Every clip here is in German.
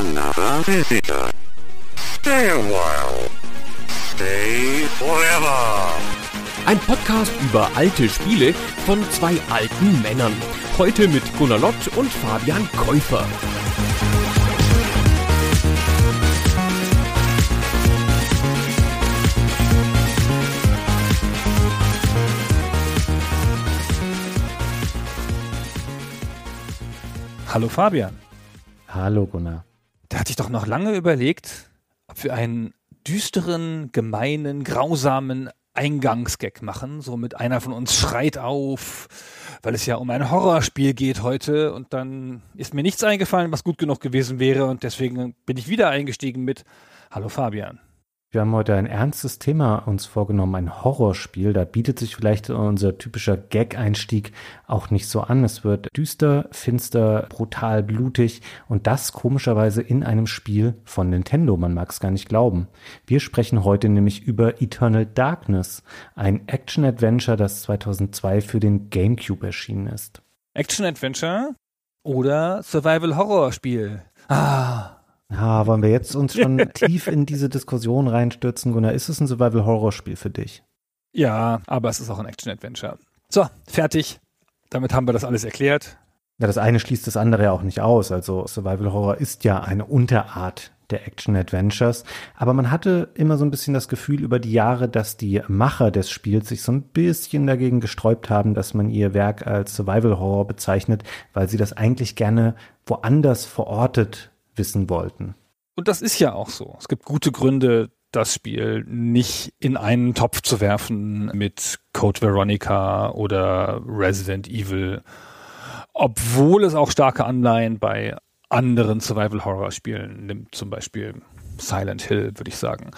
another visitor. Stay a while. Stay forever. Ein Podcast über alte Spiele von zwei alten Männern. Heute mit Gunnar Lott und Fabian Käufer. Hallo Fabian. Hallo Gunnar. Da hatte ich doch noch lange überlegt, ob wir einen düsteren, gemeinen, grausamen Eingangsgag machen. So mit einer von uns schreit auf, weil es ja um ein Horrorspiel geht heute. Und dann ist mir nichts eingefallen, was gut genug gewesen wäre. Und deswegen bin ich wieder eingestiegen mit Hallo Fabian. Wir haben heute ein ernstes Thema uns vorgenommen, ein Horrorspiel. Da bietet sich vielleicht unser typischer Gag-Einstieg auch nicht so an. Es wird düster, finster, brutal, blutig und das komischerweise in einem Spiel von Nintendo. Man mag es gar nicht glauben. Wir sprechen heute nämlich über Eternal Darkness, ein Action-Adventure, das 2002 für den GameCube erschienen ist. Action-Adventure oder Survival-Horror-Spiel? Ah, ja, wollen wir jetzt uns schon tief in diese Diskussion reinstürzen, Gunnar? Ist es ein Survival-Horror-Spiel für dich? Ja, aber es ist auch ein Action-Adventure. So, fertig. Damit haben wir das alles erklärt. Ja, das eine schließt das andere ja auch nicht aus. Also Survival-Horror ist ja eine Unterart der Action-Adventures. Aber man hatte immer so ein bisschen das Gefühl über die Jahre, dass die Macher des Spiels sich so ein bisschen dagegen gesträubt haben, dass man ihr Werk als Survival-Horror bezeichnet, weil sie das eigentlich gerne woanders verortet wissen wollten. Und das ist ja auch so. Es gibt gute Gründe, das Spiel nicht in einen Topf zu werfen mit Code Veronica oder Resident Evil, obwohl es auch starke Anleihen bei anderen Survival-Horror-Spielen nimmt, zum Beispiel Silent Hill, würde ich sagen.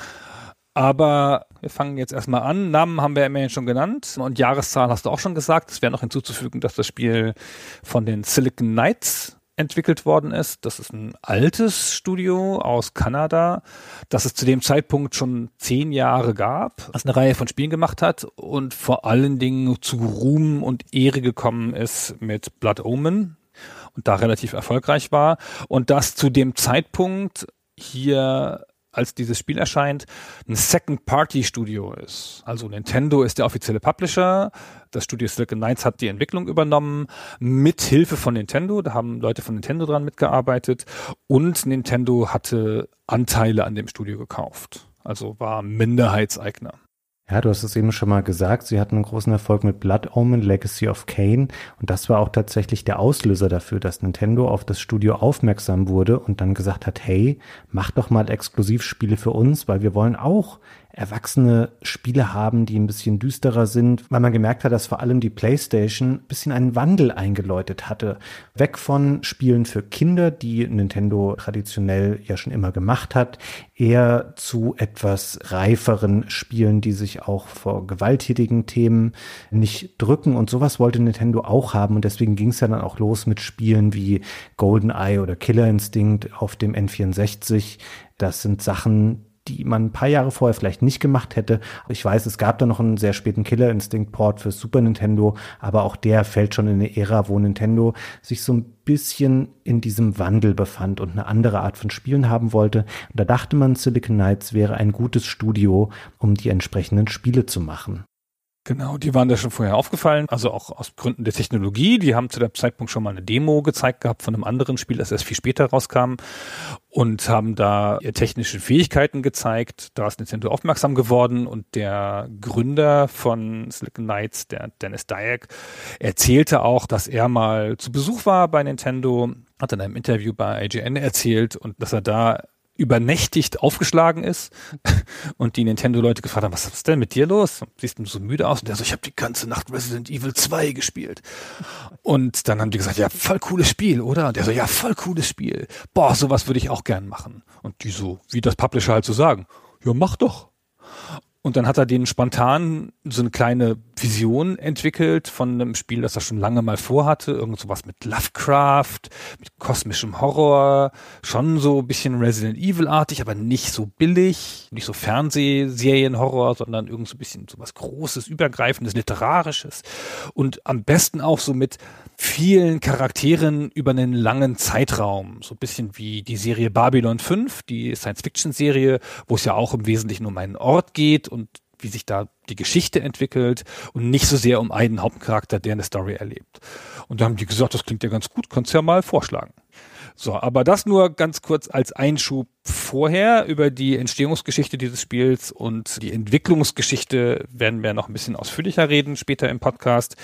Aber wir fangen jetzt erstmal an. Namen haben wir immerhin schon genannt und Jahreszahl hast du auch schon gesagt. Es wäre noch hinzuzufügen, dass das Spiel von den Silicon Knights entwickelt worden ist. Das ist ein altes Studio aus Kanada, das es zu dem Zeitpunkt schon zehn Jahre gab, das eine Reihe von Spielen gemacht hat und vor allen Dingen zu Ruhm und Ehre gekommen ist mit Blood Omen und da relativ erfolgreich war und das zu dem Zeitpunkt hier als dieses Spiel erscheint, ein Second-Party-Studio ist. Also Nintendo ist der offizielle Publisher, das Studio Silicon Knights hat die Entwicklung übernommen, mit Hilfe von Nintendo, da haben Leute von Nintendo dran mitgearbeitet und Nintendo hatte Anteile an dem Studio gekauft. Also war Minderheitseigner. Ja, du hast es eben schon mal gesagt, sie hatten einen großen Erfolg mit Blood Omen, Legacy of Kane und das war auch tatsächlich der Auslöser dafür, dass Nintendo auf das Studio aufmerksam wurde und dann gesagt hat, hey, mach doch mal Exklusivspiele für uns, weil wir wollen auch erwachsene Spiele haben, die ein bisschen düsterer sind, weil man gemerkt hat, dass vor allem die PlayStation ein bisschen einen Wandel eingeläutet hatte. Weg von Spielen für Kinder, die Nintendo traditionell ja schon immer gemacht hat, eher zu etwas reiferen Spielen, die sich auch vor gewalttätigen Themen nicht drücken. Und sowas wollte Nintendo auch haben. Und deswegen ging es ja dann auch los mit Spielen wie GoldenEye oder Killer Instinct auf dem N64. Das sind Sachen, die man ein paar Jahre vorher vielleicht nicht gemacht hätte. Ich weiß, es gab da noch einen sehr späten Killer Instinct Port für Super Nintendo, aber auch der fällt schon in eine Ära, wo Nintendo sich so ein bisschen in diesem Wandel befand und eine andere Art von Spielen haben wollte. Und da dachte man, Silicon Knights wäre ein gutes Studio, um die entsprechenden Spiele zu machen. Genau, die waren da schon vorher aufgefallen, also auch aus Gründen der Technologie. Die haben zu dem Zeitpunkt schon mal eine Demo gezeigt gehabt von einem anderen Spiel, das erst viel später rauskam und haben da ihre technischen Fähigkeiten gezeigt. Da ist Nintendo aufmerksam geworden und der Gründer von Silicon Knights, der Dennis Dyack, erzählte auch, dass er mal zu Besuch war bei Nintendo, hat in einem Interview bei IGN erzählt und dass er da übernächtigt aufgeschlagen ist und die Nintendo-Leute gefragt haben, was ist denn mit dir los? Siehst du so müde aus? Und der so, ich habe die ganze Nacht Resident Evil 2 gespielt. Und dann haben die gesagt, ja, voll cooles Spiel, oder? Und der so, ja, voll cooles Spiel. Boah, sowas würde ich auch gern machen. Und die so, wie das Publisher halt so sagen, ja, mach doch. Und dann hat er den spontan so eine kleine Vision entwickelt von einem Spiel, das er schon lange mal vorhatte. Irgend sowas mit Lovecraft, mit kosmischem Horror, schon so ein bisschen Resident Evil-artig, aber nicht so billig, nicht so Fernsehserienhorror, sondern irgend so ein bisschen so was Großes, Übergreifendes, Literarisches. Und am besten auch so mit vielen Charakteren über einen langen Zeitraum. So ein bisschen wie die Serie Babylon 5, die Science-Fiction-Serie, wo es ja auch im Wesentlichen um einen Ort geht und wie sich da die Geschichte entwickelt und nicht so sehr um einen Hauptcharakter, der eine Story erlebt. Und da haben die gesagt, das klingt ja ganz gut, kannst ja mal vorschlagen. So, aber das nur ganz kurz als Einschub vorher über die Entstehungsgeschichte dieses Spiels und die Entwicklungsgeschichte werden wir noch ein bisschen ausführlicher reden später im Podcast.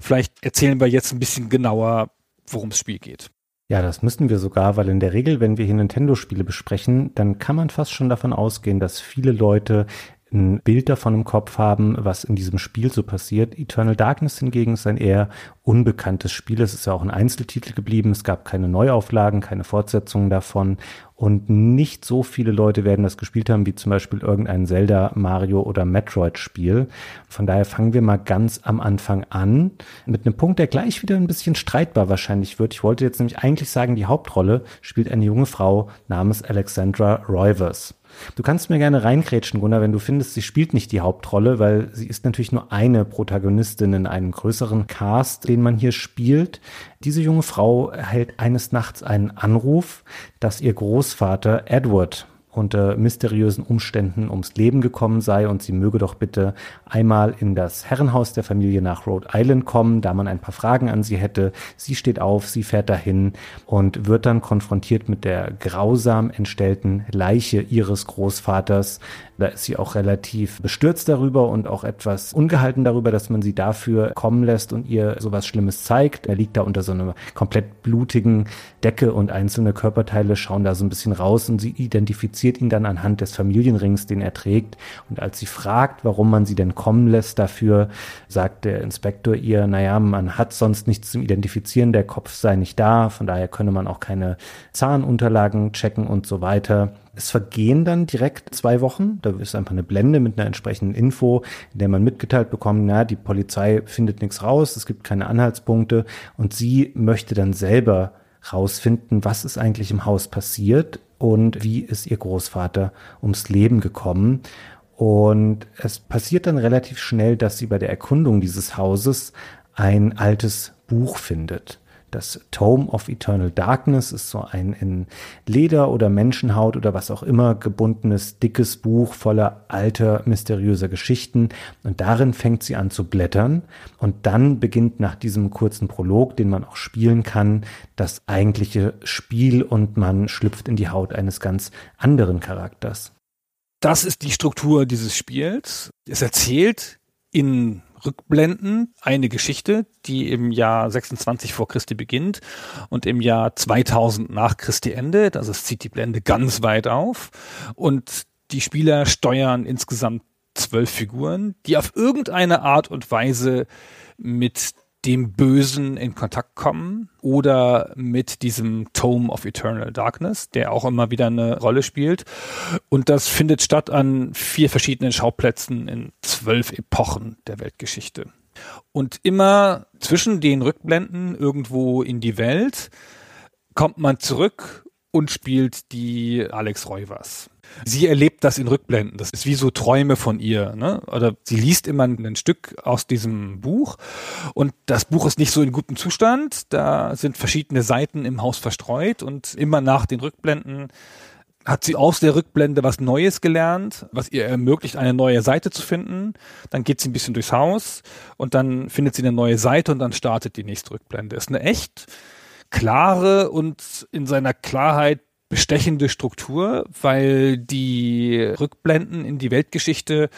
Vielleicht erzählen wir jetzt ein bisschen genauer, worum das Spiel geht. Ja, das müssen wir sogar, weil in der Regel, wenn wir hier Nintendo-Spiele besprechen, dann kann man fast schon davon ausgehen, dass viele Leute ein Bild davon im Kopf haben, was in diesem Spiel so passiert. Eternal Darkness hingegen ist ein eher unbekanntes Spiel. Es ist ja auch ein Einzeltitel geblieben. Es gab keine Neuauflagen, keine Fortsetzungen davon. Und nicht so viele Leute werden das gespielt haben, wie zum Beispiel irgendein Zelda, Mario oder Metroid-Spiel. Von daher fangen wir mal ganz am Anfang an. Mit einem Punkt, der gleich wieder ein bisschen streitbar wahrscheinlich wird. Ich wollte jetzt nämlich eigentlich sagen, die Hauptrolle spielt eine junge Frau namens Alexandra Roivers. Du kannst mir gerne reinkrätschen, Gunnar, wenn du findest, sie spielt nicht die Hauptrolle, weil sie ist natürlich nur eine Protagonistin in einem größeren Cast, den man hier spielt. Diese junge Frau erhält eines Nachts einen Anruf, dass ihr Großvater Edward unter mysteriösen Umständen ums Leben gekommen sei und sie möge doch bitte einmal in das Herrenhaus der Familie nach Rhode Island kommen, da man ein paar Fragen an sie hätte. Sie steht auf, sie fährt dahin und wird dann konfrontiert mit der grausam entstellten Leiche ihres Großvaters. Da ist sie auch relativ bestürzt darüber und auch etwas ungehalten darüber, dass man sie dafür kommen lässt und ihr sowas Schlimmes zeigt. Er liegt da unter so einer komplett blutigen Decke und einzelne Körperteile schauen da so ein bisschen raus und sie identifiziert ihn dann anhand des Familienrings, den er trägt. Und als sie fragt, warum man sie denn kommen lässt dafür, sagt der Inspektor ihr, naja, man hat sonst nichts zum Identifizieren, der Kopf sei nicht da, von daher könne man auch keine Zahnunterlagen checken und so weiter. Es vergehen dann direkt zwei Wochen. Da ist einfach eine Blende mit einer entsprechenden Info, in der man mitgeteilt bekommt, na, die Polizei findet nichts raus, es gibt keine Anhaltspunkte und sie möchte dann selber rausfinden, was ist eigentlich im Haus passiert und wie ist ihr Großvater ums Leben gekommen. Und es passiert dann relativ schnell, dass sie bei der Erkundung dieses Hauses ein altes Buch findet. Das Tome of Eternal Darkness ist so ein in Leder oder Menschenhaut oder was auch immer gebundenes, dickes Buch voller alter, mysteriöser Geschichten. Und darin fängt sie an zu blättern. Und dann beginnt nach diesem kurzen Prolog, den man auch spielen kann, das eigentliche Spiel und man schlüpft in die Haut eines ganz anderen Charakters. Das ist die Struktur dieses Spiels. Es erzählt in Rückblenden eine Geschichte, die im Jahr 26 vor Christi beginnt und im Jahr 2000 nach Christi endet. Also es zieht die Blende ganz weit auf und die Spieler steuern insgesamt zwölf Figuren, die auf irgendeine Art und Weise mit dem Bösen in Kontakt kommen oder mit diesem Tome of Eternal Darkness, der auch immer wieder eine Rolle spielt. Und das findet statt an vier verschiedenen Schauplätzen in zwölf Epochen der Weltgeschichte. Und immer zwischen den Rückblenden irgendwo in die Welt kommt man zurück und spielt die Alex Reuvers. Sie erlebt das in Rückblenden. Das ist wie so Träume von ihr. Ne? Oder sie liest immer ein Stück aus diesem Buch und das Buch ist nicht so in gutem Zustand. Da sind verschiedene Seiten im Haus verstreut und immer nach den Rückblenden hat sie aus der Rückblende was Neues gelernt, was ihr ermöglicht, eine neue Seite zu finden. Dann geht sie ein bisschen durchs Haus und dann findet sie eine neue Seite und dann startet die nächste Rückblende. Ist eine echt klare und in seiner Klarheit bestechende Struktur, weil die Rückblenden in die Weltgeschichte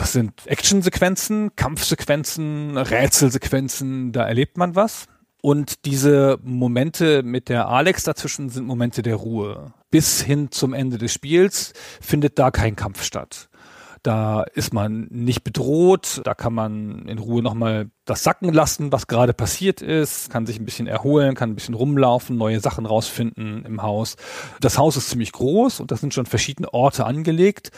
das sind Actionsequenzen, Kampfsequenzen, Rätselsequenzen, da erlebt man was. Und diese Momente mit der Alex dazwischen sind Momente der Ruhe. Bis hin zum Ende des Spiels findet da kein Kampf statt. Da ist man nicht bedroht, da kann man in Ruhe nochmal das sacken lassen, was gerade passiert ist, kann sich ein bisschen erholen, kann ein bisschen rumlaufen, neue Sachen rausfinden im Haus. Das Haus ist ziemlich groß und da sind schon verschiedene Orte angelegt,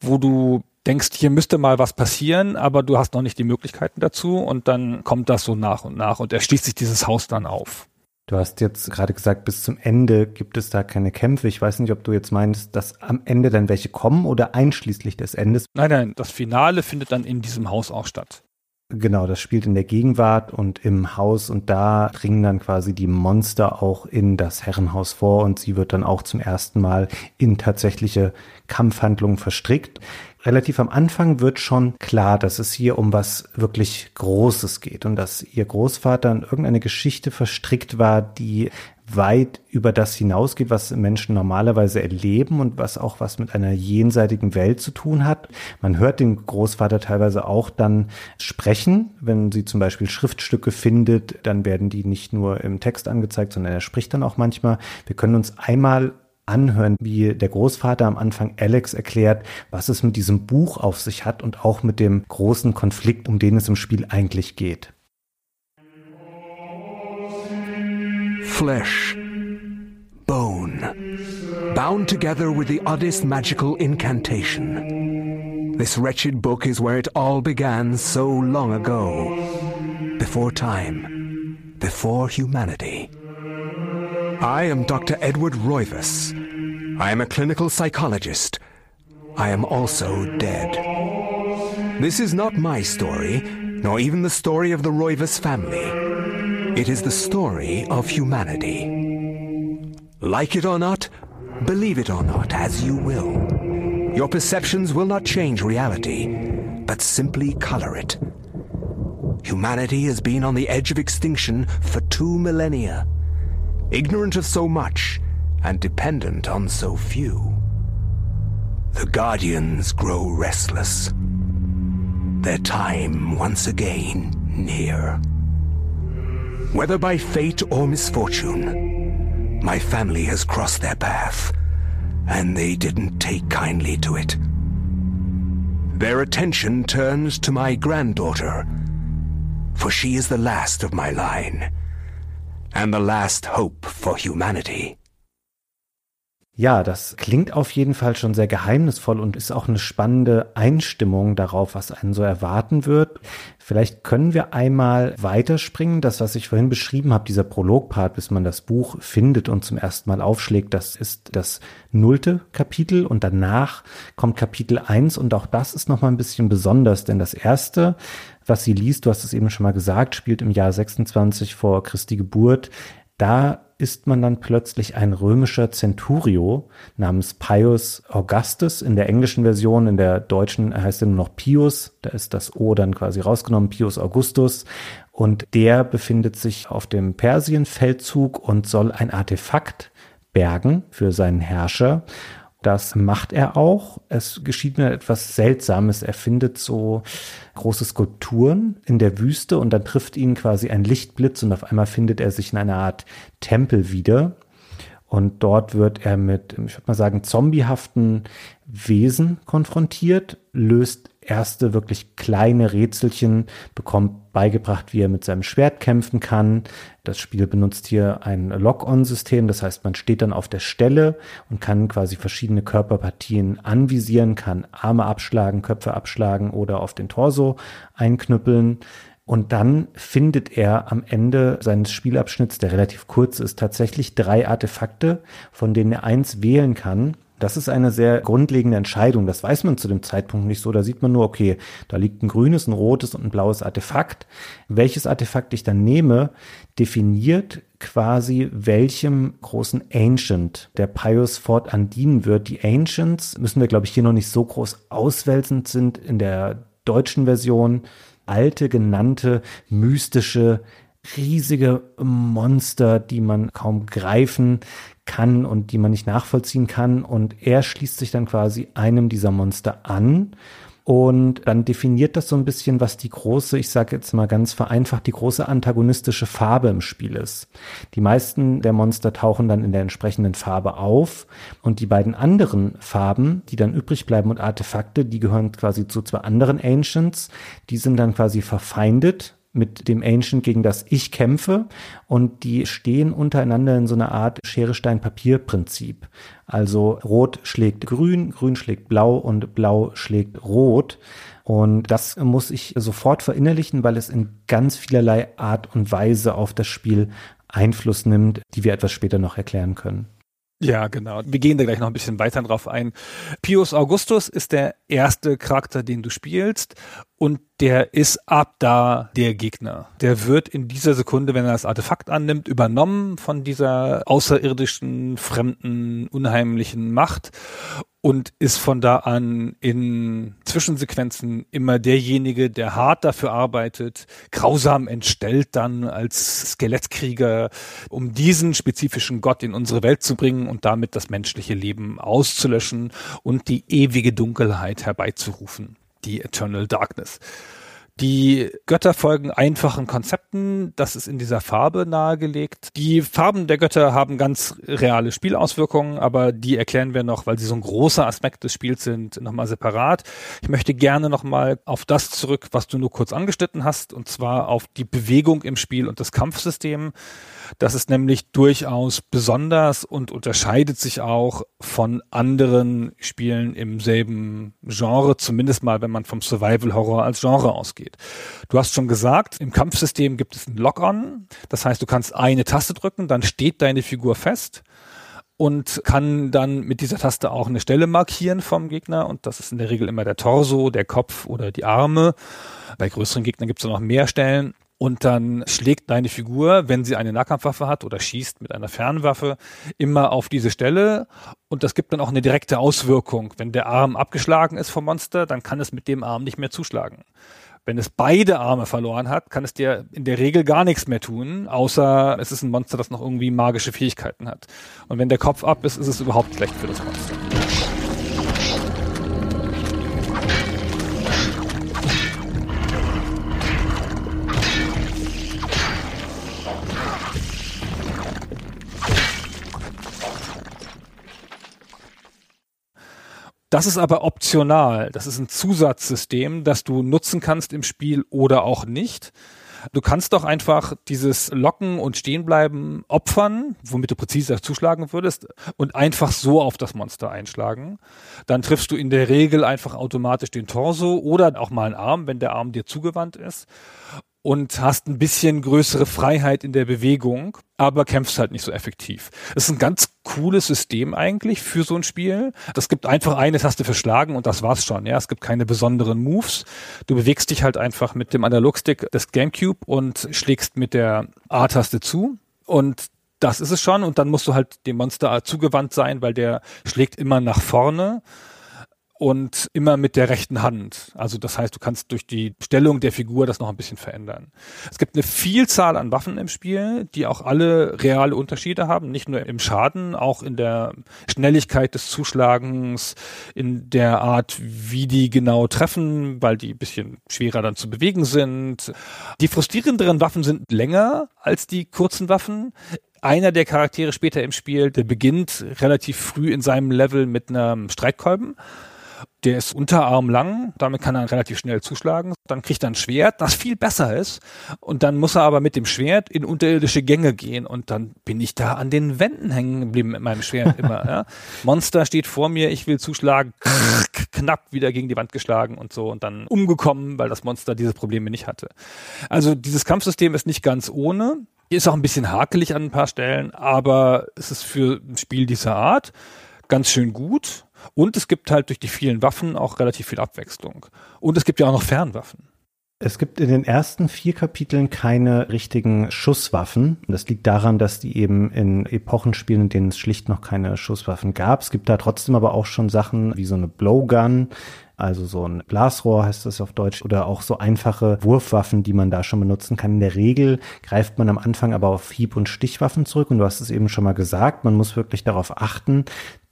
wo du denkst, hier müsste mal was passieren, aber du hast noch nicht die Möglichkeiten dazu und dann kommt das so nach und nach und er schließt sich dieses Haus dann auf. Du hast jetzt gerade gesagt, bis zum Ende gibt es da keine Kämpfe. Ich weiß nicht, ob du jetzt meinst, dass am Ende dann welche kommen oder einschließlich des Endes. Nein, nein, das Finale findet dann in diesem Haus auch statt. Genau, das spielt in der Gegenwart und im Haus und da dringen dann quasi die Monster auch in das Herrenhaus vor und sie wird dann auch zum ersten Mal in tatsächliche Kampfhandlungen verstrickt relativ am Anfang wird schon klar, dass es hier um was wirklich Großes geht und dass ihr Großvater in irgendeine Geschichte verstrickt war, die weit über das hinausgeht, was Menschen normalerweise erleben und was auch was mit einer jenseitigen Welt zu tun hat. Man hört den Großvater teilweise auch dann sprechen, wenn sie zum Beispiel Schriftstücke findet, dann werden die nicht nur im Text angezeigt, sondern er spricht dann auch manchmal. Wir können uns einmal anhören, wie der Großvater am Anfang Alex erklärt, was es mit diesem Buch auf sich hat und auch mit dem großen Konflikt, um den es im Spiel eigentlich geht. Flesh, bone, bound together with the oddest magical incantation. This wretched book is where it all began so long ago. Before time, before humanity. I am Dr. Edward Roivas. I am a clinical psychologist. I am also dead. This is not my story, nor even the story of the Roivas family. It is the story of humanity. Like it or not, believe it or not, as you will. Your perceptions will not change reality, but simply color it. Humanity has been on the edge of extinction for two millennia ignorant of so much and dependent on so few. The Guardians grow restless. Their time once again near. Whether by fate or misfortune, my family has crossed their path, and they didn't take kindly to it. Their attention turns to my granddaughter, for she is the last of my line and the last hope for humanity. Ja, das klingt auf jeden Fall schon sehr geheimnisvoll und ist auch eine spannende Einstimmung darauf, was einen so erwarten wird. Vielleicht können wir einmal weiterspringen. Das, was ich vorhin beschrieben habe, dieser Prologpart, bis man das Buch findet und zum ersten Mal aufschlägt, das ist das nullte Kapitel und danach kommt Kapitel eins und auch das ist nochmal ein bisschen besonders, denn das erste was sie liest, du hast es eben schon mal gesagt, spielt im Jahr 26 vor Christi Geburt. Da ist man dann plötzlich ein römischer Centurio namens Pius Augustus. In der englischen Version, in der deutschen heißt er nur noch Pius, da ist das O dann quasi rausgenommen, Pius Augustus. Und der befindet sich auf dem Persienfeldzug und soll ein Artefakt bergen für seinen Herrscher das macht er auch. Es geschieht mir etwas Seltsames. Er findet so große Skulpturen in der Wüste und dann trifft ihn quasi ein Lichtblitz und auf einmal findet er sich in einer Art Tempel wieder. Und dort wird er mit, ich würde mal sagen, zombiehaften Wesen konfrontiert, löst erste wirklich kleine Rätselchen, bekommt beigebracht, wie er mit seinem Schwert kämpfen kann. Das Spiel benutzt hier ein Lock-on-System, das heißt, man steht dann auf der Stelle und kann quasi verschiedene Körperpartien anvisieren, kann Arme abschlagen, Köpfe abschlagen oder auf den Torso einknüppeln. Und dann findet er am Ende seines Spielabschnitts, der relativ kurz ist, tatsächlich drei Artefakte, von denen er eins wählen kann. Das ist eine sehr grundlegende Entscheidung. Das weiß man zu dem Zeitpunkt nicht so. Da sieht man nur, okay, da liegt ein grünes, ein rotes und ein blaues Artefakt. Welches Artefakt ich dann nehme, definiert quasi, welchem großen Ancient der Pius fortan dienen wird. Die Ancients müssen wir, glaube ich, hier noch nicht so groß auswälzend sind in der deutschen Version. Alte, genannte, mystische riesige Monster, die man kaum greifen kann und die man nicht nachvollziehen kann. Und er schließt sich dann quasi einem dieser Monster an. Und dann definiert das so ein bisschen, was die große, ich sage jetzt mal ganz vereinfacht, die große antagonistische Farbe im Spiel ist. Die meisten der Monster tauchen dann in der entsprechenden Farbe auf und die beiden anderen Farben, die dann übrig bleiben und Artefakte, die gehören quasi zu zwei anderen Ancients, die sind dann quasi verfeindet mit dem Ancient, gegen das ich kämpfe. Und die stehen untereinander in so einer Art Schere-Stein-Papier-Prinzip. Also Rot schlägt Grün, Grün schlägt Blau und Blau schlägt Rot. Und das muss ich sofort verinnerlichen, weil es in ganz vielerlei Art und Weise auf das Spiel Einfluss nimmt, die wir etwas später noch erklären können. Ja, genau. Wir gehen da gleich noch ein bisschen weiter drauf ein. Pius Augustus ist der erste Charakter, den du spielst und der ist ab da der Gegner. Der wird in dieser Sekunde, wenn er das Artefakt annimmt, übernommen von dieser außerirdischen, fremden, unheimlichen Macht und ist von da an in Zwischensequenzen immer derjenige, der hart dafür arbeitet, grausam entstellt dann als Skelettkrieger, um diesen spezifischen Gott in unsere Welt zu bringen und damit das menschliche Leben auszulöschen und die ewige Dunkelheit herbeizurufen, die Eternal Darkness. Die Götter folgen einfachen Konzepten, das ist in dieser Farbe nahegelegt. Die Farben der Götter haben ganz reale Spielauswirkungen, aber die erklären wir noch, weil sie so ein großer Aspekt des Spiels sind, nochmal separat. Ich möchte gerne nochmal auf das zurück, was du nur kurz angeschnitten hast, und zwar auf die Bewegung im Spiel und das Kampfsystem. Das ist nämlich durchaus besonders und unterscheidet sich auch von anderen Spielen im selben Genre, zumindest mal, wenn man vom Survival Horror als Genre ausgeht. Du hast schon gesagt, im Kampfsystem gibt es ein Lock-on. Das heißt, du kannst eine Taste drücken, dann steht deine Figur fest und kann dann mit dieser Taste auch eine Stelle markieren vom Gegner und das ist in der Regel immer der Torso, der Kopf oder die Arme. Bei größeren Gegnern gibt es noch mehr Stellen und dann schlägt deine Figur, wenn sie eine Nahkampfwaffe hat oder schießt mit einer Fernwaffe, immer auf diese Stelle. Und das gibt dann auch eine direkte Auswirkung. Wenn der Arm abgeschlagen ist vom Monster, dann kann es mit dem Arm nicht mehr zuschlagen. Wenn es beide Arme verloren hat, kann es dir in der Regel gar nichts mehr tun, außer es ist ein Monster, das noch irgendwie magische Fähigkeiten hat. Und wenn der Kopf ab ist, ist es überhaupt schlecht für das Monster. Das ist aber optional. Das ist ein Zusatzsystem, das du nutzen kannst im Spiel oder auch nicht. Du kannst doch einfach dieses Locken und Stehenbleiben opfern, womit du präziser zuschlagen würdest, und einfach so auf das Monster einschlagen. Dann triffst du in der Regel einfach automatisch den Torso oder auch mal einen Arm, wenn der Arm dir zugewandt ist und hast ein bisschen größere Freiheit in der Bewegung, aber kämpfst halt nicht so effektiv. Es ist ein ganz cooles System eigentlich für so ein Spiel. Das gibt einfach eine Taste für Schlagen und das war's schon. Ja, es gibt keine besonderen Moves. Du bewegst dich halt einfach mit dem Analogstick des GameCube und schlägst mit der A-Taste zu und das ist es schon und dann musst du halt dem Monster zugewandt sein, weil der schlägt immer nach vorne und immer mit der rechten Hand. Also das heißt, du kannst durch die Stellung der Figur das noch ein bisschen verändern. Es gibt eine Vielzahl an Waffen im Spiel, die auch alle reale Unterschiede haben, nicht nur im Schaden, auch in der Schnelligkeit des Zuschlagens, in der Art, wie die genau treffen, weil die ein bisschen schwerer dann zu bewegen sind. Die frustrierenderen Waffen sind länger als die kurzen Waffen einer der Charaktere später im Spiel, der beginnt relativ früh in seinem Level mit einem Streitkolben. Der ist unterarmlang, damit kann er relativ schnell zuschlagen. Dann kriegt er ein Schwert, das viel besser ist. Und dann muss er aber mit dem Schwert in unterirdische Gänge gehen. Und dann bin ich da an den Wänden hängen geblieben mit meinem Schwert immer. Ja. Monster steht vor mir, ich will zuschlagen, knapp wieder gegen die Wand geschlagen und so. Und dann umgekommen, weil das Monster diese Probleme nicht hatte. Also dieses Kampfsystem ist nicht ganz ohne. Ist auch ein bisschen hakelig an ein paar Stellen, aber es ist für ein Spiel dieser Art ganz schön gut und es gibt halt durch die vielen Waffen auch relativ viel Abwechslung. Und es gibt ja auch noch Fernwaffen. Es gibt in den ersten vier Kapiteln keine richtigen Schusswaffen. Das liegt daran, dass die eben in Epochen spielen, in denen es schlicht noch keine Schusswaffen gab. Es gibt da trotzdem aber auch schon Sachen wie so eine Blowgun, also so ein Blasrohr heißt das auf Deutsch, oder auch so einfache Wurfwaffen, die man da schon benutzen kann. In der Regel greift man am Anfang aber auf Hieb- und Stichwaffen zurück und du hast es eben schon mal gesagt, man muss wirklich darauf achten,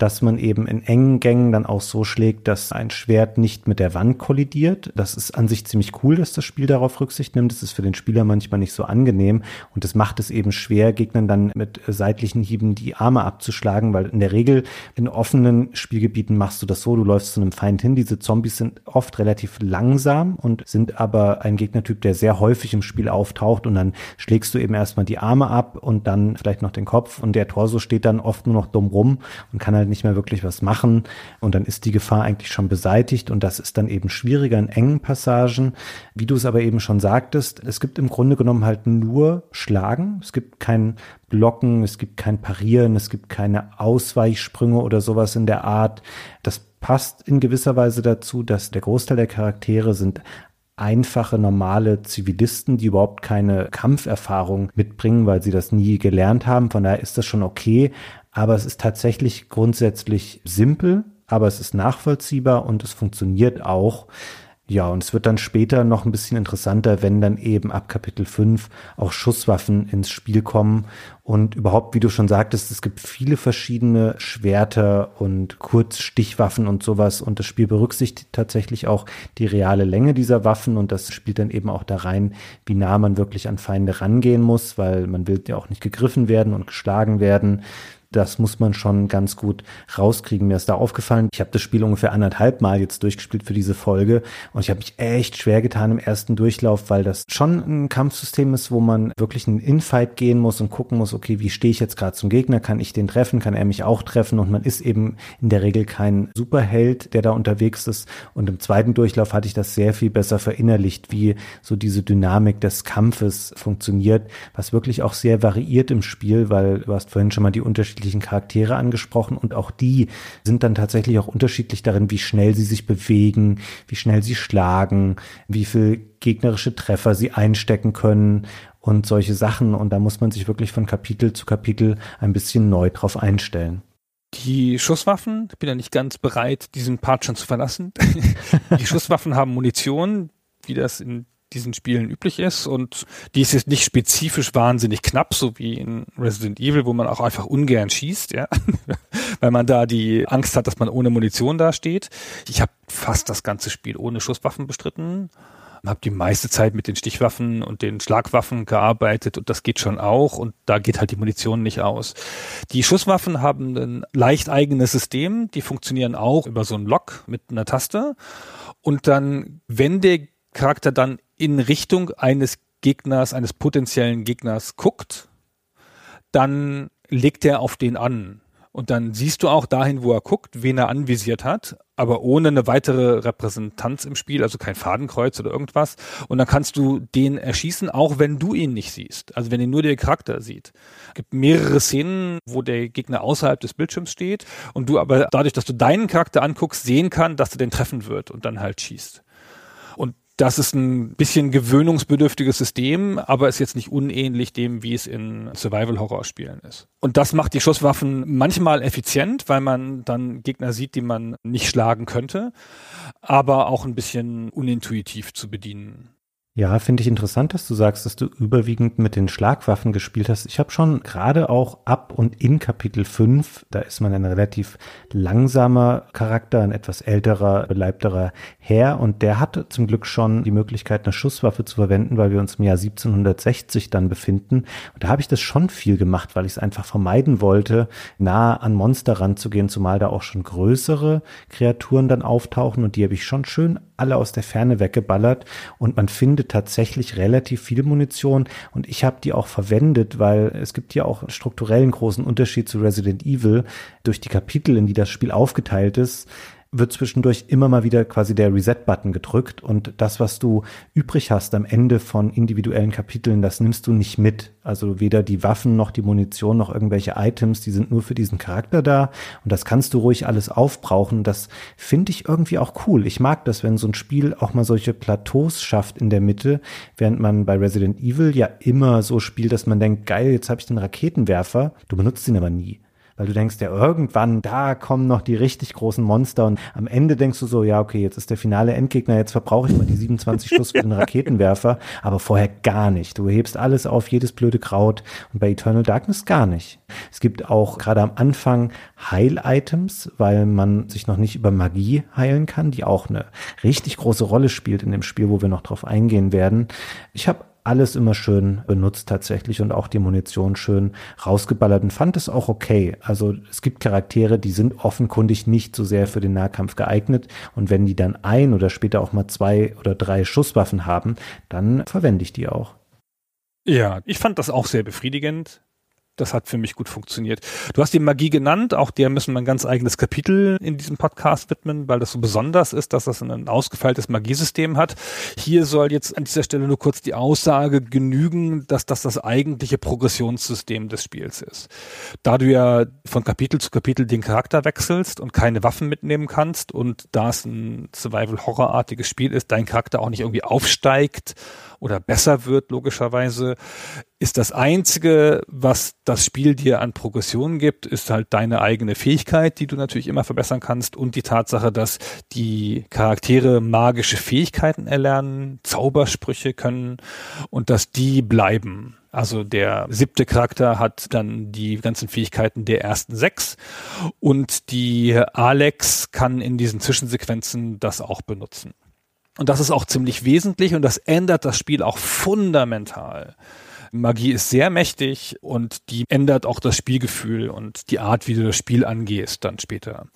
dass man eben in engen Gängen dann auch so schlägt, dass ein Schwert nicht mit der Wand kollidiert. Das ist an sich ziemlich cool, dass das Spiel darauf Rücksicht nimmt. Das ist für den Spieler manchmal nicht so angenehm und das macht es eben schwer, Gegnern dann mit seitlichen Hieben die Arme abzuschlagen, weil in der Regel in offenen Spielgebieten machst du das so, du läufst zu einem Feind hin, diese Zombies sind oft relativ langsam und sind aber ein Gegnertyp, der sehr häufig im Spiel auftaucht und dann schlägst du eben erstmal die Arme ab und dann vielleicht noch den Kopf und der Torso steht dann oft nur noch dumm rum und kann halt nicht mehr wirklich was machen und dann ist die Gefahr eigentlich schon beseitigt und das ist dann eben schwieriger in engen Passagen. Wie du es aber eben schon sagtest, es gibt im Grunde genommen halt nur Schlagen. Es gibt kein Blocken, es gibt kein Parieren, es gibt keine Ausweichsprünge oder sowas in der Art. Das passt in gewisser Weise dazu, dass der Großteil der Charaktere sind einfache, normale Zivilisten, die überhaupt keine Kampferfahrung mitbringen, weil sie das nie gelernt haben. Von daher ist das schon okay. Aber es ist tatsächlich grundsätzlich simpel, aber es ist nachvollziehbar und es funktioniert auch. Ja, und es wird dann später noch ein bisschen interessanter, wenn dann eben ab Kapitel 5 auch Schusswaffen ins Spiel kommen. Und überhaupt, wie du schon sagtest, es gibt viele verschiedene Schwerter und Kurzstichwaffen und sowas. Und das Spiel berücksichtigt tatsächlich auch die reale Länge dieser Waffen. Und das spielt dann eben auch da rein, wie nah man wirklich an Feinde rangehen muss, weil man will ja auch nicht gegriffen werden und geschlagen werden das muss man schon ganz gut rauskriegen. Mir ist da aufgefallen, ich habe das Spiel ungefähr anderthalb Mal jetzt durchgespielt für diese Folge und ich habe mich echt schwer getan im ersten Durchlauf, weil das schon ein Kampfsystem ist, wo man wirklich einen Infight gehen muss und gucken muss, okay, wie stehe ich jetzt gerade zum Gegner? Kann ich den treffen? Kann er mich auch treffen? Und man ist eben in der Regel kein Superheld, der da unterwegs ist. Und im zweiten Durchlauf hatte ich das sehr viel besser verinnerlicht, wie so diese Dynamik des Kampfes funktioniert, was wirklich auch sehr variiert im Spiel, weil du hast vorhin schon mal die unterschiedlichen unterschiedlichen Charaktere angesprochen und auch die sind dann tatsächlich auch unterschiedlich darin, wie schnell sie sich bewegen, wie schnell sie schlagen, wie viel gegnerische Treffer sie einstecken können und solche Sachen. Und da muss man sich wirklich von Kapitel zu Kapitel ein bisschen neu drauf einstellen. Die Schusswaffen, ich bin ja nicht ganz bereit, diesen Part schon zu verlassen. die Schusswaffen haben Munition, wie das in diesen Spielen üblich ist. Und die ist jetzt nicht spezifisch wahnsinnig knapp, so wie in Resident Evil, wo man auch einfach ungern schießt, ja, weil man da die Angst hat, dass man ohne Munition dasteht. Ich habe fast das ganze Spiel ohne Schusswaffen bestritten, habe die meiste Zeit mit den Stichwaffen und den Schlagwaffen gearbeitet und das geht schon auch. Und da geht halt die Munition nicht aus. Die Schusswaffen haben ein leicht eigenes System, die funktionieren auch über so einen Lock mit einer Taste. Und dann, wenn der Charakter dann in Richtung eines Gegners, eines potenziellen Gegners guckt, dann legt er auf den an. Und dann siehst du auch dahin, wo er guckt, wen er anvisiert hat, aber ohne eine weitere Repräsentanz im Spiel, also kein Fadenkreuz oder irgendwas. Und dann kannst du den erschießen, auch wenn du ihn nicht siehst. Also wenn ihn nur der Charakter sieht. Es gibt mehrere Szenen, wo der Gegner außerhalb des Bildschirms steht und du aber dadurch, dass du deinen Charakter anguckst, sehen kann, dass er den treffen wird und dann halt schießt. Und das ist ein bisschen gewöhnungsbedürftiges System, aber ist jetzt nicht unähnlich dem, wie es in Survival-Horror-Spielen ist. Und das macht die Schusswaffen manchmal effizient, weil man dann Gegner sieht, die man nicht schlagen könnte, aber auch ein bisschen unintuitiv zu bedienen. Ja, finde ich interessant, dass du sagst, dass du überwiegend mit den Schlagwaffen gespielt hast. Ich habe schon gerade auch ab und in Kapitel 5, da ist man ein relativ langsamer Charakter, ein etwas älterer, beleibterer Herr und der hatte zum Glück schon die Möglichkeit, eine Schusswaffe zu verwenden, weil wir uns im Jahr 1760 dann befinden. Und da habe ich das schon viel gemacht, weil ich es einfach vermeiden wollte, nah an Monster ranzugehen, zumal da auch schon größere Kreaturen dann auftauchen und die habe ich schon schön alle aus der Ferne weggeballert und man findet tatsächlich relativ viel Munition. Und ich habe die auch verwendet, weil es gibt ja auch strukturellen großen Unterschied zu Resident Evil. Durch die Kapitel, in die das Spiel aufgeteilt ist wird zwischendurch immer mal wieder quasi der Reset-Button gedrückt und das, was du übrig hast am Ende von individuellen Kapiteln, das nimmst du nicht mit. Also weder die Waffen noch die Munition noch irgendwelche Items, die sind nur für diesen Charakter da und das kannst du ruhig alles aufbrauchen. Das finde ich irgendwie auch cool. Ich mag das, wenn so ein Spiel auch mal solche Plateaus schafft in der Mitte, während man bei Resident Evil ja immer so spielt, dass man denkt, geil, jetzt habe ich den Raketenwerfer, du benutzt ihn aber nie weil du denkst ja irgendwann, da kommen noch die richtig großen Monster und am Ende denkst du so, ja, okay, jetzt ist der finale Endgegner, jetzt verbrauche ich mal die 27 Schuss für den Raketenwerfer, aber vorher gar nicht. Du hebst alles auf, jedes blöde Kraut und bei Eternal Darkness gar nicht. Es gibt auch gerade am Anfang Heil-Items, weil man sich noch nicht über Magie heilen kann, die auch eine richtig große Rolle spielt in dem Spiel, wo wir noch drauf eingehen werden. Ich habe alles immer schön benutzt tatsächlich und auch die Munition schön rausgeballert und fand es auch okay. Also es gibt Charaktere, die sind offenkundig nicht so sehr für den Nahkampf geeignet und wenn die dann ein oder später auch mal zwei oder drei Schusswaffen haben, dann verwende ich die auch. Ja, ich fand das auch sehr befriedigend das hat für mich gut funktioniert. Du hast die Magie genannt, auch der müssen wir ein ganz eigenes Kapitel in diesem Podcast widmen, weil das so besonders ist, dass das ein ausgefeiltes Magiesystem hat. Hier soll jetzt an dieser Stelle nur kurz die Aussage genügen, dass das das eigentliche Progressionssystem des Spiels ist. Da du ja von Kapitel zu Kapitel den Charakter wechselst und keine Waffen mitnehmen kannst und da es ein Survival-Horror-artiges Spiel ist, dein Charakter auch nicht irgendwie aufsteigt oder besser wird, logischerweise, ist das Einzige, was das Spiel dir an Progression gibt, ist halt deine eigene Fähigkeit, die du natürlich immer verbessern kannst und die Tatsache, dass die Charaktere magische Fähigkeiten erlernen, Zaubersprüche können und dass die bleiben. Also der siebte Charakter hat dann die ganzen Fähigkeiten der ersten sechs und die Alex kann in diesen Zwischensequenzen das auch benutzen. Und das ist auch ziemlich wesentlich und das ändert das Spiel auch fundamental. Magie ist sehr mächtig und die ändert auch das Spielgefühl und die Art, wie du das Spiel angehst dann später.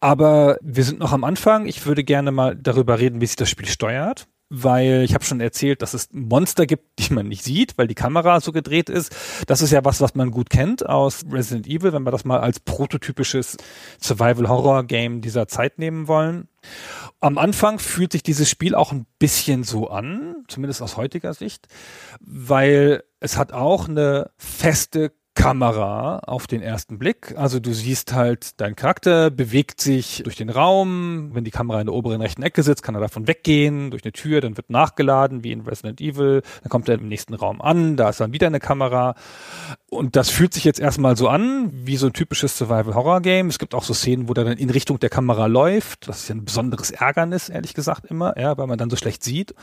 Aber wir sind noch am Anfang. Ich würde gerne mal darüber reden, wie sich das Spiel steuert weil ich habe schon erzählt, dass es Monster gibt, die man nicht sieht, weil die Kamera so gedreht ist. Das ist ja was, was man gut kennt aus Resident Evil, wenn wir das mal als prototypisches Survival-Horror-Game dieser Zeit nehmen wollen. Am Anfang fühlt sich dieses Spiel auch ein bisschen so an, zumindest aus heutiger Sicht, weil es hat auch eine feste Kamera auf den ersten Blick. Also du siehst halt, dein Charakter bewegt sich durch den Raum. Wenn die Kamera in der oberen rechten Ecke sitzt, kann er davon weggehen, durch eine Tür, dann wird nachgeladen, wie in Resident Evil. Dann kommt er im nächsten Raum an, da ist dann wieder eine Kamera. Und das fühlt sich jetzt erstmal so an, wie so ein typisches Survival-Horror-Game. Es gibt auch so Szenen, wo der dann in Richtung der Kamera läuft. Das ist ja ein besonderes Ärgernis, ehrlich gesagt, immer, ja, weil man dann so schlecht sieht.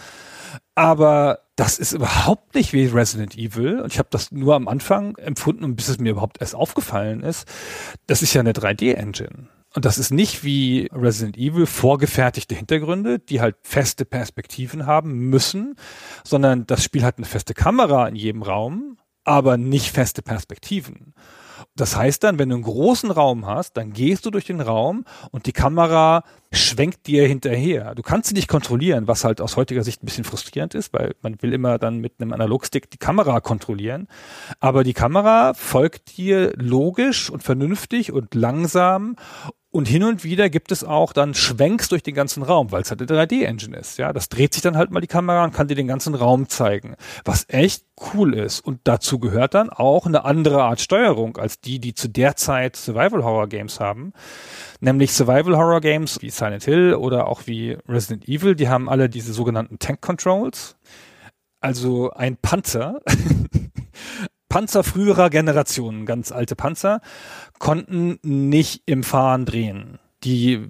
Aber das ist überhaupt nicht wie Resident Evil. Und ich habe das nur am Anfang empfunden und bis es mir überhaupt erst aufgefallen ist. Das ist ja eine 3D-Engine. Und das ist nicht wie Resident Evil vorgefertigte Hintergründe, die halt feste Perspektiven haben müssen, sondern das Spiel hat eine feste Kamera in jedem Raum, aber nicht feste Perspektiven. Das heißt dann, wenn du einen großen Raum hast, dann gehst du durch den Raum und die Kamera schwenkt dir hinterher. Du kannst sie nicht kontrollieren, was halt aus heutiger Sicht ein bisschen frustrierend ist, weil man will immer dann mit einem Analogstick die Kamera kontrollieren. Aber die Kamera folgt dir logisch und vernünftig und langsam und hin und wieder gibt es auch dann Schwenks durch den ganzen Raum, weil es halt eine 3D-Engine ist. Ja, das dreht sich dann halt mal die Kamera und kann dir den ganzen Raum zeigen, was echt cool ist. Und dazu gehört dann auch eine andere Art Steuerung als die, die zu der Zeit Survival Horror Games haben. Nämlich Survival Horror Games wie Silent Hill oder auch wie Resident Evil, die haben alle diese sogenannten Tank Controls. Also ein Panzer Panzer früherer Generationen, ganz alte Panzer, konnten nicht im Fahren drehen. Die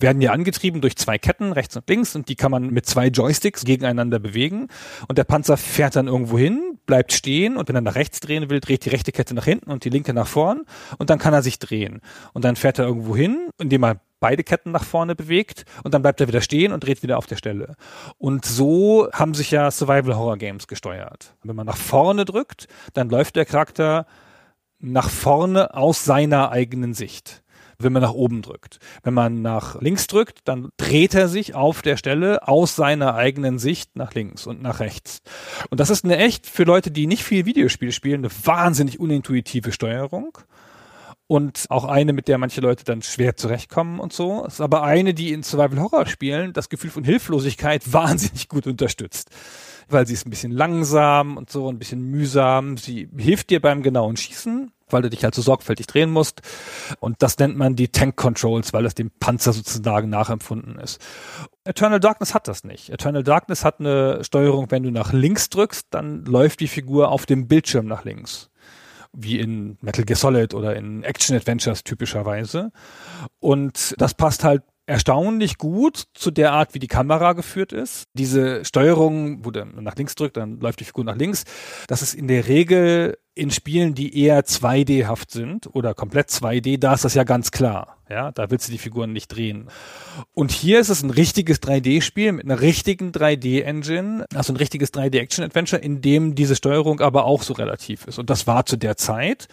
werden ja angetrieben durch zwei Ketten, rechts und links, und die kann man mit zwei Joysticks gegeneinander bewegen. Und der Panzer fährt dann irgendwo hin, bleibt stehen, und wenn er nach rechts drehen will, dreht die rechte Kette nach hinten und die linke nach vorn, und dann kann er sich drehen. Und dann fährt er irgendwo hin, indem er beide Ketten nach vorne bewegt und dann bleibt er wieder stehen und dreht wieder auf der Stelle. Und so haben sich ja Survival Horror Games gesteuert. Wenn man nach vorne drückt, dann läuft der Charakter nach vorne aus seiner eigenen Sicht wenn man nach oben drückt. Wenn man nach links drückt, dann dreht er sich auf der Stelle aus seiner eigenen Sicht nach links und nach rechts. Und das ist eine echt, für Leute, die nicht viel Videospiele spielen, eine wahnsinnig unintuitive Steuerung und auch eine, mit der manche Leute dann schwer zurechtkommen und so. Ist aber eine, die in Survival Horror Spielen das Gefühl von Hilflosigkeit wahnsinnig gut unterstützt. Weil sie ist ein bisschen langsam und so, ein bisschen mühsam. Sie hilft dir beim genauen Schießen, weil du dich halt so sorgfältig drehen musst. Und das nennt man die Tank Controls, weil es dem Panzer sozusagen nachempfunden ist. Eternal Darkness hat das nicht. Eternal Darkness hat eine Steuerung, wenn du nach links drückst, dann läuft die Figur auf dem Bildschirm nach links wie in Metal Gear Solid oder in Action Adventures typischerweise. Und das passt halt erstaunlich gut zu der Art, wie die Kamera geführt ist. Diese Steuerung, wo der nach links drückt, dann läuft die Figur nach links. Das ist in der Regel in Spielen, die eher 2D-haft sind oder komplett 2D, da ist das ja ganz klar. Ja, da willst du die Figuren nicht drehen. Und hier ist es ein richtiges 3D-Spiel mit einer richtigen 3D-Engine, also ein richtiges 3D-Action-Adventure, in dem diese Steuerung aber auch so relativ ist. Und das war zu der Zeit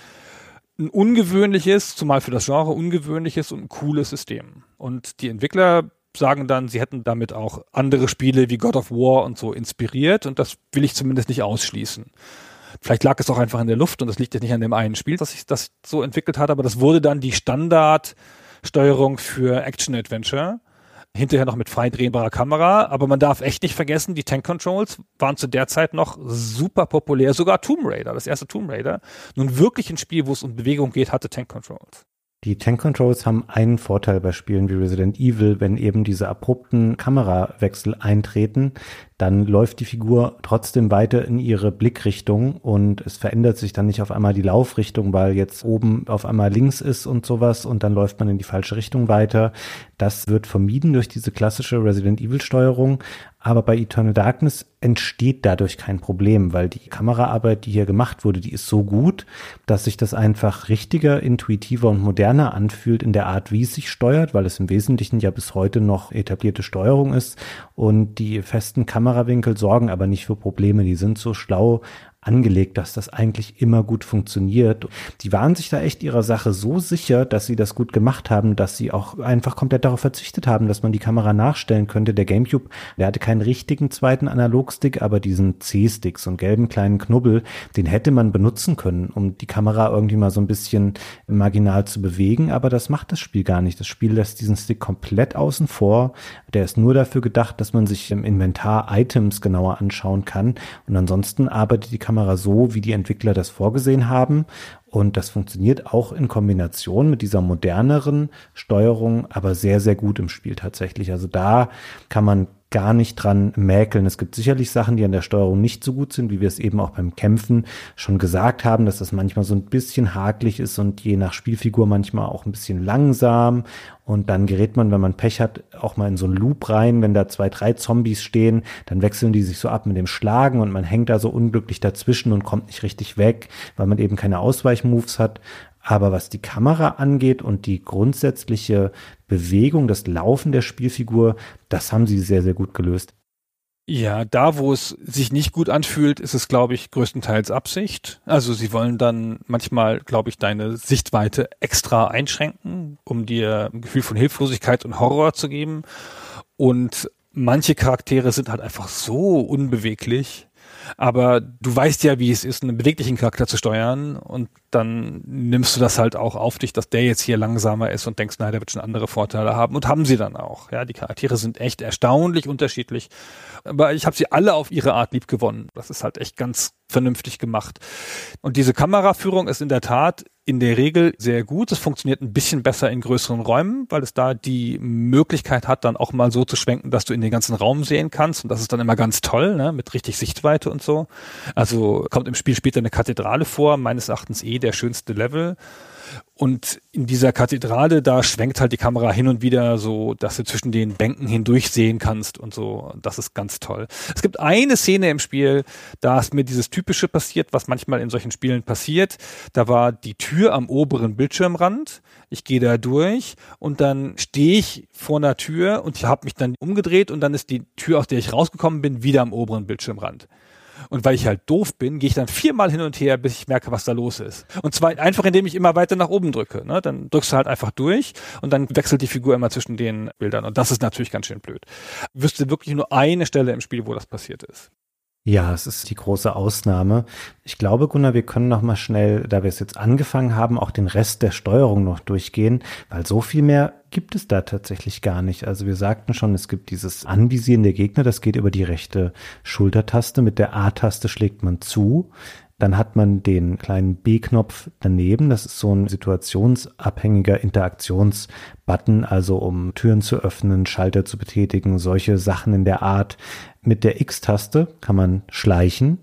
ein ungewöhnliches, zumal für das Genre ungewöhnliches und cooles System. Und die Entwickler sagen dann, sie hätten damit auch andere Spiele wie God of War und so inspiriert und das will ich zumindest nicht ausschließen. Vielleicht lag es auch einfach in der Luft und das liegt jetzt nicht an dem einen Spiel, dass sich das so entwickelt hat, aber das wurde dann die Standardsteuerung für Action-Adventure. Hinterher noch mit frei drehbarer Kamera, aber man darf echt nicht vergessen, die Tank Controls waren zu der Zeit noch super populär. Sogar Tomb Raider, das erste Tomb Raider, nun wirklich ein Spiel, wo es um Bewegung geht, hatte Tank Controls. Die Tank Controls haben einen Vorteil bei Spielen wie Resident Evil, wenn eben diese abrupten Kamerawechsel eintreten, dann läuft die Figur trotzdem weiter in ihre Blickrichtung und es verändert sich dann nicht auf einmal die Laufrichtung, weil jetzt oben auf einmal links ist und sowas und dann läuft man in die falsche Richtung weiter. Das wird vermieden durch diese klassische Resident Evil Steuerung. Aber bei Eternal Darkness entsteht dadurch kein Problem, weil die Kameraarbeit, die hier gemacht wurde, die ist so gut, dass sich das einfach richtiger, intuitiver und moderner anfühlt in der Art, wie es sich steuert, weil es im Wesentlichen ja bis heute noch etablierte Steuerung ist und die festen Kamerawinkel sorgen aber nicht für Probleme. Die sind so schlau angelegt, dass das eigentlich immer gut funktioniert. Die waren sich da echt ihrer Sache so sicher, dass sie das gut gemacht haben, dass sie auch einfach komplett darauf verzichtet haben, dass man die Kamera nachstellen könnte. Der GameCube, der hatte keinen richtigen zweiten Analogstick, aber diesen C-Stick, so einen gelben kleinen Knubbel, den hätte man benutzen können, um die Kamera irgendwie mal so ein bisschen marginal zu bewegen, aber das macht das Spiel gar nicht. Das Spiel lässt diesen Stick komplett außen vor. Der ist nur dafür gedacht, dass man sich im Inventar Items genauer anschauen kann und ansonsten arbeitet die Kamera Kamera so, wie die Entwickler das vorgesehen haben. Und das funktioniert auch in Kombination mit dieser moderneren Steuerung, aber sehr, sehr gut im Spiel tatsächlich. Also da kann man gar nicht dran mäkeln. Es gibt sicherlich Sachen, die an der Steuerung nicht so gut sind, wie wir es eben auch beim Kämpfen schon gesagt haben, dass das manchmal so ein bisschen hakelig ist und je nach Spielfigur manchmal auch ein bisschen langsam. Und dann gerät man, wenn man Pech hat, auch mal in so einen Loop rein. Wenn da zwei, drei Zombies stehen, dann wechseln die sich so ab mit dem Schlagen und man hängt da so unglücklich dazwischen und kommt nicht richtig weg, weil man eben keine Ausweichmoves hat. Aber was die Kamera angeht und die grundsätzliche Bewegung, das Laufen der Spielfigur, das haben sie sehr, sehr gut gelöst. Ja, da wo es sich nicht gut anfühlt, ist es, glaube ich, größtenteils Absicht. Also sie wollen dann manchmal, glaube ich, deine Sichtweite extra einschränken, um dir ein Gefühl von Hilflosigkeit und Horror zu geben. Und manche Charaktere sind halt einfach so unbeweglich, aber du weißt ja, wie es ist, einen beweglichen Charakter zu steuern und dann nimmst du das halt auch auf dich, dass der jetzt hier langsamer ist und denkst, naja, der wird schon andere Vorteile haben und haben sie dann auch. Ja, die Charaktere sind echt erstaunlich unterschiedlich, aber ich habe sie alle auf ihre Art lieb gewonnen. Das ist halt echt ganz vernünftig gemacht. Und diese Kameraführung ist in der Tat in der Regel sehr gut. Es funktioniert ein bisschen besser in größeren Räumen, weil es da die Möglichkeit hat, dann auch mal so zu schwenken, dass du in den ganzen Raum sehen kannst. Und das ist dann immer ganz toll, ne? mit richtig Sichtweite und so. Also kommt im Spiel später eine Kathedrale vor, meines Erachtens eh der schönste Level. Und in dieser Kathedrale, da schwenkt halt die Kamera hin und wieder so, dass du zwischen den Bänken hindurch sehen kannst und so. Das ist ganz toll. Es gibt eine Szene im Spiel, da ist mir dieses Typische passiert, was manchmal in solchen Spielen passiert. Da war die Tür am oberen Bildschirmrand. Ich gehe da durch und dann stehe ich vor einer Tür und habe mich dann umgedreht und dann ist die Tür, aus der ich rausgekommen bin, wieder am oberen Bildschirmrand. Und weil ich halt doof bin, gehe ich dann viermal hin und her, bis ich merke, was da los ist. Und zwar einfach, indem ich immer weiter nach oben drücke. Ne? Dann drückst du halt einfach durch und dann wechselt die Figur immer zwischen den Bildern. Und das ist natürlich ganz schön blöd. Wüsste wirklich nur eine Stelle im Spiel, wo das passiert ist. Ja, es ist die große Ausnahme. Ich glaube, Gunnar, wir können noch mal schnell, da wir es jetzt angefangen haben, auch den Rest der Steuerung noch durchgehen, weil so viel mehr gibt es da tatsächlich gar nicht. Also wir sagten schon, es gibt dieses Anvisieren der Gegner, das geht über die rechte Schultertaste. Mit der A-Taste schlägt man zu. Dann hat man den kleinen B-Knopf daneben. Das ist so ein situationsabhängiger Interaktionsbutton, also um Türen zu öffnen, Schalter zu betätigen, solche Sachen in der Art. Mit der X-Taste kann man schleichen,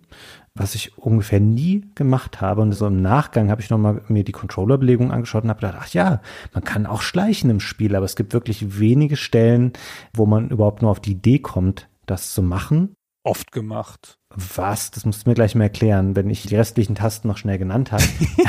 was ich ungefähr nie gemacht habe. Und so im Nachgang habe ich nochmal mir die Controllerbelegung angeschaut und habe gedacht, ach ja, man kann auch schleichen im Spiel, aber es gibt wirklich wenige Stellen, wo man überhaupt nur auf die Idee kommt, das zu machen oft gemacht. Was? Das musst du mir gleich mal erklären, wenn ich die restlichen Tasten noch schnell genannt habe.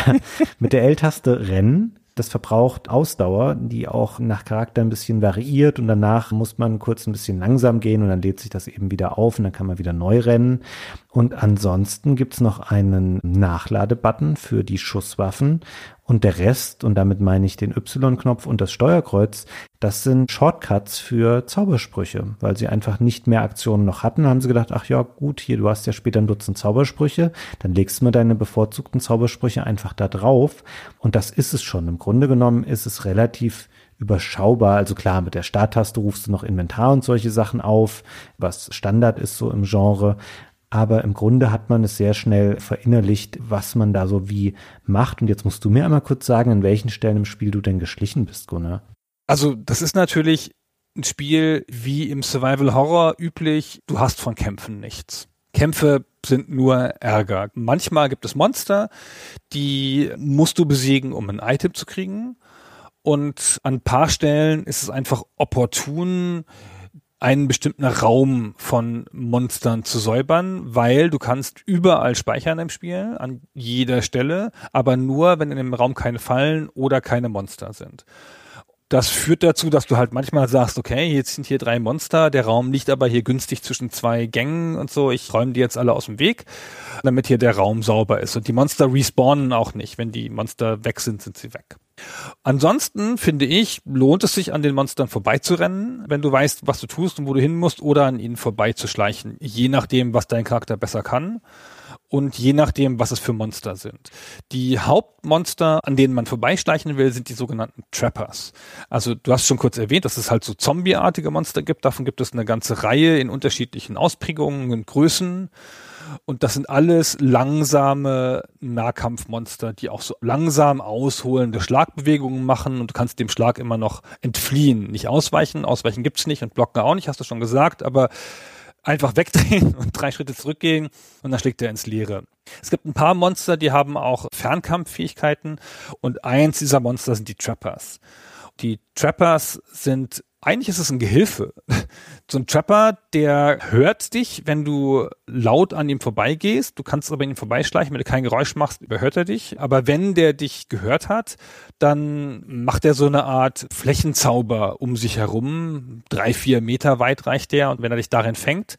Mit der L-Taste rennen, Das verbraucht Ausdauer, die auch nach Charakter ein bisschen variiert und danach muss man kurz ein bisschen langsam gehen und dann lädt sich das eben wieder auf und dann kann man wieder neu rennen. Und ansonsten gibt's noch einen Nachladebutton für die Schusswaffen und der Rest, und damit meine ich den Y-Knopf und das Steuerkreuz, das sind Shortcuts für Zaubersprüche, weil sie einfach nicht mehr Aktionen noch hatten. haben sie gedacht, ach ja, gut, hier, du hast ja später ein Dutzend Zaubersprüche, dann legst du mal deine bevorzugten Zaubersprüche einfach da drauf. Und das ist es schon. Im Grunde genommen ist es relativ überschaubar. Also klar, mit der Starttaste rufst du noch Inventar und solche Sachen auf, was Standard ist so im Genre. Aber im Grunde hat man es sehr schnell verinnerlicht, was man da so wie macht. Und jetzt musst du mir einmal kurz sagen, an welchen Stellen im Spiel du denn geschlichen bist, Gunnar. Also, das ist natürlich ein Spiel wie im Survival Horror üblich. Du hast von Kämpfen nichts. Kämpfe sind nur Ärger. Manchmal gibt es Monster, die musst du besiegen, um ein Item zu kriegen. Und an ein paar Stellen ist es einfach opportun, einen bestimmten Raum von Monstern zu säubern, weil du kannst überall speichern im Spiel, an jeder Stelle, aber nur, wenn in dem Raum keine Fallen oder keine Monster sind. Das führt dazu, dass du halt manchmal sagst, okay, jetzt sind hier drei Monster, der Raum liegt aber hier günstig zwischen zwei Gängen und so, ich räume die jetzt alle aus dem Weg, damit hier der Raum sauber ist. Und die Monster respawnen auch nicht. Wenn die Monster weg sind, sind sie weg. Ansonsten finde ich, lohnt es sich an den Monstern vorbeizurennen, wenn du weißt, was du tust und wo du hin musst, oder an ihnen vorbeizuschleichen, je nachdem, was dein Charakter besser kann und je nachdem, was es für Monster sind. Die Hauptmonster, an denen man vorbeischleichen will, sind die sogenannten Trappers. Also du hast schon kurz erwähnt, dass es halt so zombieartige Monster gibt. Davon gibt es eine ganze Reihe in unterschiedlichen Ausprägungen und Größen. Und das sind alles langsame Nahkampfmonster, die auch so langsam ausholende Schlagbewegungen machen und du kannst dem Schlag immer noch entfliehen. Nicht ausweichen, ausweichen gibt's nicht und blocken auch nicht, hast du schon gesagt, aber einfach wegdrehen und drei Schritte zurückgehen und dann schlägt er ins Leere. Es gibt ein paar Monster, die haben auch Fernkampffähigkeiten und eins dieser Monster sind die Trappers. Die Trappers sind eigentlich ist es ein Gehilfe. So ein Trapper, der hört dich, wenn du laut an ihm vorbeigehst. Du kannst aber an ihm vorbeischleichen. Wenn du kein Geräusch machst, überhört er dich. Aber wenn der dich gehört hat, dann macht er so eine Art Flächenzauber um sich herum. Drei, vier Meter weit reicht der. Und wenn er dich darin fängt,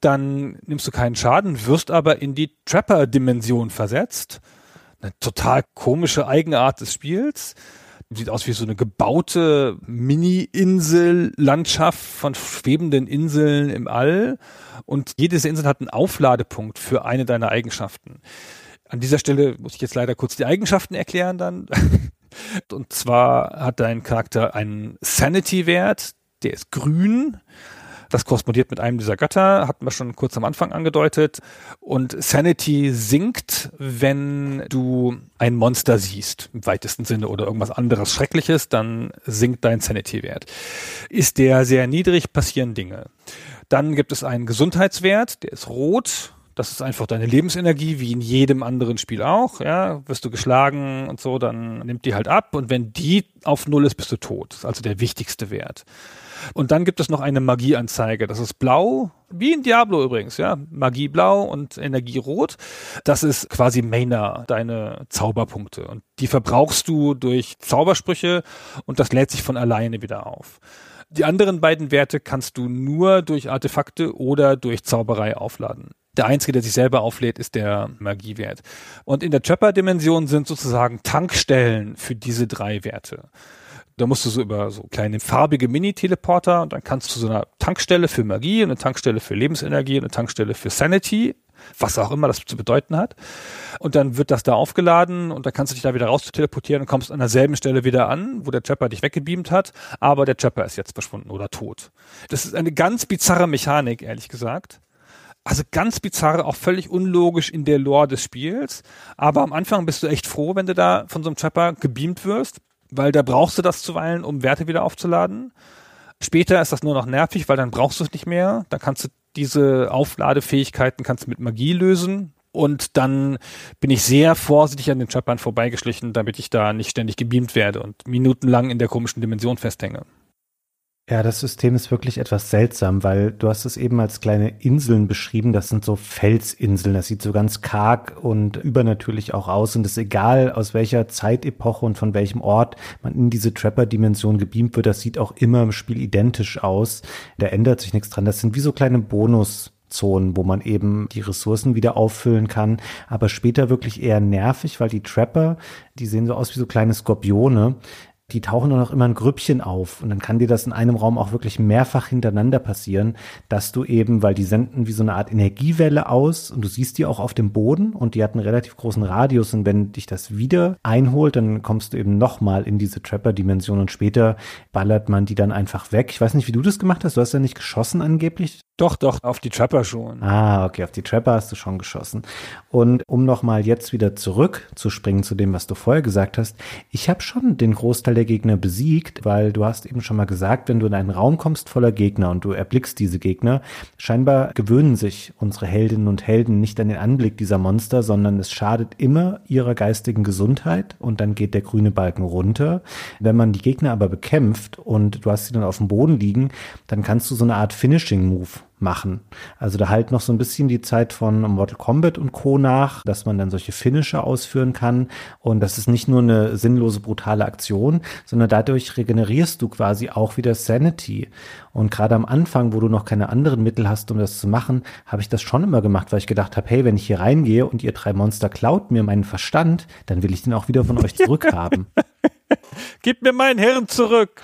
dann nimmst du keinen Schaden, wirst aber in die Trapper-Dimension versetzt. Eine total komische Eigenart des Spiels sieht aus wie so eine gebaute Mini-Insel-Landschaft von schwebenden Inseln im All. Und jede Inseln hat einen Aufladepunkt für eine deiner Eigenschaften. An dieser Stelle muss ich jetzt leider kurz die Eigenschaften erklären dann. Und zwar hat dein Charakter einen Sanity-Wert, der ist grün. Das korrespondiert mit einem dieser Götter, hatten wir schon kurz am Anfang angedeutet. Und Sanity sinkt, wenn du ein Monster siehst, im weitesten Sinne, oder irgendwas anderes Schreckliches, dann sinkt dein Sanity-Wert. Ist der sehr niedrig, passieren Dinge. Dann gibt es einen Gesundheitswert, der ist rot. Das ist einfach deine Lebensenergie, wie in jedem anderen Spiel auch. Ja, wirst du geschlagen und so, dann nimmt die halt ab. Und wenn die auf Null ist, bist du tot. Das ist also der wichtigste Wert. Und dann gibt es noch eine Magieanzeige. Das ist blau, wie in Diablo übrigens, ja. Magie blau und Energie rot. Das ist quasi Mana, deine Zauberpunkte. Und die verbrauchst du durch Zaubersprüche und das lädt sich von alleine wieder auf. Die anderen beiden Werte kannst du nur durch Artefakte oder durch Zauberei aufladen. Der einzige, der sich selber auflädt, ist der Magiewert. Und in der Trapper-Dimension sind sozusagen Tankstellen für diese drei Werte. Da musst du so über so kleine farbige Mini-Teleporter und dann kannst du so eine Tankstelle für Magie und eine Tankstelle für Lebensenergie und eine Tankstelle für Sanity, was auch immer das zu bedeuten hat. Und dann wird das da aufgeladen und dann kannst du dich da wieder raus teleportieren und kommst an derselben Stelle wieder an, wo der Trapper dich weggebeamt hat, aber der Trapper ist jetzt verschwunden oder tot. Das ist eine ganz bizarre Mechanik, ehrlich gesagt. Also ganz bizarre, auch völlig unlogisch in der Lore des Spiels. Aber am Anfang bist du echt froh, wenn du da von so einem Trapper gebeamt wirst weil da brauchst du das zuweilen, um Werte wieder aufzuladen. Später ist das nur noch nervig, weil dann brauchst du es nicht mehr. Dann kannst du diese Aufladefähigkeiten kannst du mit Magie lösen. Und dann bin ich sehr vorsichtig an den Trappern vorbeigeschlichen, damit ich da nicht ständig gebeamt werde und minutenlang in der komischen Dimension festhänge. Ja, das System ist wirklich etwas seltsam, weil du hast es eben als kleine Inseln beschrieben. Das sind so Felsinseln. Das sieht so ganz karg und übernatürlich auch aus. Und es ist egal, aus welcher Zeitepoche und von welchem Ort man in diese Trapper-Dimension gebeamt wird. Das sieht auch immer im Spiel identisch aus. Da ändert sich nichts dran. Das sind wie so kleine Bonus Zonen, wo man eben die Ressourcen wieder auffüllen kann, aber später wirklich eher nervig, weil die Trapper, die sehen so aus wie so kleine Skorpione, die tauchen dann auch immer ein Grüppchen auf. Und dann kann dir das in einem Raum auch wirklich mehrfach hintereinander passieren, dass du eben, weil die senden wie so eine Art Energiewelle aus und du siehst die auch auf dem Boden und die hat einen relativ großen Radius und wenn dich das wieder einholt, dann kommst du eben nochmal in diese Trapper-Dimension und später ballert man die dann einfach weg. Ich weiß nicht, wie du das gemacht hast. Du hast ja nicht geschossen angeblich. Doch, doch, auf die Trapper schon. Ah, okay, auf die Trapper hast du schon geschossen. Und um nochmal jetzt wieder zurück zu springen zu dem, was du vorher gesagt hast, ich habe schon den Großteil der Gegner besiegt, weil du hast eben schon mal gesagt, wenn du in einen Raum kommst voller Gegner und du erblickst diese Gegner, scheinbar gewöhnen sich unsere Heldinnen und Helden nicht an den Anblick dieser Monster, sondern es schadet immer ihrer geistigen Gesundheit und dann geht der grüne Balken runter. Wenn man die Gegner aber bekämpft und du hast sie dann auf dem Boden liegen, dann kannst du so eine Art Finishing-Move machen. Also da halt noch so ein bisschen die Zeit von Mortal Kombat und Co. nach, dass man dann solche Finisher ausführen kann. Und das ist nicht nur eine sinnlose, brutale Aktion, sondern dadurch regenerierst du quasi auch wieder Sanity. Und gerade am Anfang, wo du noch keine anderen Mittel hast, um das zu machen, habe ich das schon immer gemacht, weil ich gedacht habe, hey, wenn ich hier reingehe und ihr drei Monster klaut mir meinen Verstand, dann will ich den auch wieder von euch zurückhaben. Gib mir meinen Herrn zurück.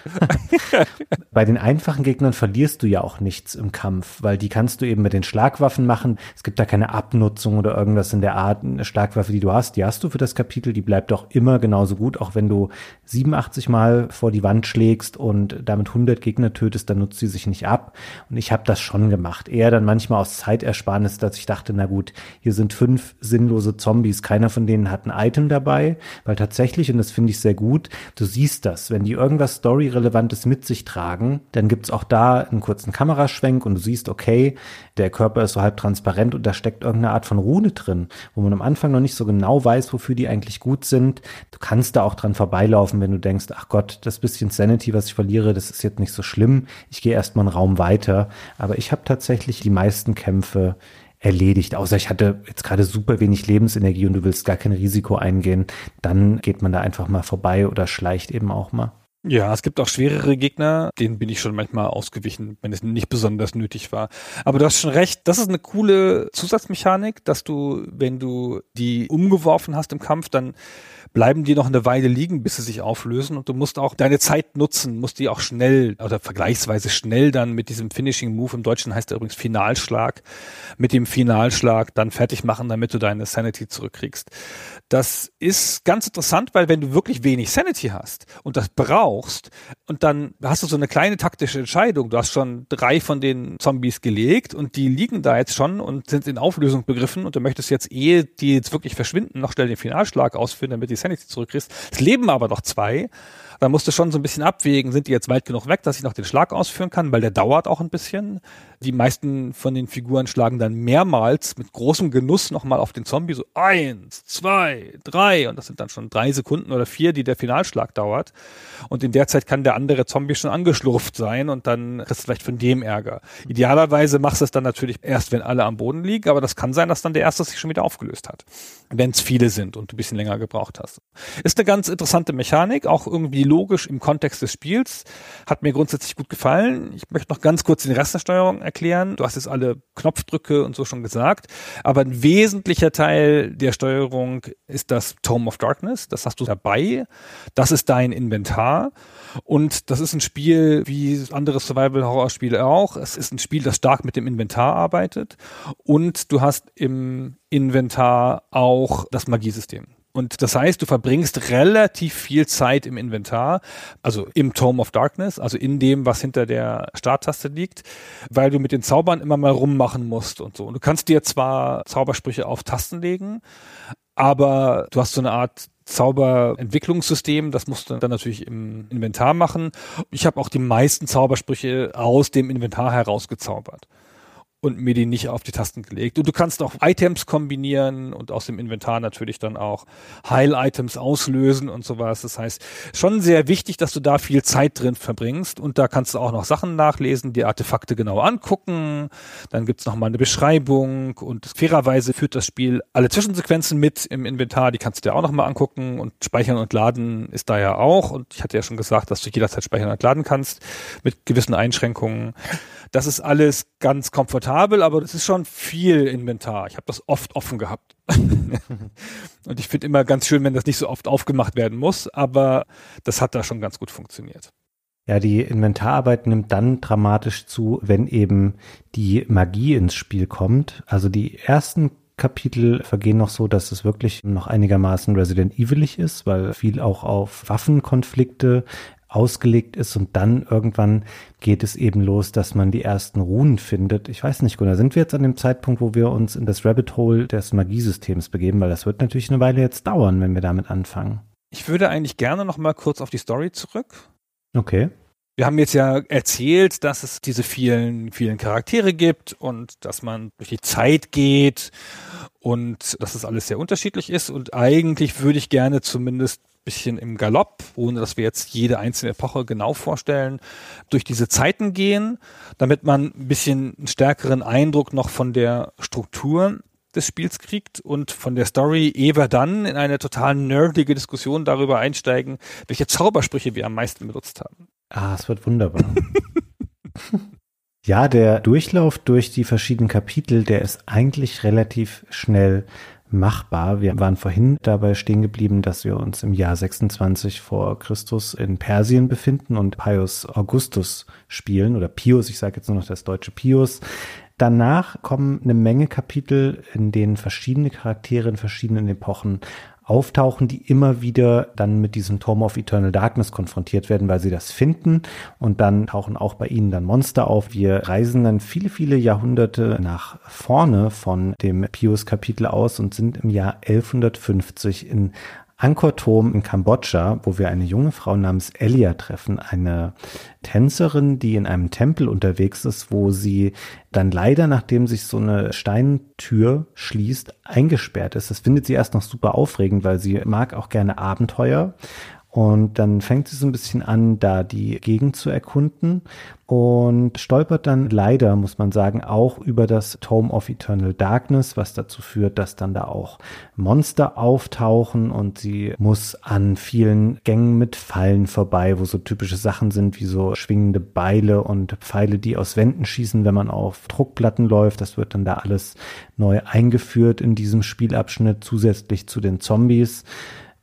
Bei den einfachen Gegnern verlierst du ja auch nichts im Kampf, weil die kannst du eben mit den Schlagwaffen machen. Es gibt da keine Abnutzung oder irgendwas in der Art. Eine Schlagwaffe, die du hast, die hast du für das Kapitel, die bleibt auch immer genauso gut, auch wenn du 87 Mal vor die Wand schlägst und damit 100 Gegner tötest, dann nutzt sie sich nicht ab. Und ich habe das schon gemacht. Eher dann manchmal aus Zeitersparnis, dass ich dachte, na gut, hier sind fünf sinnlose Zombies. Keiner von denen hat ein Item dabei, weil tatsächlich, und das finde ich sehr gut, du siehst das. Wenn die irgendwas Story-Relevantes mit sich tragen, dann gibt's auch da einen kurzen Kameraschwenk und du siehst, okay, der Körper ist so halb transparent und da steckt irgendeine Art von Rune drin, wo man am Anfang noch nicht so genau weiß, wofür die eigentlich gut sind. Du kannst da auch dran vorbeilaufen, wenn du denkst, ach Gott, das bisschen Sanity, was ich verliere, das ist jetzt nicht so schlimm. Ich gehe erstmal einen Raum weiter. Aber ich habe tatsächlich die meisten Kämpfe erledigt. Außer ich hatte jetzt gerade super wenig Lebensenergie und du willst gar kein Risiko eingehen, dann geht man da einfach mal vorbei oder schleicht eben auch mal. Ja, es gibt auch schwerere Gegner, denen bin ich schon manchmal ausgewichen, wenn es nicht besonders nötig war. Aber du hast schon recht, das ist eine coole Zusatzmechanik, dass du, wenn du die umgeworfen hast im Kampf, dann bleiben die noch eine Weile liegen, bis sie sich auflösen und du musst auch deine Zeit nutzen, musst die auch schnell oder vergleichsweise schnell dann mit diesem Finishing Move, im Deutschen heißt er übrigens Finalschlag, mit dem Finalschlag dann fertig machen, damit du deine Sanity zurückkriegst. Das ist ganz interessant, weil wenn du wirklich wenig Sanity hast und das brauchst und dann hast du so eine kleine taktische Entscheidung, du hast schon drei von den Zombies gelegt und die liegen da jetzt schon und sind in Auflösung begriffen und du möchtest jetzt, ehe die jetzt wirklich verschwinden, noch schnell den Finalschlag ausführen, damit die Sanity zurückkriegst. Es leben aber noch zwei. Da musst du schon so ein bisschen abwägen, sind die jetzt weit genug weg, dass ich noch den Schlag ausführen kann, weil der dauert auch ein bisschen. Die meisten von den Figuren schlagen dann mehrmals mit großem Genuss nochmal auf den Zombie, so eins, zwei, drei, und das sind dann schon drei Sekunden oder vier, die der Finalschlag dauert. Und in der Zeit kann der andere Zombie schon angeschlurft sein und dann kriegst du vielleicht von dem Ärger. Idealerweise machst du es dann natürlich erst, wenn alle am Boden liegen, aber das kann sein, dass dann der erste sich schon wieder aufgelöst hat, wenn es viele sind und du ein bisschen länger gebraucht hast. Ist eine ganz interessante Mechanik, auch irgendwie logisch im Kontext des Spiels, hat mir grundsätzlich gut gefallen. Ich möchte noch ganz kurz den Rest der Steuerung erklären. Du hast jetzt alle Knopfdrücke und so schon gesagt, aber ein wesentlicher Teil der Steuerung ist das Tome of Darkness. Das hast du dabei. Das ist dein Inventar. Und das ist ein Spiel wie andere Survival-Horror-Spiele auch. Es ist ein Spiel, das stark mit dem Inventar arbeitet. Und du hast im Inventar auch das Magiesystem. Und das heißt, du verbringst relativ viel Zeit im Inventar, also im Tome of Darkness, also in dem, was hinter der Starttaste liegt, weil du mit den Zaubern immer mal rummachen musst und so. Und du kannst dir zwar Zaubersprüche auf Tasten legen, aber du hast so eine Art Zauberentwicklungssystem, das musst du dann natürlich im Inventar machen. Ich habe auch die meisten Zaubersprüche aus dem Inventar herausgezaubert. Und mir die nicht auf die Tasten gelegt. Und du kannst auch Items kombinieren und aus dem Inventar natürlich dann auch Heil-Items auslösen und sowas. Das heißt, schon sehr wichtig, dass du da viel Zeit drin verbringst und da kannst du auch noch Sachen nachlesen, die Artefakte genau angucken. Dann gibt's noch mal eine Beschreibung und fairerweise führt das Spiel alle Zwischensequenzen mit im Inventar, die kannst du dir auch noch mal angucken und speichern und laden ist da ja auch. Und ich hatte ja schon gesagt, dass du jederzeit speichern und laden kannst mit gewissen Einschränkungen. Das ist alles ganz komfortabel, aber das ist schon viel Inventar. Ich habe das oft offen gehabt. und ich finde immer ganz schön, wenn das nicht so oft aufgemacht werden muss, aber das hat da schon ganz gut funktioniert. Ja, die Inventararbeit nimmt dann dramatisch zu, wenn eben die Magie ins Spiel kommt. Also die ersten Kapitel vergehen noch so, dass es wirklich noch einigermaßen Resident Evilig ist, weil viel auch auf Waffenkonflikte ausgelegt ist und dann irgendwann geht es eben los, dass man die ersten Runen findet. Ich weiß nicht, Gunnar, sind wir jetzt an dem Zeitpunkt, wo wir uns in das Rabbit Hole des Magiesystems begeben, weil das wird natürlich eine Weile jetzt dauern, wenn wir damit anfangen. Ich würde eigentlich gerne noch mal kurz auf die Story zurück. Okay. Wir haben jetzt ja erzählt, dass es diese vielen, vielen Charaktere gibt und dass man durch die Zeit geht und dass es alles sehr unterschiedlich ist. Und eigentlich würde ich gerne zumindest bisschen im Galopp, ohne dass wir jetzt jede einzelne Epoche genau vorstellen, durch diese Zeiten gehen, damit man ein bisschen einen stärkeren Eindruck noch von der Struktur des Spiels kriegt und von der Story ehe dann in eine total nerdige Diskussion darüber einsteigen, welche Zaubersprüche wir am meisten benutzt haben. Ah, es wird wunderbar. ja, der Durchlauf durch die verschiedenen Kapitel, der ist eigentlich relativ schnell machbar. Wir waren vorhin dabei stehen geblieben, dass wir uns im Jahr 26 vor Christus in Persien befinden und Pius Augustus spielen oder Pius, ich sage jetzt nur noch das deutsche Pius. Danach kommen eine Menge Kapitel, in denen verschiedene Charaktere in verschiedenen Epochen auftauchen, die immer wieder dann mit diesem Tome of Eternal Darkness konfrontiert werden, weil sie das finden und dann tauchen auch bei ihnen dann Monster auf. Wir reisen dann viele, viele Jahrhunderte nach vorne von dem Pius-Kapitel aus und sind im Jahr 1150 in Angkor Thom in Kambodscha, wo wir eine junge Frau namens Elia treffen, eine Tänzerin, die in einem Tempel unterwegs ist, wo sie dann leider, nachdem sich so eine Steintür schließt, eingesperrt ist. Das findet sie erst noch super aufregend, weil sie mag auch gerne Abenteuer und dann fängt sie so ein bisschen an, da die Gegend zu erkunden und stolpert dann leider, muss man sagen, auch über das Tome of Eternal Darkness, was dazu führt, dass dann da auch Monster auftauchen und sie muss an vielen Gängen mit Fallen vorbei, wo so typische Sachen sind wie so schwingende Beile und Pfeile, die aus Wänden schießen, wenn man auf Druckplatten läuft. Das wird dann da alles neu eingeführt in diesem Spielabschnitt, zusätzlich zu den Zombies.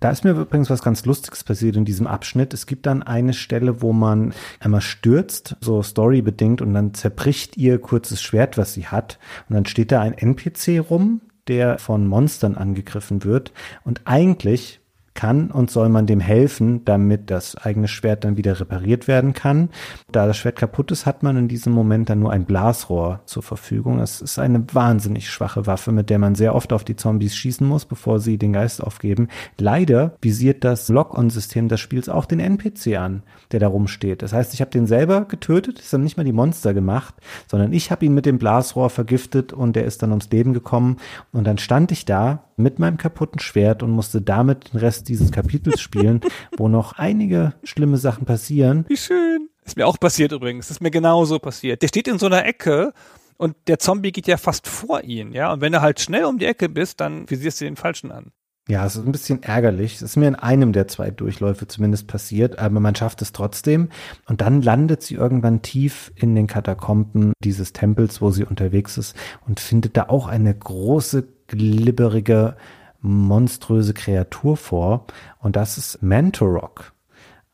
Da ist mir übrigens was ganz Lustiges passiert in diesem Abschnitt. Es gibt dann eine Stelle, wo man einmal stürzt, so storybedingt, und dann zerbricht ihr kurzes Schwert, was sie hat. Und dann steht da ein NPC rum, der von Monstern angegriffen wird. Und eigentlich kann und soll man dem helfen, damit das eigene Schwert dann wieder repariert werden kann. Da das Schwert kaputt ist, hat man in diesem Moment dann nur ein Blasrohr zur Verfügung. Das ist eine wahnsinnig schwache Waffe, mit der man sehr oft auf die Zombies schießen muss, bevor sie den Geist aufgeben. Leider visiert das Lock-on-System des Spiels auch den NPC an, der da rumsteht. Das heißt, ich habe den selber getötet, es haben nicht mal die Monster gemacht, sondern ich habe ihn mit dem Blasrohr vergiftet und der ist dann ums Leben gekommen. Und dann stand ich da mit meinem kaputten Schwert und musste damit den Rest dieses Kapitels spielen, wo noch einige schlimme Sachen passieren. Wie schön. Ist mir auch passiert übrigens. ist mir genauso passiert. Der steht in so einer Ecke und der Zombie geht ja fast vor ihn, ja. Und wenn du halt schnell um die Ecke bist, dann visierst du den Falschen an. Ja, es ist ein bisschen ärgerlich. Es ist mir in einem der zwei Durchläufe zumindest passiert, aber man schafft es trotzdem. Und dann landet sie irgendwann tief in den Katakomben dieses Tempels, wo sie unterwegs ist und findet da auch eine große, glibberige monströse Kreatur vor und das ist Mantorok.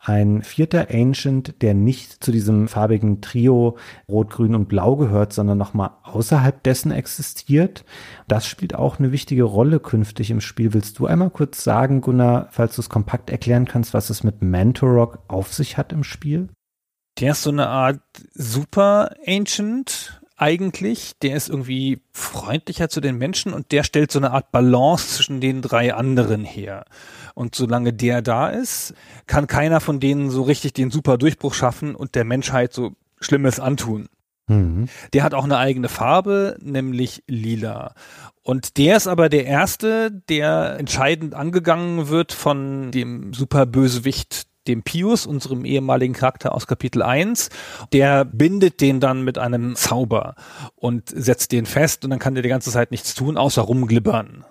Ein vierter Ancient, der nicht zu diesem farbigen Trio Rot, Grün und Blau gehört, sondern nochmal außerhalb dessen existiert. Das spielt auch eine wichtige Rolle künftig im Spiel. Willst du einmal kurz sagen, Gunnar, falls du es kompakt erklären kannst, was es mit Mantorok auf sich hat im Spiel? Der ist so eine Art Super Ancient, eigentlich, der ist irgendwie freundlicher zu den Menschen und der stellt so eine Art Balance zwischen den drei anderen her. Und solange der da ist, kann keiner von denen so richtig den super Durchbruch schaffen und der Menschheit so Schlimmes antun. Der hat auch eine eigene Farbe, nämlich lila. Und der ist aber der erste, der entscheidend angegangen wird von dem Superbösewicht dem Pius, unserem ehemaligen Charakter aus Kapitel 1, der bindet den dann mit einem Zauber und setzt den fest und dann kann der die ganze Zeit nichts tun, außer rumglibbern.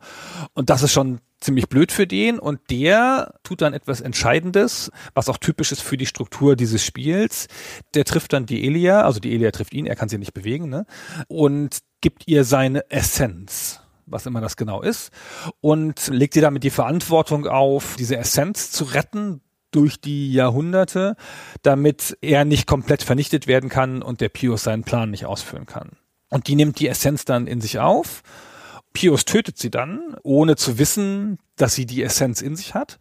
Und das ist schon ziemlich blöd für den und der tut dann etwas Entscheidendes, was auch typisch ist für die Struktur dieses Spiels. Der trifft dann die Elia, also die Elia trifft ihn, er kann sie nicht bewegen, ne? Und gibt ihr seine Essenz was immer das genau ist, und legt ihr damit die Verantwortung auf, diese Essenz zu retten durch die Jahrhunderte, damit er nicht komplett vernichtet werden kann und der Pius seinen Plan nicht ausführen kann. Und die nimmt die Essenz dann in sich auf. Pius tötet sie dann, ohne zu wissen, dass sie die Essenz in sich hat.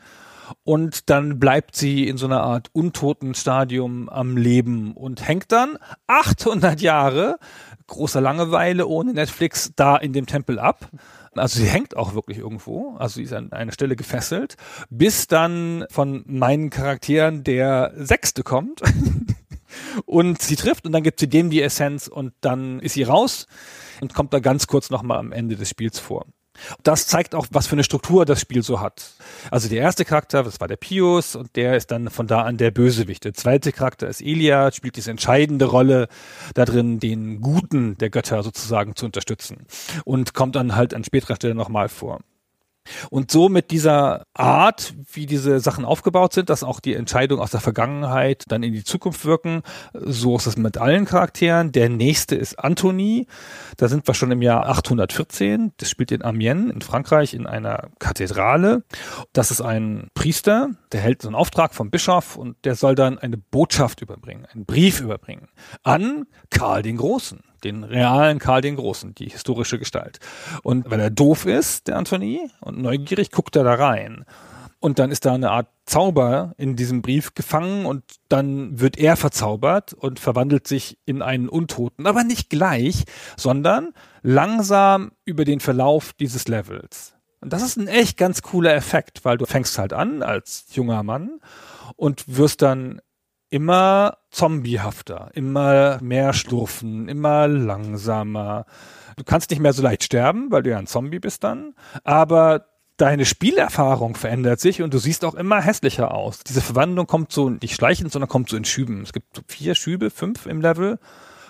Und dann bleibt sie in so einer Art untoten Stadium am Leben und hängt dann 800 Jahre großer Langeweile ohne Netflix da in dem Tempel ab. Also sie hängt auch wirklich irgendwo, also sie ist an einer Stelle gefesselt, bis dann von meinen Charakteren der Sechste kommt und sie trifft und dann gibt sie dem die Essenz und dann ist sie raus und kommt da ganz kurz nochmal am Ende des Spiels vor. Das zeigt auch, was für eine Struktur das Spiel so hat. Also der erste Charakter, das war der Pius und der ist dann von da an der Bösewicht. Der zweite Charakter ist Elia, spielt diese entscheidende Rolle da drin, den Guten der Götter sozusagen zu unterstützen und kommt dann halt an späterer Stelle nochmal vor. Und so mit dieser Art, wie diese Sachen aufgebaut sind, dass auch die Entscheidungen aus der Vergangenheit dann in die Zukunft wirken, so ist es mit allen Charakteren. Der nächste ist Anthony. Da sind wir schon im Jahr 814. Das spielt in Amiens in Frankreich in einer Kathedrale. Das ist ein Priester, der hält so einen Auftrag vom Bischof und der soll dann eine Botschaft überbringen, einen Brief überbringen an Karl den Großen den realen Karl den Großen, die historische Gestalt. Und weil er doof ist, der Anthony, und neugierig, guckt er da rein. Und dann ist da eine Art Zauber in diesem Brief gefangen und dann wird er verzaubert und verwandelt sich in einen Untoten. Aber nicht gleich, sondern langsam über den Verlauf dieses Levels. Und das ist ein echt ganz cooler Effekt, weil du fängst halt an als junger Mann und wirst dann immer zombiehafter, immer mehr schlurfen, immer langsamer. Du kannst nicht mehr so leicht sterben, weil du ja ein Zombie bist dann, aber deine Spielerfahrung verändert sich und du siehst auch immer hässlicher aus. Diese Verwandlung kommt so nicht schleichend, sondern kommt so in Schüben. Es gibt so vier Schübe, fünf im Level,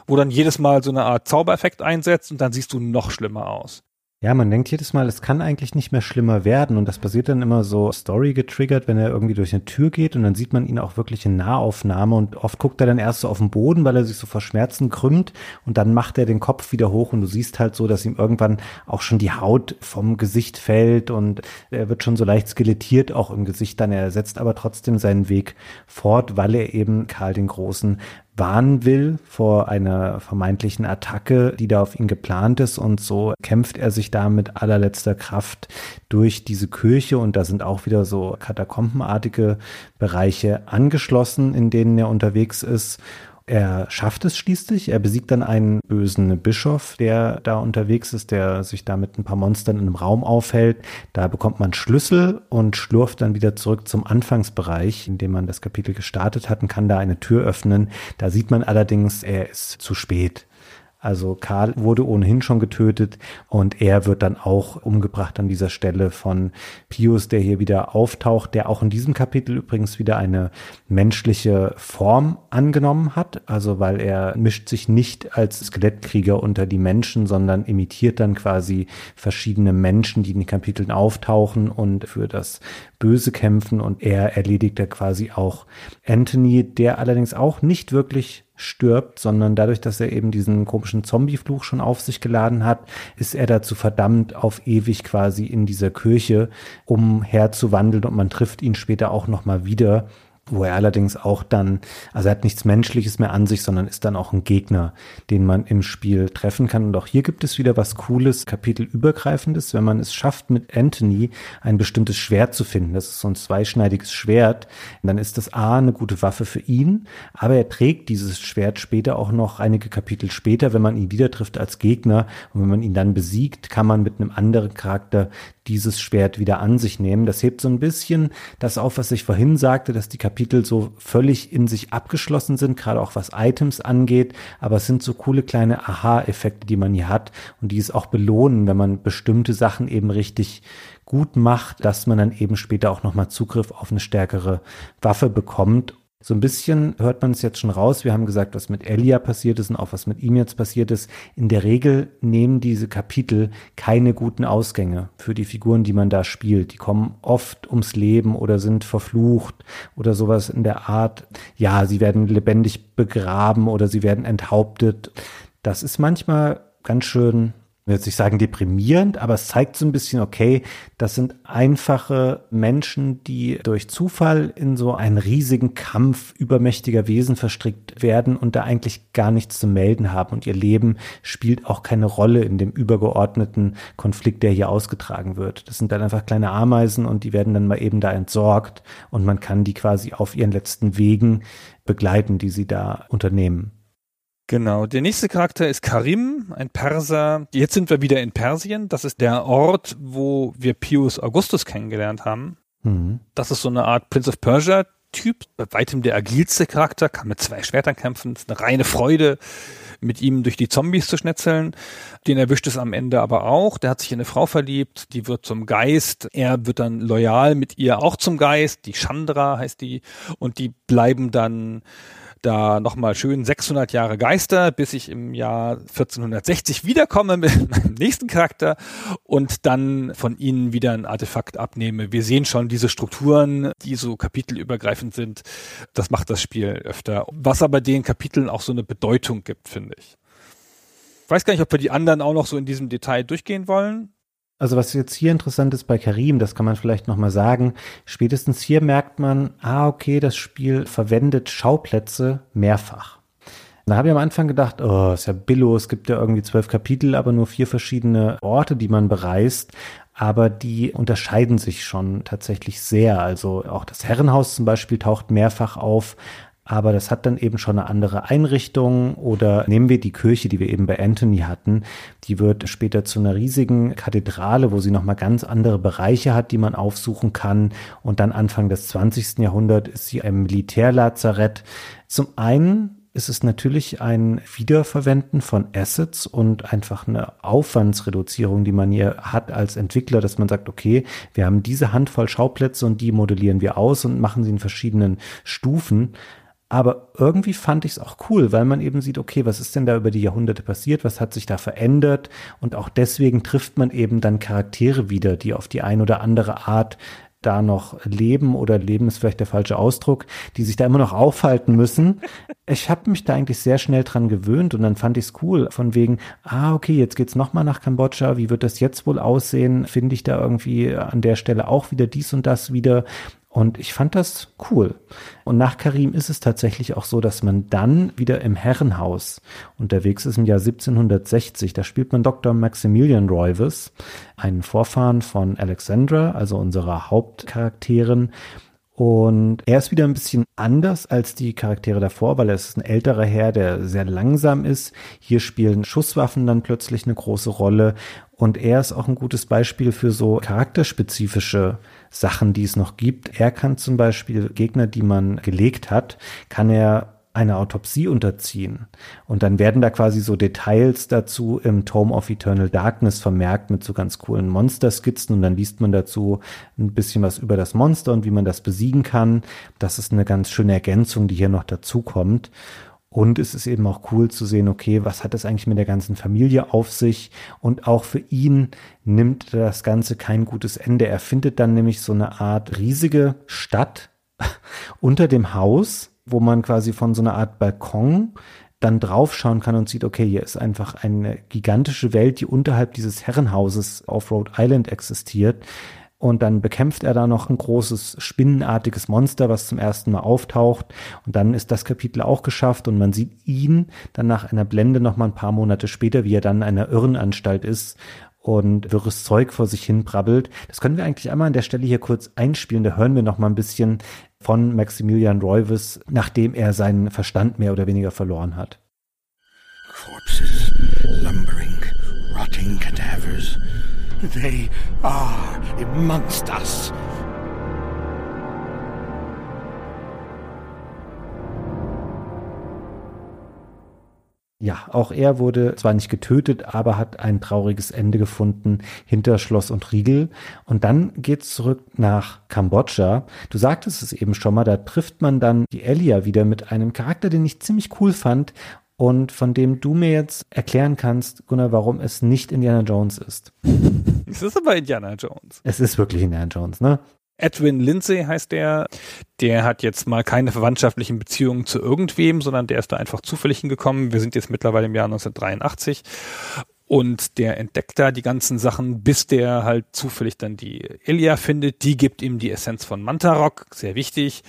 wo dann jedes Mal so eine Art Zaubereffekt einsetzt und dann siehst du noch schlimmer aus. Ja, man denkt jedes Mal, es kann eigentlich nicht mehr schlimmer werden. Und das passiert dann immer so Story getriggert, wenn er irgendwie durch eine Tür geht. Und dann sieht man ihn auch wirklich in Nahaufnahme. Und oft guckt er dann erst so auf den Boden, weil er sich so vor Schmerzen krümmt. Und dann macht er den Kopf wieder hoch. Und du siehst halt so, dass ihm irgendwann auch schon die Haut vom Gesicht fällt. Und er wird schon so leicht skelettiert auch im Gesicht dann. Er setzt aber trotzdem seinen Weg fort, weil er eben Karl den Großen warnen will vor einer vermeintlichen Attacke, die da auf ihn geplant ist. Und so kämpft er sich da mit allerletzter Kraft durch diese Kirche. Und da sind auch wieder so katakombenartige Bereiche angeschlossen, in denen er unterwegs ist. Er schafft es schließlich. Er besiegt dann einen bösen Bischof, der da unterwegs ist, der sich da mit ein paar Monstern in einem Raum aufhält. Da bekommt man Schlüssel und schlurft dann wieder zurück zum Anfangsbereich, in dem man das Kapitel gestartet hat und kann da eine Tür öffnen. Da sieht man allerdings, er ist zu spät. Also Karl wurde ohnehin schon getötet und er wird dann auch umgebracht an dieser Stelle von Pius, der hier wieder auftaucht, der auch in diesem Kapitel übrigens wieder eine menschliche Form angenommen hat. Also weil er mischt sich nicht als Skelettkrieger unter die Menschen, sondern imitiert dann quasi verschiedene Menschen, die in den Kapiteln auftauchen und für das Böse kämpfen und er erledigt da quasi auch Anthony, der allerdings auch nicht wirklich stirbt, sondern dadurch, dass er eben diesen komischen Zombie-Fluch schon auf sich geladen hat, ist er dazu verdammt, auf ewig quasi in dieser Kirche umherzuwandeln und man trifft ihn später auch nochmal wieder wo er allerdings auch dann, also er hat nichts Menschliches mehr an sich, sondern ist dann auch ein Gegner, den man im Spiel treffen kann. Und auch hier gibt es wieder was Cooles, Kapitelübergreifendes, wenn man es schafft, mit Anthony ein bestimmtes Schwert zu finden. Das ist so ein zweischneidiges Schwert. dann ist das A eine gute Waffe für ihn, aber er trägt dieses Schwert später auch noch einige Kapitel später, wenn man ihn wieder trifft als Gegner. Und wenn man ihn dann besiegt, kann man mit einem anderen Charakter dieses Schwert wieder an sich nehmen. Das hebt so ein bisschen das auf, was ich vorhin sagte, dass die Kapitel so völlig in sich abgeschlossen sind, gerade auch was Items angeht. Aber es sind so coole kleine Aha-Effekte, die man hier hat und die es auch belohnen, wenn man bestimmte Sachen eben richtig gut macht, dass man dann eben später auch nochmal Zugriff auf eine stärkere Waffe bekommt. So ein bisschen hört man es jetzt schon raus. Wir haben gesagt, was mit Elia passiert ist und auch was mit ihm jetzt passiert ist. In der Regel nehmen diese Kapitel keine guten Ausgänge für die Figuren, die man da spielt. Die kommen oft ums Leben oder sind verflucht oder sowas in der Art. Ja, sie werden lebendig begraben oder sie werden enthauptet. Das ist manchmal ganz schön will jetzt nicht sagen deprimierend, aber es zeigt so ein bisschen, okay, das sind einfache Menschen, die durch Zufall in so einen riesigen Kampf übermächtiger Wesen verstrickt werden und da eigentlich gar nichts zu melden haben und ihr Leben spielt auch keine Rolle in dem übergeordneten Konflikt, der hier ausgetragen wird. Das sind dann einfach kleine Ameisen und die werden dann mal eben da entsorgt und man kann die quasi auf ihren letzten Wegen begleiten, die sie da unternehmen. Genau, der nächste Charakter ist Karim, ein Perser. Jetzt sind wir wieder in Persien. Das ist der Ort, wo wir Pius Augustus kennengelernt haben. Mhm. Das ist so eine Art Prince of Persia Typ, bei weitem der agilste Charakter, kann mit zwei Schwertern kämpfen, ist eine reine Freude, mit ihm durch die Zombies zu schnetzeln. Den erwischt es am Ende aber auch. Der hat sich in eine Frau verliebt, die wird zum Geist. Er wird dann loyal mit ihr auch zum Geist. Die Chandra heißt die. Und die bleiben dann da nochmal schön 600 Jahre Geister, bis ich im Jahr 1460 wiederkomme mit meinem nächsten Charakter und dann von ihnen wieder ein Artefakt abnehme. Wir sehen schon diese Strukturen, die so kapitelübergreifend sind. Das macht das Spiel öfter. Was aber den Kapiteln auch so eine Bedeutung gibt, finde ich. Ich weiß gar nicht, ob wir die anderen auch noch so in diesem Detail durchgehen wollen. Also was jetzt hier interessant ist bei Karim, das kann man vielleicht nochmal sagen, spätestens hier merkt man, ah okay, das Spiel verwendet Schauplätze mehrfach. Da habe ich am Anfang gedacht, oh, ist ja billo, es gibt ja irgendwie zwölf Kapitel, aber nur vier verschiedene Orte, die man bereist. Aber die unterscheiden sich schon tatsächlich sehr. Also auch das Herrenhaus zum Beispiel taucht mehrfach auf, aber das hat dann eben schon eine andere Einrichtung oder nehmen wir die Kirche, die wir eben bei Anthony hatten, die wird später zu einer riesigen Kathedrale, wo sie nochmal ganz andere Bereiche hat, die man aufsuchen kann und dann Anfang des 20. Jahrhunderts ist sie ein Militärlazarett. Zum einen ist es natürlich ein Wiederverwenden von Assets und einfach eine Aufwandsreduzierung, die man hier hat als Entwickler, dass man sagt, okay, wir haben diese Handvoll Schauplätze und die modellieren wir aus und machen sie in verschiedenen Stufen. Aber irgendwie fand ich es auch cool, weil man eben sieht, okay, was ist denn da über die Jahrhunderte passiert, was hat sich da verändert und auch deswegen trifft man eben dann Charaktere wieder, die auf die ein oder andere Art da noch leben oder leben ist vielleicht der falsche Ausdruck, die sich da immer noch aufhalten müssen. Ich habe mich da eigentlich sehr schnell dran gewöhnt und dann fand ich es cool, von wegen, ah, okay, jetzt geht's nochmal nach Kambodscha, wie wird das jetzt wohl aussehen? Finde ich da irgendwie an der Stelle auch wieder dies und das wieder? Und ich fand das cool. Und nach Karim ist es tatsächlich auch so, dass man dann wieder im Herrenhaus unterwegs ist im Jahr 1760. Da spielt man Dr. Maximilian Roivas, einen Vorfahren von Alexandra, also unserer Hauptcharakterin. Und er ist wieder ein bisschen anders als die Charaktere davor, weil er ist ein älterer Herr, der sehr langsam ist. Hier spielen Schusswaffen dann plötzlich eine große Rolle. Und er ist auch ein gutes Beispiel für so charakterspezifische Sachen, die es noch gibt. Er kann zum Beispiel Gegner, die man gelegt hat, kann er eine Autopsie unterziehen. Und dann werden da quasi so Details dazu im Tome of Eternal Darkness vermerkt mit so ganz coolen Monsterskizzen und dann liest man dazu ein bisschen was über das Monster und wie man das besiegen kann. Das ist eine ganz schöne Ergänzung, die hier noch dazu kommt. Und es ist eben auch cool zu sehen, okay, was hat das eigentlich mit der ganzen Familie auf sich? Und auch für ihn nimmt das Ganze kein gutes Ende. Er findet dann nämlich so eine Art riesige Stadt unter dem Haus, wo man quasi von so einer Art Balkon dann draufschauen kann und sieht, okay, hier ist einfach eine gigantische Welt, die unterhalb dieses Herrenhauses auf Rhode Island existiert. Und dann bekämpft er da noch ein großes spinnenartiges Monster, was zum ersten Mal auftaucht. Und dann ist das Kapitel auch geschafft und man sieht ihn dann nach einer Blende noch mal ein paar Monate später, wie er dann in einer Irrenanstalt ist und wirres Zeug vor sich hin brabbelt. Das können wir eigentlich einmal an der Stelle hier kurz einspielen. Da hören wir noch mal ein bisschen von Maximilian Roivis, nachdem er seinen Verstand mehr oder weniger verloren hat. Corpses, lumbering. They are amongst us. Ja, auch er wurde zwar nicht getötet, aber hat ein trauriges Ende gefunden hinter Schloss und Riegel. Und dann geht's zurück nach Kambodscha. Du sagtest es eben schon mal, da trifft man dann die Elia wieder mit einem Charakter, den ich ziemlich cool fand und von dem du mir jetzt erklären kannst, Gunnar, warum es nicht Indiana Jones ist. Es ist aber Indiana Jones. Es ist wirklich Indiana Jones, ne? Edwin Lindsay heißt der. Der hat jetzt mal keine verwandtschaftlichen Beziehungen zu irgendwem, sondern der ist da einfach zufällig hingekommen. Wir sind jetzt mittlerweile im Jahr 1983 und der entdeckt da die ganzen Sachen, bis der halt zufällig dann die Ilia findet. Die gibt ihm die Essenz von Mantarok, sehr wichtig.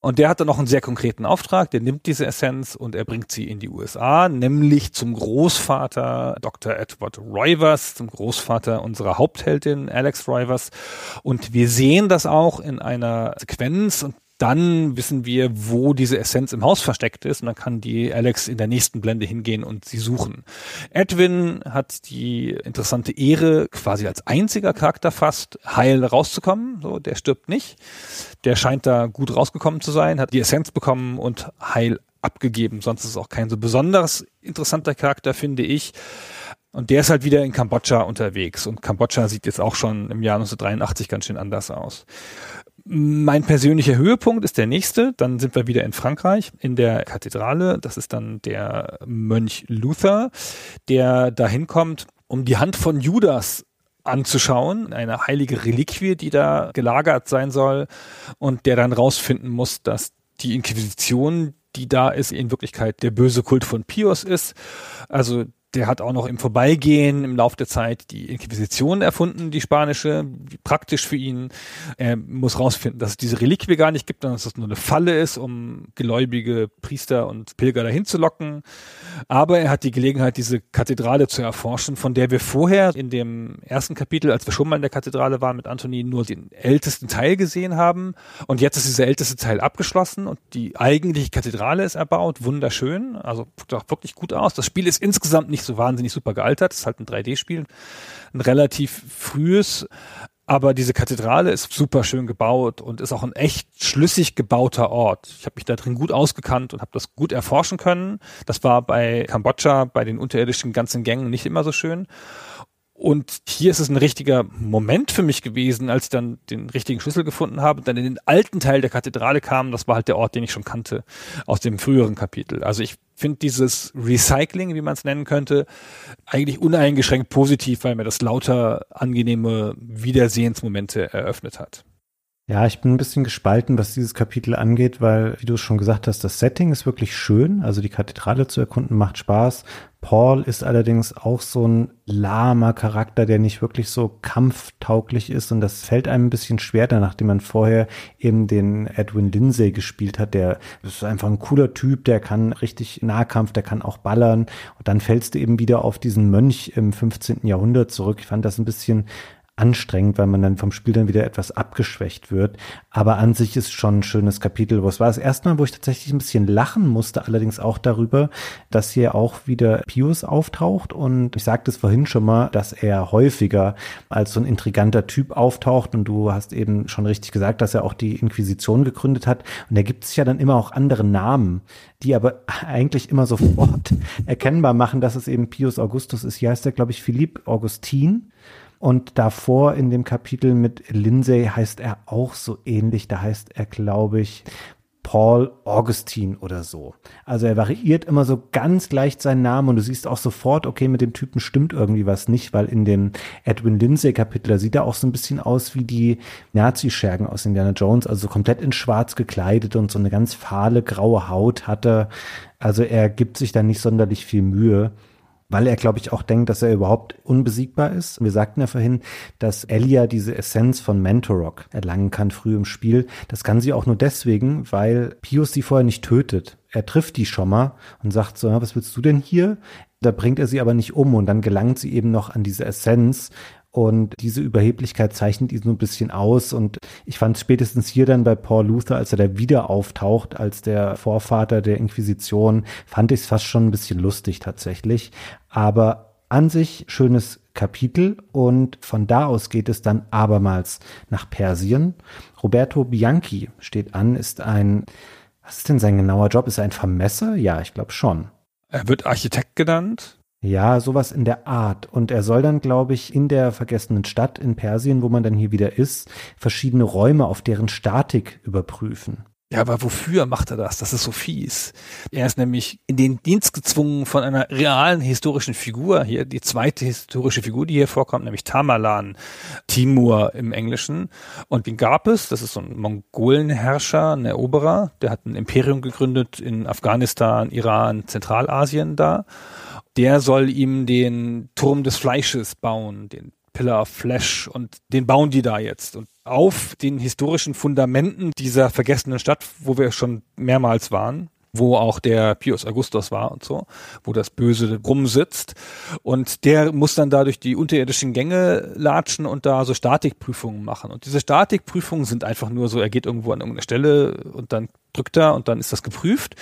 Und der hat dann noch einen sehr konkreten Auftrag. Der nimmt diese Essenz und er bringt sie in die USA, nämlich zum Großvater Dr. Edward Roivers, zum Großvater unserer Hauptheldin Alex Roivers. Und wir sehen das auch in einer Sequenz und dann wissen wir, wo diese Essenz im Haus versteckt ist und dann kann die Alex in der nächsten Blende hingehen und sie suchen. Edwin hat die interessante Ehre, quasi als einziger Charakter fast heil rauszukommen. So, der stirbt nicht. Der scheint da gut rausgekommen zu sein, hat die Essenz bekommen und heil abgegeben. Sonst ist es auch kein so besonders interessanter Charakter, finde ich. Und der ist halt wieder in Kambodscha unterwegs. Und Kambodscha sieht jetzt auch schon im Jahr 1983 ganz schön anders aus. Mein persönlicher Höhepunkt ist der nächste. Dann sind wir wieder in Frankreich, in der Kathedrale. Das ist dann der Mönch Luther, der dahin kommt, um die Hand von Judas anzuschauen, eine heilige Reliquie, die da gelagert sein soll und der dann rausfinden muss, dass die Inquisition, die da ist, in Wirklichkeit der böse Kult von Pius ist. Also der hat auch noch im Vorbeigehen im Laufe der Zeit die Inquisition erfunden, die spanische, praktisch für ihn. Er muss rausfinden, dass es diese Reliquie gar nicht gibt, sondern dass es nur eine Falle ist, um gläubige Priester und Pilger dahin zu locken. Aber er hat die Gelegenheit, diese Kathedrale zu erforschen, von der wir vorher in dem ersten Kapitel, als wir schon mal in der Kathedrale waren mit Anthony, nur den ältesten Teil gesehen haben. Und jetzt ist dieser älteste Teil abgeschlossen und die eigentliche Kathedrale ist erbaut, wunderschön, also sieht auch wirklich gut aus. Das Spiel ist insgesamt nicht so wahnsinnig super gealtert. Das ist halt ein 3D-Spiel, ein relativ frühes. Aber diese Kathedrale ist super schön gebaut und ist auch ein echt schlüssig gebauter Ort. Ich habe mich da drin gut ausgekannt und habe das gut erforschen können. Das war bei Kambodscha, bei den unterirdischen ganzen Gängen nicht immer so schön. Und hier ist es ein richtiger Moment für mich gewesen, als ich dann den richtigen Schlüssel gefunden habe und dann in den alten Teil der Kathedrale kam. Das war halt der Ort, den ich schon kannte aus dem früheren Kapitel. Also ich finde dieses Recycling, wie man es nennen könnte, eigentlich uneingeschränkt positiv, weil mir das lauter angenehme Wiedersehensmomente eröffnet hat. Ja, ich bin ein bisschen gespalten, was dieses Kapitel angeht, weil, wie du es schon gesagt hast, das Setting ist wirklich schön. Also die Kathedrale zu erkunden macht Spaß. Paul ist allerdings auch so ein lahmer Charakter, der nicht wirklich so kampftauglich ist. Und das fällt einem ein bisschen schwer, nachdem man vorher eben den Edwin Lindsay gespielt hat. Der ist einfach ein cooler Typ, der kann richtig Nahkampf, der kann auch ballern. Und dann fällst du eben wieder auf diesen Mönch im 15. Jahrhundert zurück. Ich fand das ein bisschen anstrengend, weil man dann vom Spiel dann wieder etwas abgeschwächt wird. Aber an sich ist schon ein schönes Kapitel. Wo es war das erste Mal, wo ich tatsächlich ein bisschen lachen musste, allerdings auch darüber, dass hier auch wieder Pius auftaucht. Und ich sagte es vorhin schon mal, dass er häufiger als so ein intriganter Typ auftaucht. Und du hast eben schon richtig gesagt, dass er auch die Inquisition gegründet hat. Und da gibt es ja dann immer auch andere Namen, die aber eigentlich immer sofort erkennbar machen, dass es eben Pius Augustus ist. Hier heißt er, glaube ich, Philipp Augustin. Und davor in dem Kapitel mit Lindsay heißt er auch so ähnlich. Da heißt er, glaube ich, Paul Augustine oder so. Also er variiert immer so ganz leicht seinen Namen und du siehst auch sofort, okay, mit dem Typen stimmt irgendwie was nicht, weil in dem Edwin Lindsay Kapitel, da sieht er auch so ein bisschen aus wie die Nazi-Schergen aus Indiana Jones, also komplett in schwarz gekleidet und so eine ganz fahle graue Haut hatte. Also er gibt sich da nicht sonderlich viel Mühe weil er, glaube ich, auch denkt, dass er überhaupt unbesiegbar ist. Wir sagten ja vorhin, dass Elia diese Essenz von Mentorok erlangen kann früh im Spiel. Das kann sie auch nur deswegen, weil Pius sie vorher nicht tötet. Er trifft die schon mal und sagt so, was willst du denn hier? Da bringt er sie aber nicht um und dann gelangt sie eben noch an diese Essenz und diese Überheblichkeit zeichnet ihn so ein bisschen aus. Und ich fand spätestens hier dann bei Paul Luther, als er da wieder auftaucht, als der Vorvater der Inquisition, fand ich es fast schon ein bisschen lustig tatsächlich. Aber an sich schönes Kapitel und von da aus geht es dann abermals nach Persien. Roberto Bianchi steht an, ist ein, was ist denn sein genauer Job? Ist er ein Vermesser? Ja, ich glaube schon. Er wird Architekt genannt. Ja, sowas in der Art. Und er soll dann, glaube ich, in der vergessenen Stadt in Persien, wo man dann hier wieder ist, verschiedene Räume auf deren Statik überprüfen. Ja, aber wofür macht er das? Das ist so fies. Er ist nämlich in den Dienst gezwungen von einer realen historischen Figur hier, die zweite historische Figur, die hier vorkommt, nämlich Tamerlan, Timur im Englischen. Und den gab es, das ist so ein Mongolenherrscher, ein Eroberer, der hat ein Imperium gegründet in Afghanistan, Iran, Zentralasien da der soll ihm den Turm des Fleisches bauen, den Pillar of Flesh und den bauen die da jetzt. Und auf den historischen Fundamenten dieser vergessenen Stadt, wo wir schon mehrmals waren, wo auch der Pius Augustus war und so, wo das Böse rumsitzt. Und der muss dann da durch die unterirdischen Gänge latschen und da so Statikprüfungen machen. Und diese Statikprüfungen sind einfach nur so, er geht irgendwo an irgendeine Stelle und dann drückt er und dann ist das geprüft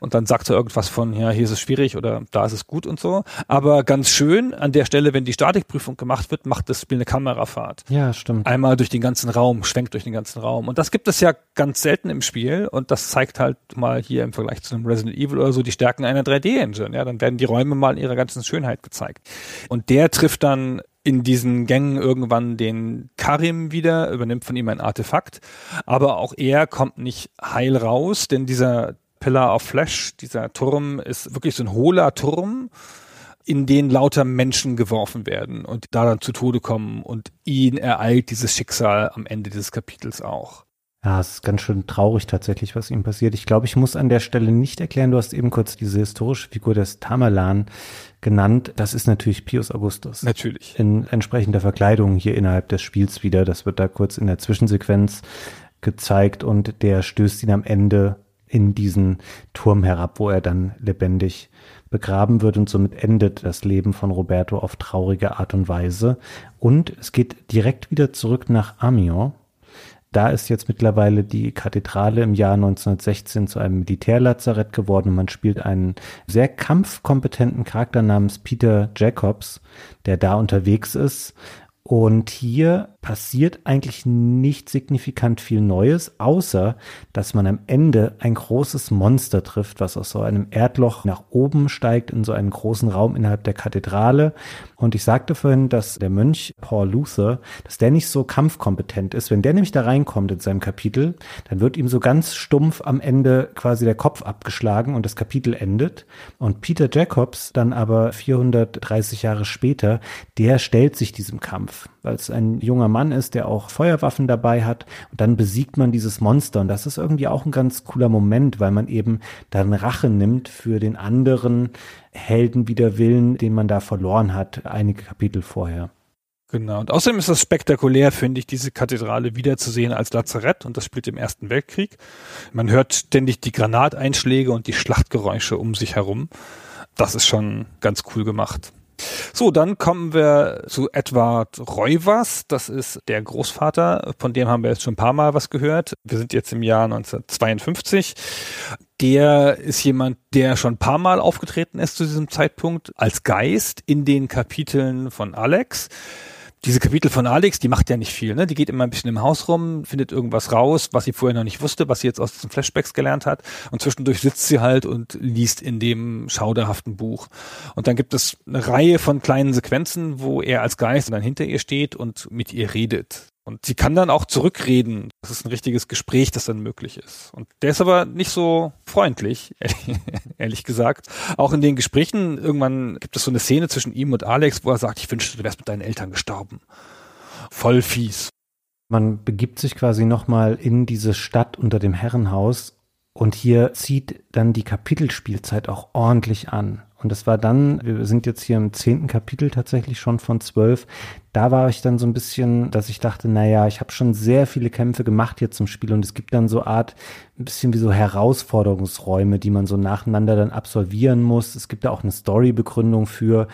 und dann sagt er irgendwas von, ja, hier ist es schwierig oder da ist es gut und so. Aber ganz schön an der Stelle, wenn die Statikprüfung gemacht wird, macht das Spiel eine Kamerafahrt. Ja, stimmt. Einmal durch den ganzen Raum, schwenkt durch den ganzen Raum. Und das gibt es ja ganz selten im Spiel und das zeigt halt mal hier im Vergleich zu einem Resident Evil oder so die Stärken einer 3D-Engine. Ja, dann werden die Räume mal in ihrer ganzen Schönheit gezeigt. Und der trifft dann in diesen Gängen irgendwann den Karim wieder, übernimmt von ihm ein Artefakt. Aber auch er kommt nicht heil raus, denn dieser Pillar of Flesh, dieser Turm, ist wirklich so ein hohler Turm, in den lauter Menschen geworfen werden und da dann zu Tode kommen und ihn ereilt dieses Schicksal am Ende dieses Kapitels auch. Ja, es ist ganz schön traurig tatsächlich, was ihm passiert. Ich glaube, ich muss an der Stelle nicht erklären, du hast eben kurz diese historische Figur des Tamerlan genannt. Das ist natürlich Pius Augustus. Natürlich. In entsprechender Verkleidung hier innerhalb des Spiels wieder. Das wird da kurz in der Zwischensequenz gezeigt und der stößt ihn am Ende in diesen Turm herab, wo er dann lebendig begraben wird und somit endet das Leben von Roberto auf traurige Art und Weise. Und es geht direkt wieder zurück nach Amiens, da ist jetzt mittlerweile die Kathedrale im Jahr 1916 zu einem Militärlazarett geworden und man spielt einen sehr kampfkompetenten Charakter namens Peter Jacobs, der da unterwegs ist. Und hier passiert eigentlich nicht signifikant viel Neues, außer dass man am Ende ein großes Monster trifft, was aus so einem Erdloch nach oben steigt in so einen großen Raum innerhalb der Kathedrale. Und ich sagte vorhin, dass der Mönch Paul Luther, dass der nicht so kampfkompetent ist. Wenn der nämlich da reinkommt in seinem Kapitel, dann wird ihm so ganz stumpf am Ende quasi der Kopf abgeschlagen und das Kapitel endet. Und Peter Jacobs dann aber 430 Jahre später, der stellt sich diesem Kampf, weil es ein junger Mann ist, der auch Feuerwaffen dabei hat. Und dann besiegt man dieses Monster. Und das ist irgendwie auch ein ganz cooler Moment, weil man eben dann Rache nimmt für den anderen Helden wider Willen, den man da verloren hat, einige Kapitel vorher. Genau. Und außerdem ist das spektakulär, finde ich, diese Kathedrale wiederzusehen als Lazarett und das spielt im Ersten Weltkrieg. Man hört ständig die Granateinschläge und die Schlachtgeräusche um sich herum. Das ist schon ganz cool gemacht. So, dann kommen wir zu Edward Reuvers. Das ist der Großvater, von dem haben wir jetzt schon ein paar Mal was gehört. Wir sind jetzt im Jahr 1952. Der ist jemand, der schon ein paar Mal aufgetreten ist zu diesem Zeitpunkt als Geist in den Kapiteln von Alex diese Kapitel von Alex, die macht ja nicht viel, ne? Die geht immer ein bisschen im Haus rum, findet irgendwas raus, was sie vorher noch nicht wusste, was sie jetzt aus diesen Flashbacks gelernt hat. Und zwischendurch sitzt sie halt und liest in dem schauderhaften Buch. Und dann gibt es eine Reihe von kleinen Sequenzen, wo er als Geist dann hinter ihr steht und mit ihr redet. Und sie kann dann auch zurückreden. Das ist ein richtiges Gespräch, das dann möglich ist. Und der ist aber nicht so freundlich, ehrlich gesagt. Auch in den Gesprächen, irgendwann gibt es so eine Szene zwischen ihm und Alex, wo er sagt, ich wünschte, du wärst mit deinen Eltern gestorben. Voll fies. Man begibt sich quasi nochmal in diese Stadt unter dem Herrenhaus und hier zieht dann die Kapitelspielzeit auch ordentlich an. Und das war dann, wir sind jetzt hier im zehnten Kapitel tatsächlich schon von zwölf. Da war ich dann so ein bisschen, dass ich dachte, naja, ich habe schon sehr viele Kämpfe gemacht hier zum Spiel und es gibt dann so Art, ein bisschen wie so Herausforderungsräume, die man so nacheinander dann absolvieren muss. Es gibt da auch eine Storybegründung für,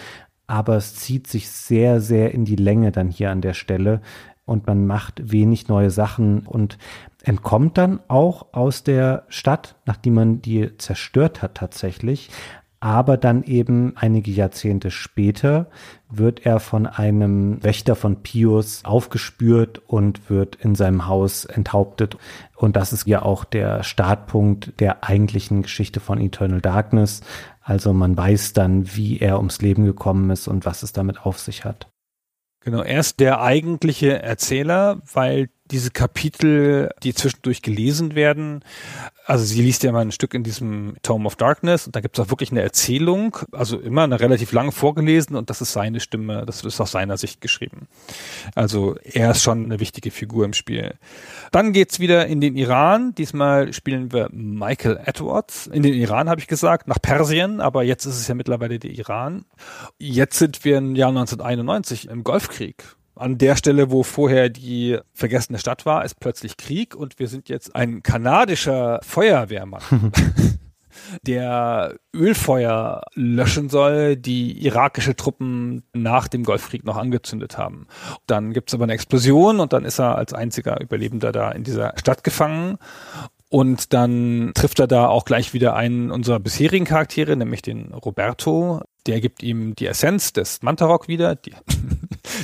aber es zieht sich sehr, sehr in die Länge dann hier an der Stelle und man macht wenig neue Sachen und entkommt dann auch aus der Stadt, nachdem man die zerstört hat tatsächlich, Aber dann eben einige Jahrzehnte später wird er von einem Wächter von Pius aufgespürt und wird in seinem Haus enthauptet. Und das ist ja auch der Startpunkt der eigentlichen Geschichte von Eternal Darkness. Also man weiß dann, wie er ums Leben gekommen ist und was es damit auf sich hat. Genau, er ist der eigentliche Erzähler, weil diese Kapitel, die zwischendurch gelesen werden, also sie liest ja mal ein Stück in diesem Tome of Darkness und da gibt es auch wirklich eine Erzählung, also immer eine relativ lange vorgelesen und das ist seine Stimme, das ist aus seiner Sicht geschrieben. Also er ist schon eine wichtige Figur im Spiel. Dann geht's wieder in den Iran. Diesmal spielen wir Michael Edwards. In den Iran habe ich gesagt, nach Persien, aber jetzt ist es ja mittlerweile der Iran. Jetzt sind wir im Jahr 1991 im Golfkrieg an der Stelle, wo vorher die vergessene Stadt war, ist plötzlich Krieg und wir sind jetzt ein kanadischer Feuerwehrmann. der Ölfeuer löschen soll, die irakische Truppen nach dem Golfkrieg noch angezündet haben. Dann gibt es aber eine Explosion und dann ist er als einziger Überlebender da in dieser Stadt gefangen. Und dann trifft er da auch gleich wieder einen unserer bisherigen Charaktere, nämlich den Roberto. Der gibt ihm die Essenz des Mantarok wieder. Die,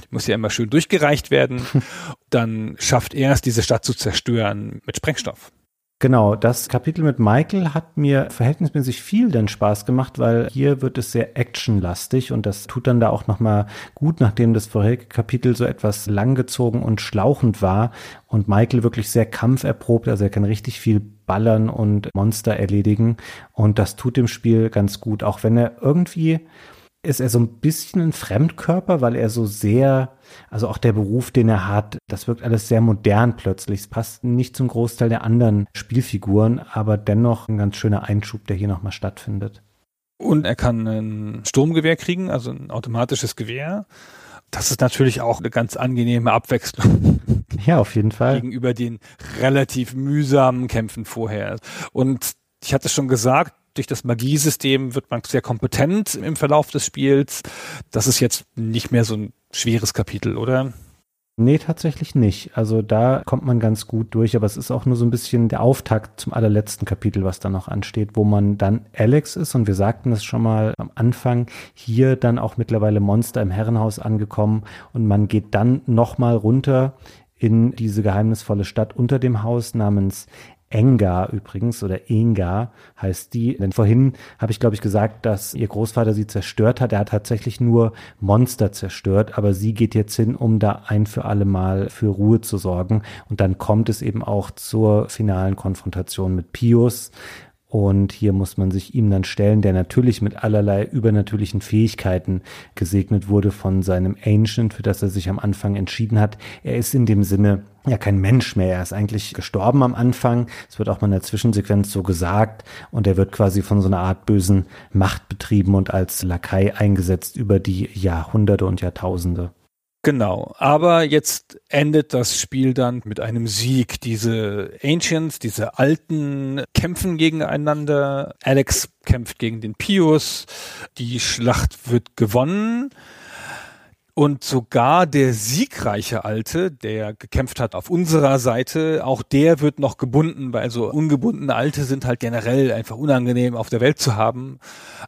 die muss ja immer schön durchgereicht werden. Dann schafft er es, diese Stadt zu zerstören mit Sprengstoff. Genau, das Kapitel mit Michael hat mir verhältnismäßig viel denn Spaß gemacht, weil hier wird es sehr actionlastig und das tut dann da auch nochmal gut, nachdem das vorherige Kapitel so etwas langgezogen und schlauchend war und Michael wirklich sehr kampferprobt, also er kann richtig viel ballern und Monster erledigen und das tut dem Spiel ganz gut, auch wenn er irgendwie ist er so ein bisschen ein Fremdkörper, weil er so sehr, also auch der Beruf, den er hat, das wirkt alles sehr modern plötzlich. Es passt nicht zum Großteil der anderen Spielfiguren, aber dennoch ein ganz schöner Einschub, der hier nochmal stattfindet. Und er kann ein Sturmgewehr kriegen, also ein automatisches Gewehr. Das ist natürlich auch eine ganz angenehme Abwechslung. Ja, auf jeden Fall. Gegenüber den relativ mühsamen Kämpfen vorher. Und ich hatte schon gesagt, durch das Magiesystem wird man sehr kompetent im Verlauf des Spiels. Das ist jetzt nicht mehr so ein schweres Kapitel, oder? Nee, tatsächlich nicht. Also da kommt man ganz gut durch, aber es ist auch nur so ein bisschen der Auftakt zum allerletzten Kapitel, was da noch ansteht, wo man dann Alex ist und wir sagten es schon mal am Anfang, hier dann auch mittlerweile Monster im Herrenhaus angekommen und man geht dann nochmal runter in diese geheimnisvolle Stadt unter dem Haus namens Enga übrigens oder Enga heißt die. Denn vorhin habe ich, glaube ich, gesagt, dass ihr Großvater sie zerstört hat. Er hat tatsächlich nur Monster zerstört, aber sie geht jetzt hin, um da ein für alle Mal für Ruhe zu sorgen. Und dann kommt es eben auch zur finalen Konfrontation mit Pius. Und hier muss man sich ihm dann stellen, der natürlich mit allerlei übernatürlichen Fähigkeiten gesegnet wurde von seinem Ancient, für das er sich am Anfang entschieden hat. Er ist in dem Sinne ja kein Mensch mehr. Er ist eigentlich gestorben am Anfang. Es wird auch mal in der Zwischensequenz so gesagt. Und er wird quasi von so einer Art bösen Macht betrieben und als Lakai eingesetzt über die Jahrhunderte und Jahrtausende. Genau, aber jetzt endet das Spiel dann mit einem Sieg. Diese Ancients, diese Alten kämpfen gegeneinander. Alex kämpft gegen den Pius. Die Schlacht wird gewonnen. Und sogar der siegreiche Alte, der gekämpft hat auf unserer Seite, auch der wird noch gebunden, weil so ungebundene Alte sind halt generell einfach unangenehm auf der Welt zu haben.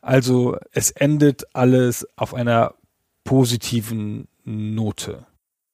Also es endet alles auf einer positiven Note.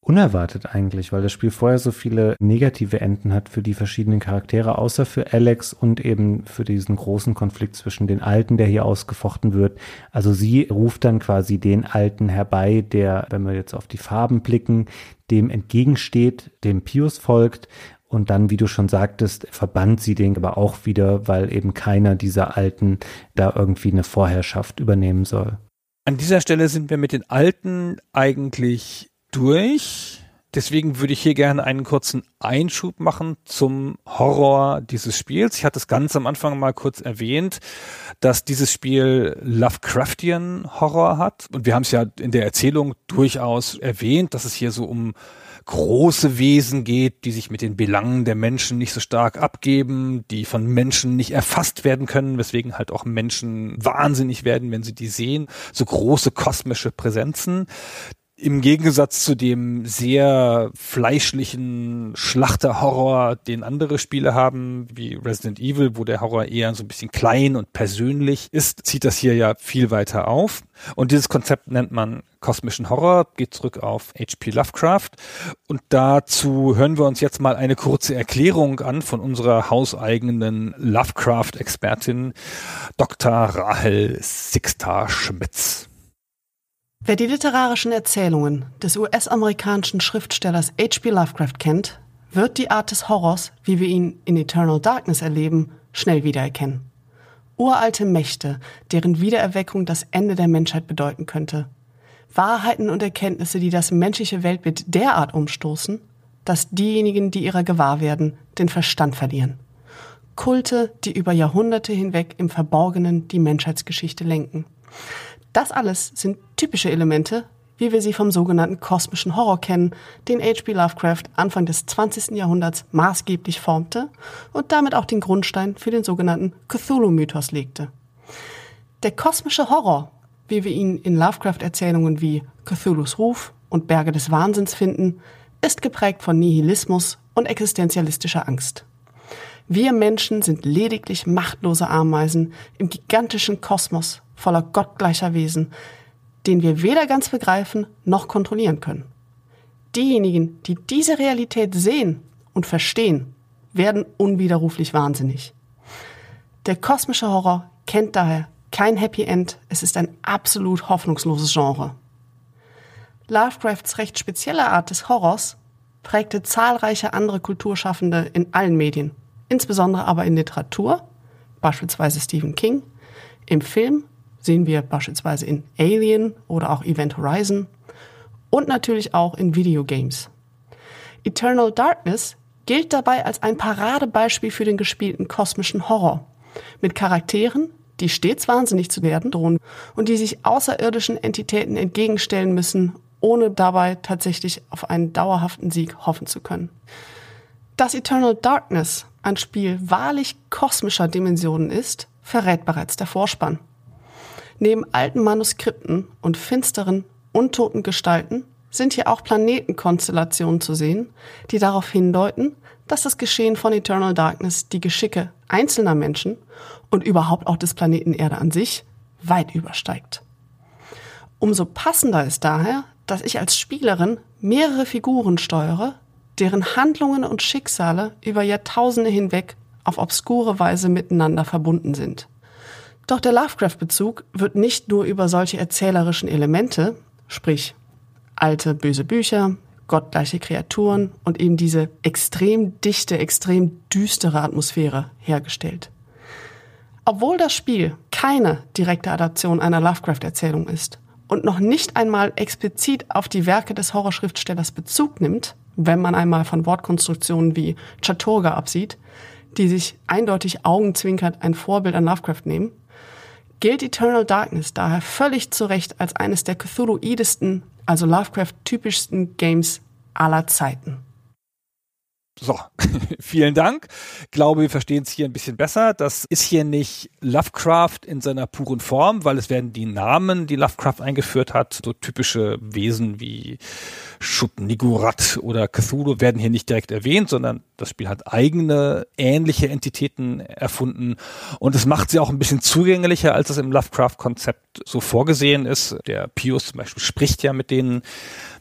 Unerwartet eigentlich, weil das Spiel vorher so viele negative Enden hat für die verschiedenen Charaktere, außer für Alex und eben für diesen großen Konflikt zwischen den Alten, der hier ausgefochten wird. Also sie ruft dann quasi den Alten herbei, der, wenn wir jetzt auf die Farben blicken, dem entgegensteht, dem Pius folgt und dann, wie du schon sagtest, verbannt sie den aber auch wieder, weil eben keiner dieser Alten da irgendwie eine Vorherrschaft übernehmen soll. An dieser Stelle sind wir mit den Alten eigentlich durch. Deswegen würde ich hier gerne einen kurzen Einschub machen zum Horror dieses Spiels. Ich hatte es ganz am Anfang mal kurz erwähnt, dass dieses Spiel Lovecraftian Horror hat. Und wir haben es ja in der Erzählung durchaus erwähnt, dass es hier so um große Wesen geht, die sich mit den Belangen der Menschen nicht so stark abgeben, die von Menschen nicht erfasst werden können, weswegen halt auch Menschen wahnsinnig werden, wenn sie die sehen. So große kosmische Präsenzen. Im Gegensatz zu dem sehr fleischlichen Schlachterhorror, den andere Spiele haben, wie Resident Evil, wo der Horror eher so ein bisschen klein und persönlich ist, zieht das hier ja viel weiter auf. Und dieses Konzept nennt man kosmischen Horror, geht zurück auf H.P. Lovecraft. Und dazu hören wir uns jetzt mal eine kurze Erklärung an von unserer hauseigenen Lovecraft-Expertin Dr. Rahel Sixta Schmitz. Wer die literarischen Erzählungen des US-amerikanischen Schriftstellers H.P. Lovecraft kennt, wird die Art des Horrors, wie wir ihn in Eternal Darkness erleben, schnell wiedererkennen. Uralte Mächte, deren Wiedererweckung das Ende der Menschheit bedeuten könnte. Wahrheiten und Erkenntnisse, die das menschliche Weltbild derart umstoßen, dass diejenigen, die ihrer gewahr werden, den Verstand verlieren. Kulte, die über Jahrhunderte hinweg im Verborgenen die Menschheitsgeschichte lenken. Das alles sind typische Elemente, wie wir sie vom sogenannten kosmischen Horror kennen, den H.P. Lovecraft Anfang des 20. Jahrhunderts maßgeblich formte und damit auch den Grundstein für den sogenannten Cthulhu-Mythos legte. Der kosmische Horror wie wir ihn in Lovecraft-Erzählungen wie Cthulhus Ruf und Berge des Wahnsinns finden, ist geprägt von Nihilismus und existenzialistischer Angst. Wir Menschen sind lediglich machtlose Ameisen im gigantischen Kosmos voller gottgleicher Wesen, den wir weder ganz begreifen noch kontrollieren können. Diejenigen, die diese Realität sehen und verstehen, werden unwiderruflich wahnsinnig. Der kosmische Horror kennt daher kein Happy End, es ist ein absolut hoffnungsloses Genre. Lovecrafts recht spezielle Art des Horrors prägte zahlreiche andere Kulturschaffende in allen Medien, insbesondere aber in Literatur, beispielsweise Stephen King, im Film sehen wir beispielsweise in Alien oder auch Event Horizon und natürlich auch in Videogames. Eternal Darkness gilt dabei als ein Paradebeispiel für den gespielten kosmischen Horror, mit Charakteren, die stets wahnsinnig zu werden drohen und die sich außerirdischen Entitäten entgegenstellen müssen, ohne dabei tatsächlich auf einen dauerhaften Sieg hoffen zu können. Dass Eternal Darkness ein Spiel wahrlich kosmischer Dimensionen ist, verrät bereits der Vorspann. Neben alten Manuskripten und finsteren, untoten Gestalten sind hier auch Planetenkonstellationen zu sehen, die darauf hindeuten, dass das Geschehen von Eternal Darkness die Geschicke einzelner Menschen und überhaupt auch des Planeten Erde an sich weit übersteigt. Umso passender ist daher, dass ich als Spielerin mehrere Figuren steuere, deren Handlungen und Schicksale über Jahrtausende hinweg auf obskure Weise miteinander verbunden sind. Doch der Lovecraft-Bezug wird nicht nur über solche erzählerischen Elemente, sprich alte böse Bücher, gottgleiche Kreaturen und eben diese extrem dichte, extrem düstere Atmosphäre hergestellt. Obwohl das Spiel keine direkte Adaption einer Lovecraft-Erzählung ist und noch nicht einmal explizit auf die Werke des Horrorschriftstellers Bezug nimmt, wenn man einmal von Wortkonstruktionen wie Chaturga absieht, die sich eindeutig augenzwinkert ein Vorbild an Lovecraft nehmen, gilt Eternal Darkness daher völlig zu Recht als eines der Cthulhuidesten, also Lovecraft-typischsten Games aller Zeiten. So, vielen Dank. Glaube, wir verstehen es hier ein bisschen besser. Das ist hier nicht Lovecraft in seiner puren Form, weil es werden die Namen, die Lovecraft eingeführt hat, so typische Wesen wie Schutt, Nigurat oder Cthulhu werden hier nicht direkt erwähnt, sondern das Spiel hat eigene ähnliche Entitäten erfunden und es macht sie auch ein bisschen zugänglicher, als es im Lovecraft-Konzept so vorgesehen ist. Der Pius zum Beispiel spricht ja mit denen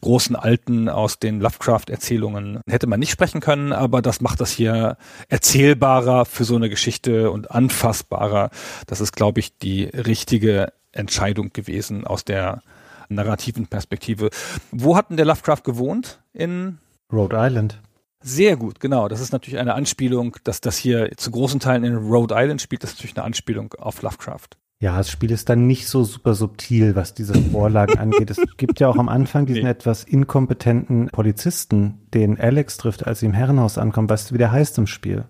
großen Alten aus den Lovecraft-Erzählungen hätte man nicht sprechen können, aber das macht das hier erzählbarer für so eine Geschichte und anfassbarer. Das ist, glaube ich, die richtige Entscheidung gewesen aus der narrativen Perspektive. Wo hat denn der Lovecraft gewohnt? In Rhode Island. Sehr gut, genau. Das ist natürlich eine Anspielung, dass das hier zu großen Teilen in Rhode Island spielt. Das ist natürlich eine Anspielung auf Lovecraft. Ja, das Spiel ist dann nicht so super subtil, was diese Vorlagen angeht. Es gibt ja auch am Anfang diesen nee. etwas inkompetenten Polizisten, den Alex trifft, als sie im Herrenhaus ankommt. Weißt du, wie der heißt im Spiel?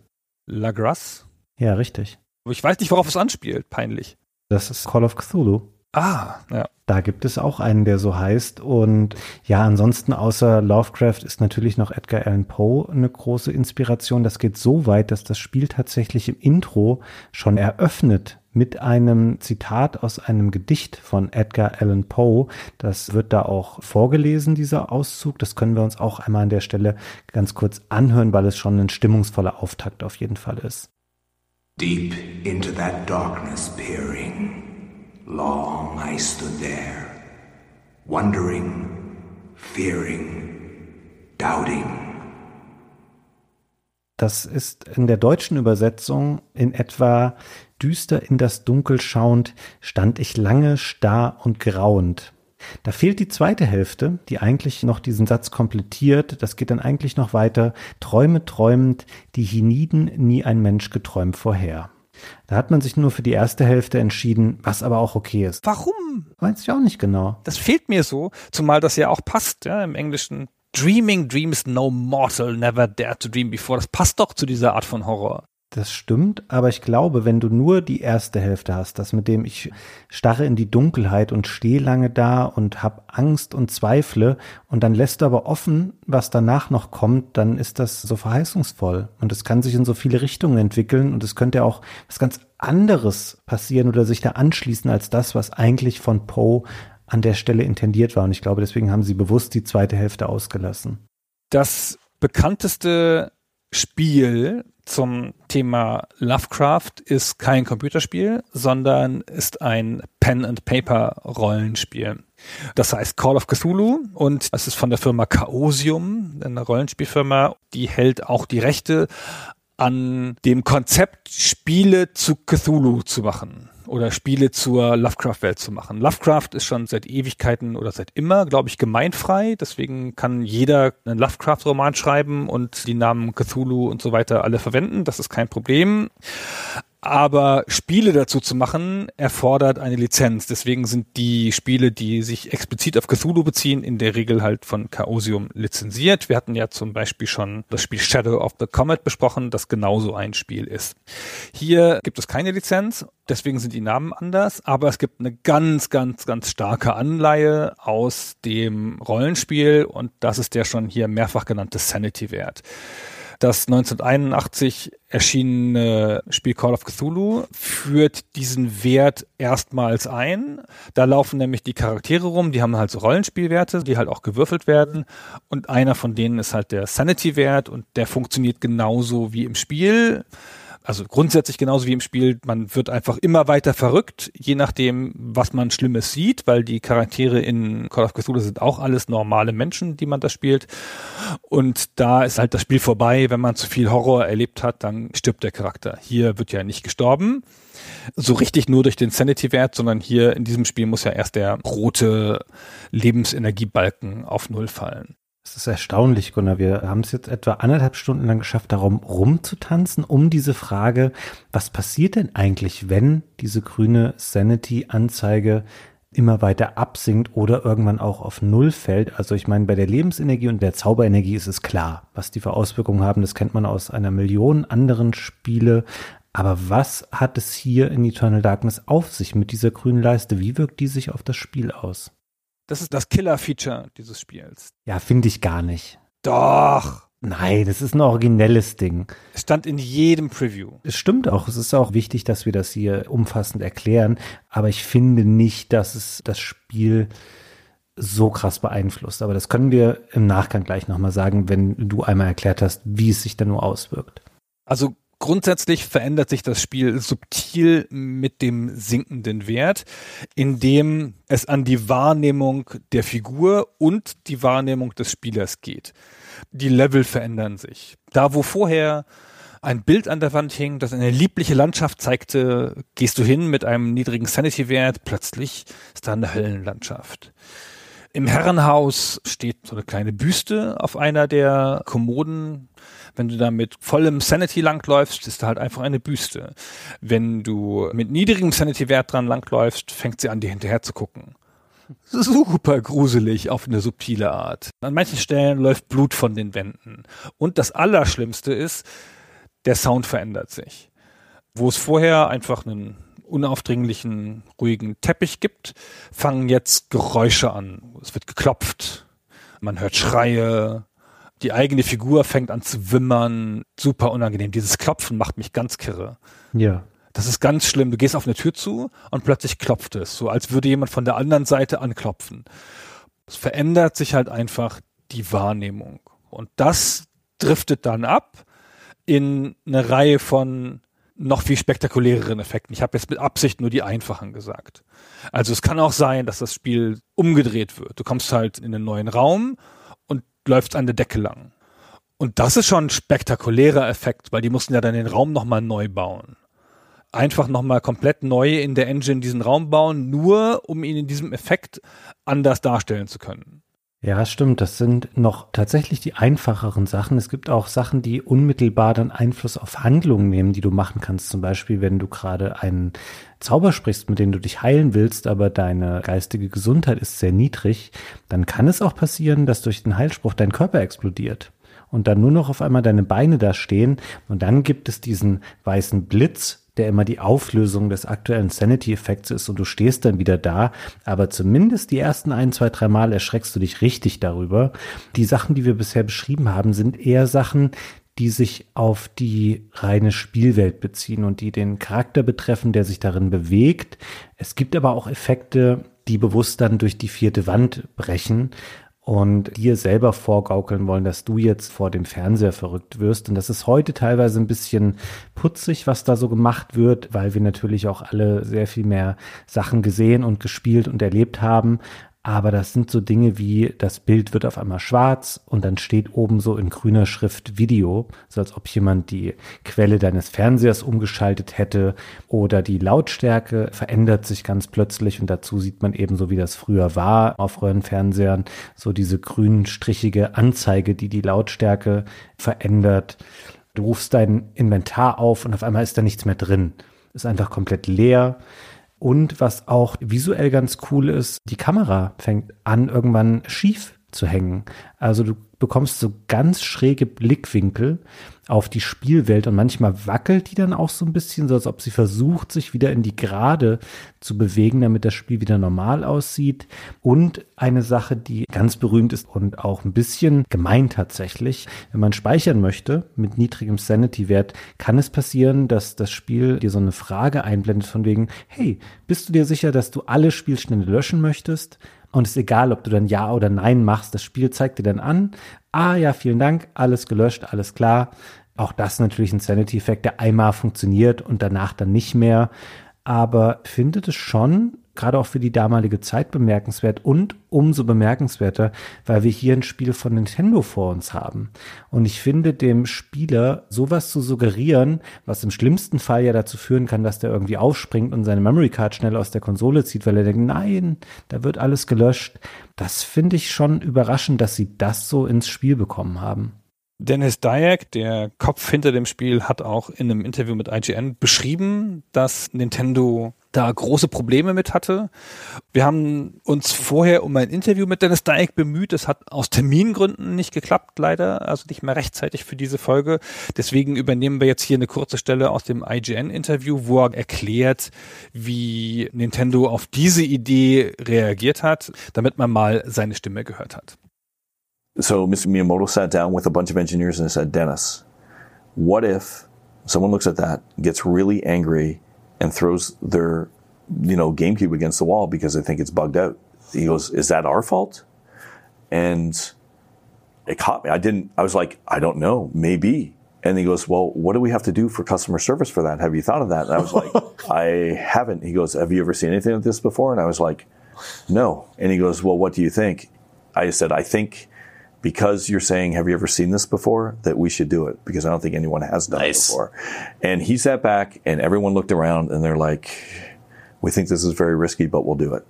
Lagras? Ja, richtig. Aber ich weiß nicht, worauf es anspielt. Peinlich. Das ist Call of Cthulhu. Ah, ja. Da gibt es auch einen, der so heißt. Und ja, ansonsten außer Lovecraft ist natürlich noch Edgar Allan Poe eine große Inspiration. Das geht so weit, dass das Spiel tatsächlich im Intro schon eröffnet mit einem Zitat aus einem Gedicht von Edgar Allan Poe. Das wird da auch vorgelesen, dieser Auszug. Das können wir uns auch einmal an der Stelle ganz kurz anhören, weil es schon ein stimmungsvoller Auftakt auf jeden Fall ist. Deep into that darkness peering, long I stood there, wondering, fearing, doubting. Das ist in der deutschen Übersetzung in etwa düster in das Dunkel schauend, stand ich lange starr und grauend. Da fehlt die zweite Hälfte, die eigentlich noch diesen Satz komplettiert. Das geht dann eigentlich noch weiter. Träume träumend, die hienieden nie ein Mensch geträumt vorher. Da hat man sich nur für die erste Hälfte entschieden, was aber auch okay ist. Warum? Weiß ich auch nicht genau. Das fehlt mir so, zumal das ja auch passt, ja, im Englischen. Dreaming dreams no mortal never dared to dream before. Das passt doch zu dieser Art von Horror. Das stimmt, aber ich glaube, wenn du nur die erste Hälfte hast, das mit dem ich starre in die Dunkelheit und stehe lange da und hab Angst und zweifle und dann lässt du aber offen, was danach noch kommt, dann ist das so verheißungsvoll und es kann sich in so viele Richtungen entwickeln und es könnte auch was ganz anderes passieren oder sich da anschließen als das, was eigentlich von Poe an der Stelle intendiert war und ich glaube, deswegen haben sie bewusst die zweite Hälfte ausgelassen. Das bekannteste Spiel zum Thema Lovecraft ist kein Computerspiel, sondern ist ein Pen-and-Paper-Rollenspiel. Das heißt Call of Cthulhu und es ist von der Firma Chaosium, eine Rollenspielfirma, die hält auch die Rechte an dem Konzept, Spiele zu Cthulhu zu machen oder Spiele zur Lovecraft-Welt zu machen. Lovecraft ist schon seit Ewigkeiten oder seit immer, glaube ich, gemeinfrei. Deswegen kann jeder einen Lovecraft-Roman schreiben und die Namen Cthulhu und so weiter alle verwenden. Das ist kein Problem. Aber Spiele dazu zu machen, erfordert eine Lizenz. Deswegen sind die Spiele, die sich explizit auf Cthulhu beziehen, in der Regel halt von Chaosium lizenziert. Wir hatten ja zum Beispiel schon das Spiel Shadow of the Comet besprochen, das genauso ein Spiel ist. Hier gibt es keine Lizenz, deswegen sind die Namen anders, aber es gibt eine ganz, ganz, ganz starke Anleihe aus dem Rollenspiel und das ist der schon hier mehrfach genannte Sanity-Wert. Das 1981 erschienene Spiel Call of Cthulhu führt diesen Wert erstmals ein. Da laufen nämlich die Charaktere rum, die haben halt so Rollenspielwerte, die halt auch gewürfelt werden. Und einer von denen ist halt der Sanity-Wert und der funktioniert genauso wie im Spiel also grundsätzlich genauso wie im Spiel, man wird einfach immer weiter verrückt, je nachdem, was man Schlimmes sieht, weil die Charaktere in Call of Cthulhu sind auch alles normale Menschen, die man da spielt. Und da ist halt das Spiel vorbei, wenn man zu viel Horror erlebt hat, dann stirbt der Charakter. Hier wird ja nicht gestorben so richtig nur durch den Sanity-Wert, sondern hier in diesem Spiel muss ja erst der rote Lebensenergiebalken auf Null fallen. Es ist erstaunlich, Gunnar. Wir haben es jetzt etwa anderthalb Stunden lang geschafft, darum rumzutanzen, um diese Frage, was passiert denn eigentlich, wenn diese grüne Sanity-Anzeige immer weiter absinkt oder irgendwann auch auf Null fällt. Also ich meine, bei der Lebensenergie und der Zauberenergie ist es klar, was die für Auswirkungen haben. Das kennt man aus einer Million anderen Spiele. Aber was hat es hier in Eternal Darkness auf sich mit dieser grünen Leiste? Wie wirkt die sich auf das Spiel aus? Das ist das Killer-Feature dieses Spiels. Ja, finde ich gar nicht. Doch. Nein, das ist ein originelles Ding. Es stand in jedem Preview. Es stimmt auch. Es ist auch wichtig, dass wir das hier umfassend erklären. Aber ich finde nicht, dass es das Spiel so krass beeinflusst. Aber das können wir im Nachgang gleich nochmal sagen, wenn du einmal erklärt hast, wie es sich dann nur auswirkt. Also Grundsätzlich verändert sich das Spiel subtil mit dem sinkenden Wert, indem es an die Wahrnehmung der Figur und die Wahrnehmung des Spielers geht. Die Level verändern sich. Da, wo vorher ein Bild an der Wand hing, das eine liebliche Landschaft zeigte, gehst du hin mit einem niedrigen Sanity-Wert, plötzlich ist da eine Höllenlandschaft. Im Herrenhaus steht so eine kleine Büste auf einer der Kommoden wenn du da mit vollem Sanity langläufst, ist da halt einfach eine Büste. Wenn du mit niedrigem Sanity-Wert dran langläufst, fängt sie an, dir hinterher zu gucken. Super gruselig auf eine subtile Art. An manchen Stellen läuft Blut von den Wänden. Und das Allerschlimmste ist, der Sound verändert sich. Wo es vorher einfach einen unaufdringlichen, ruhigen Teppich gibt, fangen jetzt Geräusche an. Es wird geklopft, man hört Schreie, die eigene Figur fängt an zu wimmern. Super unangenehm. Dieses Klopfen macht mich ganz kirre. Ja. Das ist ganz schlimm. Du gehst auf eine Tür zu und plötzlich klopft es, so als würde jemand von der anderen Seite anklopfen. Es verändert sich halt einfach die Wahrnehmung. Und das driftet dann ab in eine Reihe von noch viel spektakuläreren Effekten. Ich habe jetzt mit Absicht nur die einfachen gesagt. Also es kann auch sein, dass das Spiel umgedreht wird. Du kommst halt in einen neuen Raum und läufst an der Decke lang. Und das ist schon ein spektakulärer Effekt, weil die mussten ja dann den Raum nochmal neu bauen. Einfach nochmal komplett neu in der Engine diesen Raum bauen, nur um ihn in diesem Effekt anders darstellen zu können. Ja, stimmt. Das sind noch tatsächlich die einfacheren Sachen. Es gibt auch Sachen, die unmittelbar dann Einfluss auf Handlungen nehmen, die du machen kannst. Zum Beispiel, wenn du gerade einen Zauber sprichst, mit dem du dich heilen willst, aber deine geistige Gesundheit ist sehr niedrig, dann kann es auch passieren, dass durch den Heilspruch dein Körper explodiert und dann nur noch auf einmal deine Beine da stehen und dann gibt es diesen weißen Blitz, der immer die Auflösung des aktuellen Sanity-Effekts ist und du stehst dann wieder da, aber zumindest die ersten ein, zwei, drei Mal erschreckst du dich richtig darüber. Die Sachen, die wir bisher beschrieben haben, sind eher Sachen, die sich auf die reine Spielwelt beziehen und die den Charakter betreffen, der sich darin bewegt. Es gibt aber auch Effekte, die bewusst dann durch die vierte Wand brechen und dir selber vorgaukeln wollen, dass du jetzt vor dem Fernseher verrückt wirst. Und das ist heute teilweise ein bisschen putzig, was da so gemacht wird, weil wir natürlich auch alle sehr viel mehr Sachen gesehen und gespielt und erlebt haben. Aber das sind so Dinge wie, das Bild wird auf einmal schwarz und dann steht oben so in grüner Schrift Video, so als ob jemand die Quelle deines Fernsehers umgeschaltet hätte oder die Lautstärke verändert sich ganz plötzlich und dazu sieht man eben so, wie das früher war auf Röhrenfernsehern, so diese grünstrichige Anzeige, die die Lautstärke verändert. Du rufst dein Inventar auf und auf einmal ist da nichts mehr drin. Ist einfach komplett leer. Und was auch visuell ganz cool ist, die Kamera fängt an, irgendwann schief zu hängen. Also du bekommst so ganz schräge Blickwinkel auf die Spielwelt und manchmal wackelt die dann auch so ein bisschen, so als ob sie versucht, sich wieder in die Gerade zu bewegen, damit das Spiel wieder normal aussieht. Und eine Sache, die ganz berühmt ist und auch ein bisschen gemein tatsächlich, wenn man speichern möchte mit niedrigem Sanity-Wert, kann es passieren, dass das Spiel dir so eine Frage einblendet von wegen, hey, bist du dir sicher, dass du alle Spielstände löschen möchtest? Und es ist egal, ob du dann Ja oder Nein machst. Das Spiel zeigt dir dann an, ah ja, vielen Dank, alles gelöscht, alles klar. Auch das natürlich ein Sanity-Effekt, der einmal funktioniert und danach dann nicht mehr. Aber findet es schon gerade auch für die damalige Zeit bemerkenswert und umso bemerkenswerter, weil wir hier ein Spiel von Nintendo vor uns haben. Und ich finde, dem Spieler sowas zu suggerieren, was im schlimmsten Fall ja dazu führen kann, dass der irgendwie aufspringt und seine Memory Card schnell aus der Konsole zieht, weil er denkt, nein, da wird alles gelöscht. Das finde ich schon überraschend, dass sie das so ins Spiel bekommen haben. Dennis Dyack, der Kopf hinter dem Spiel, hat auch in einem Interview mit IGN beschrieben, dass Nintendo da große Probleme mit hatte. Wir haben uns vorher um ein Interview mit Dennis Dyack bemüht. Es hat aus Termingründen nicht geklappt, leider, also nicht mehr rechtzeitig für diese Folge. Deswegen übernehmen wir jetzt hier eine kurze Stelle aus dem IGN-Interview, wo er erklärt, wie Nintendo auf diese Idee reagiert hat, damit man mal seine Stimme gehört hat. So Mr. Miyamoto sat down with a bunch of engineers and said, Dennis, what if someone looks at that, gets really angry, and throws their, you know, GameCube against the wall because they think it's bugged out? He goes, is that our fault? And it caught me. I didn't, I was like, I don't know, maybe. And he goes, well, what do we have to do for customer service for that? Have you thought of that? And I was like, I haven't. He goes, have you ever seen anything like this before? And I was like, no. And he goes, well, what do you think? I said, I think because you're saying, have you ever seen this before? That we should do it because I don't think anyone has done nice. it before. And he sat back and everyone looked around and they're like, we think this is very risky, but we'll do it.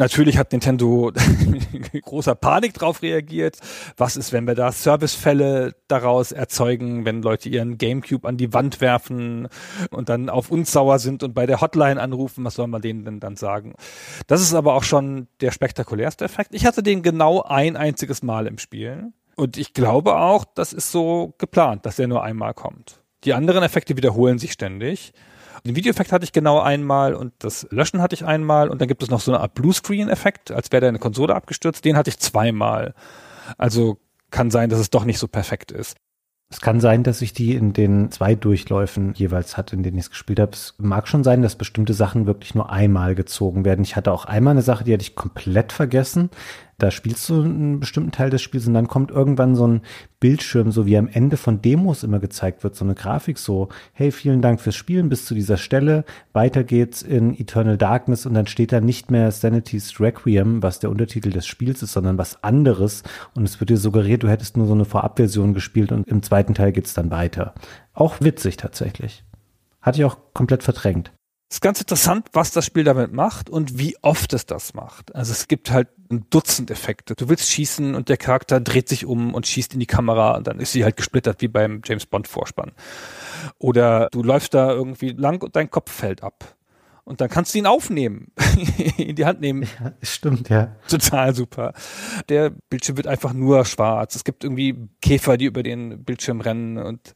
Natürlich hat Nintendo großer Panik drauf reagiert. Was ist, wenn wir da Servicefälle daraus erzeugen, wenn Leute ihren Gamecube an die Wand werfen und dann auf uns sauer sind und bei der Hotline anrufen? Was soll man denen denn dann sagen? Das ist aber auch schon der spektakulärste Effekt. Ich hatte den genau ein einziges Mal im Spiel. Und ich glaube auch, das ist so geplant, dass er nur einmal kommt. Die anderen Effekte wiederholen sich ständig. Den Videoeffekt hatte ich genau einmal und das Löschen hatte ich einmal und dann gibt es noch so eine Art Bluescreen-Effekt, als wäre da eine Konsole abgestürzt. Den hatte ich zweimal. Also kann sein, dass es doch nicht so perfekt ist. Es kann sein, dass ich die in den zwei Durchläufen jeweils hatte, in denen ich es gespielt habe. Es mag schon sein, dass bestimmte Sachen wirklich nur einmal gezogen werden. Ich hatte auch einmal eine Sache, die hatte ich komplett vergessen. Da spielst du einen bestimmten Teil des Spiels und dann kommt irgendwann so ein Bildschirm, so wie am Ende von Demos immer gezeigt wird, so eine Grafik so, hey, vielen Dank fürs Spielen bis zu dieser Stelle. Weiter geht's in Eternal Darkness und dann steht da nicht mehr Sanity's Requiem, was der Untertitel des Spiels ist, sondern was anderes. Und es wird dir suggeriert, du hättest nur so eine Vorabversion gespielt und im zweiten Teil geht's dann weiter. Auch witzig tatsächlich. Hatte ich auch komplett verdrängt. Es ist ganz interessant, was das Spiel damit macht und wie oft es das macht. Also es gibt halt ein Dutzend Effekte. Du willst schießen und der Charakter dreht sich um und schießt in die Kamera und dann ist sie halt gesplittert wie beim James Bond Vorspann. Oder du läufst da irgendwie lang und dein Kopf fällt ab. Und dann kannst du ihn aufnehmen, in die Hand nehmen. Ja, stimmt, ja. Total super. Der Bildschirm wird einfach nur schwarz. Es gibt irgendwie Käfer, die über den Bildschirm rennen und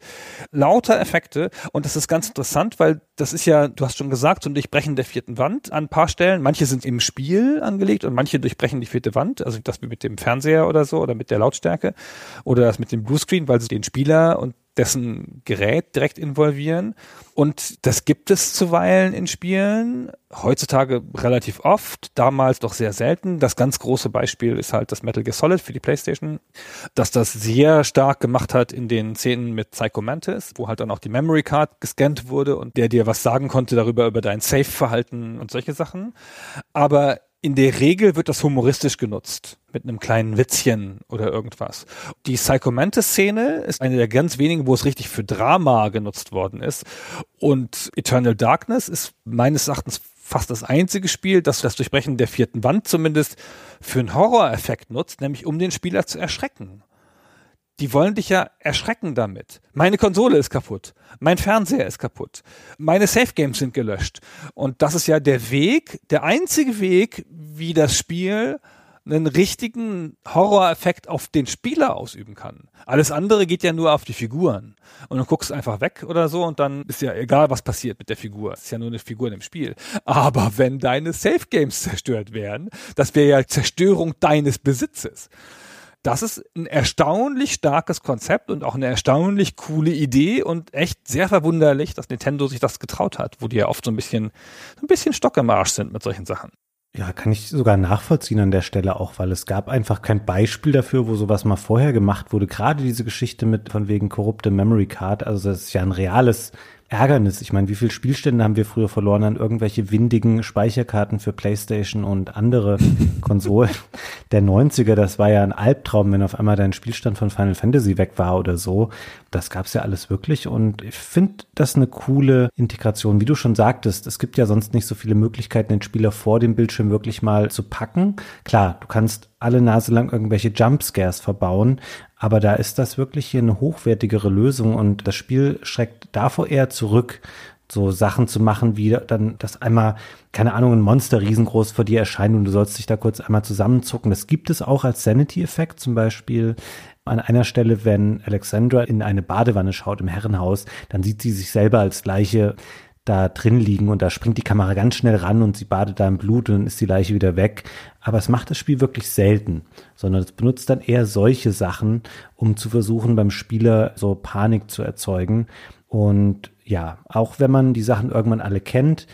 lauter Effekte. Und das ist ganz interessant, weil das ist ja, du hast schon gesagt, so ein Durchbrechen der vierten Wand an ein paar Stellen. Manche sind im Spiel angelegt und manche durchbrechen die vierte Wand. Also das wie mit dem Fernseher oder so oder mit der Lautstärke oder das mit dem Bluescreen, weil sie den Spieler und dessen Gerät direkt involvieren. Und das gibt es zuweilen in Spielen, heutzutage relativ oft, damals doch sehr selten. Das ganz große Beispiel ist halt das Metal Gear Solid für die Playstation, dass das sehr stark gemacht hat in den Szenen mit Psycho Mantis, wo halt dann auch die Memory Card gescannt wurde und der dir was sagen konnte darüber, über dein Safe-Verhalten und solche Sachen. Aber in der Regel wird das humoristisch genutzt, mit einem kleinen Witzchen oder irgendwas. Die Psychomantis-Szene ist eine der ganz wenigen, wo es richtig für Drama genutzt worden ist. Und Eternal Darkness ist meines Erachtens fast das einzige Spiel, das das Durchbrechen der vierten Wand zumindest für einen Horror-Effekt nutzt, nämlich um den Spieler zu erschrecken die wollen dich ja erschrecken damit. Meine Konsole ist kaputt. Mein Fernseher ist kaputt. Meine Safe Games sind gelöscht. Und das ist ja der Weg, der einzige Weg, wie das Spiel einen richtigen Horror-Effekt auf den Spieler ausüben kann. Alles andere geht ja nur auf die Figuren. Und du guckst einfach weg oder so und dann ist ja egal, was passiert mit der Figur. Es ist ja nur eine Figur im Spiel. Aber wenn deine Safe Games zerstört werden, das wäre ja Zerstörung deines Besitzes das ist ein erstaunlich starkes Konzept und auch eine erstaunlich coole Idee und echt sehr verwunderlich, dass Nintendo sich das getraut hat, wo die ja oft so ein bisschen, ein bisschen Stock im Arsch sind mit solchen Sachen. Ja, kann ich sogar nachvollziehen an der Stelle auch, weil es gab einfach kein Beispiel dafür, wo sowas mal vorher gemacht wurde. Gerade diese Geschichte mit von wegen korrupte Memory Card, also das ist ja ein reales Ärgernis. Ich meine, wie viele Spielstände haben wir früher verloren an irgendwelche windigen Speicherkarten für PlayStation und andere Konsolen der 90er? Das war ja ein Albtraum, wenn auf einmal dein Spielstand von Final Fantasy weg war oder so. Das gab's ja alles wirklich und ich finde das eine coole Integration. Wie du schon sagtest, es gibt ja sonst nicht so viele Möglichkeiten, den Spieler vor dem Bildschirm wirklich mal zu packen. Klar, du kannst alle Nase lang irgendwelche Jumpscares verbauen, aber da ist das wirklich hier eine hochwertigere Lösung und das Spiel schreckt davor eher zurück, so Sachen zu machen, wie dann, dass einmal, keine Ahnung, ein Monster riesengroß vor dir erscheint und du sollst dich da kurz einmal zusammenzucken. Das gibt es auch als Sanity-Effekt, zum Beispiel an einer Stelle, wenn Alexandra in eine Badewanne schaut im Herrenhaus, dann sieht sie sich selber als Leiche da drin liegen und da springt die Kamera ganz schnell ran und sie badet da im Blut und dann ist die Leiche wieder weg. Aber es macht das Spiel wirklich selten, sondern es benutzt dann eher solche Sachen, um zu versuchen, beim Spieler so Panik zu erzeugen. Und ja, auch wenn man die Sachen irgendwann alle kennt,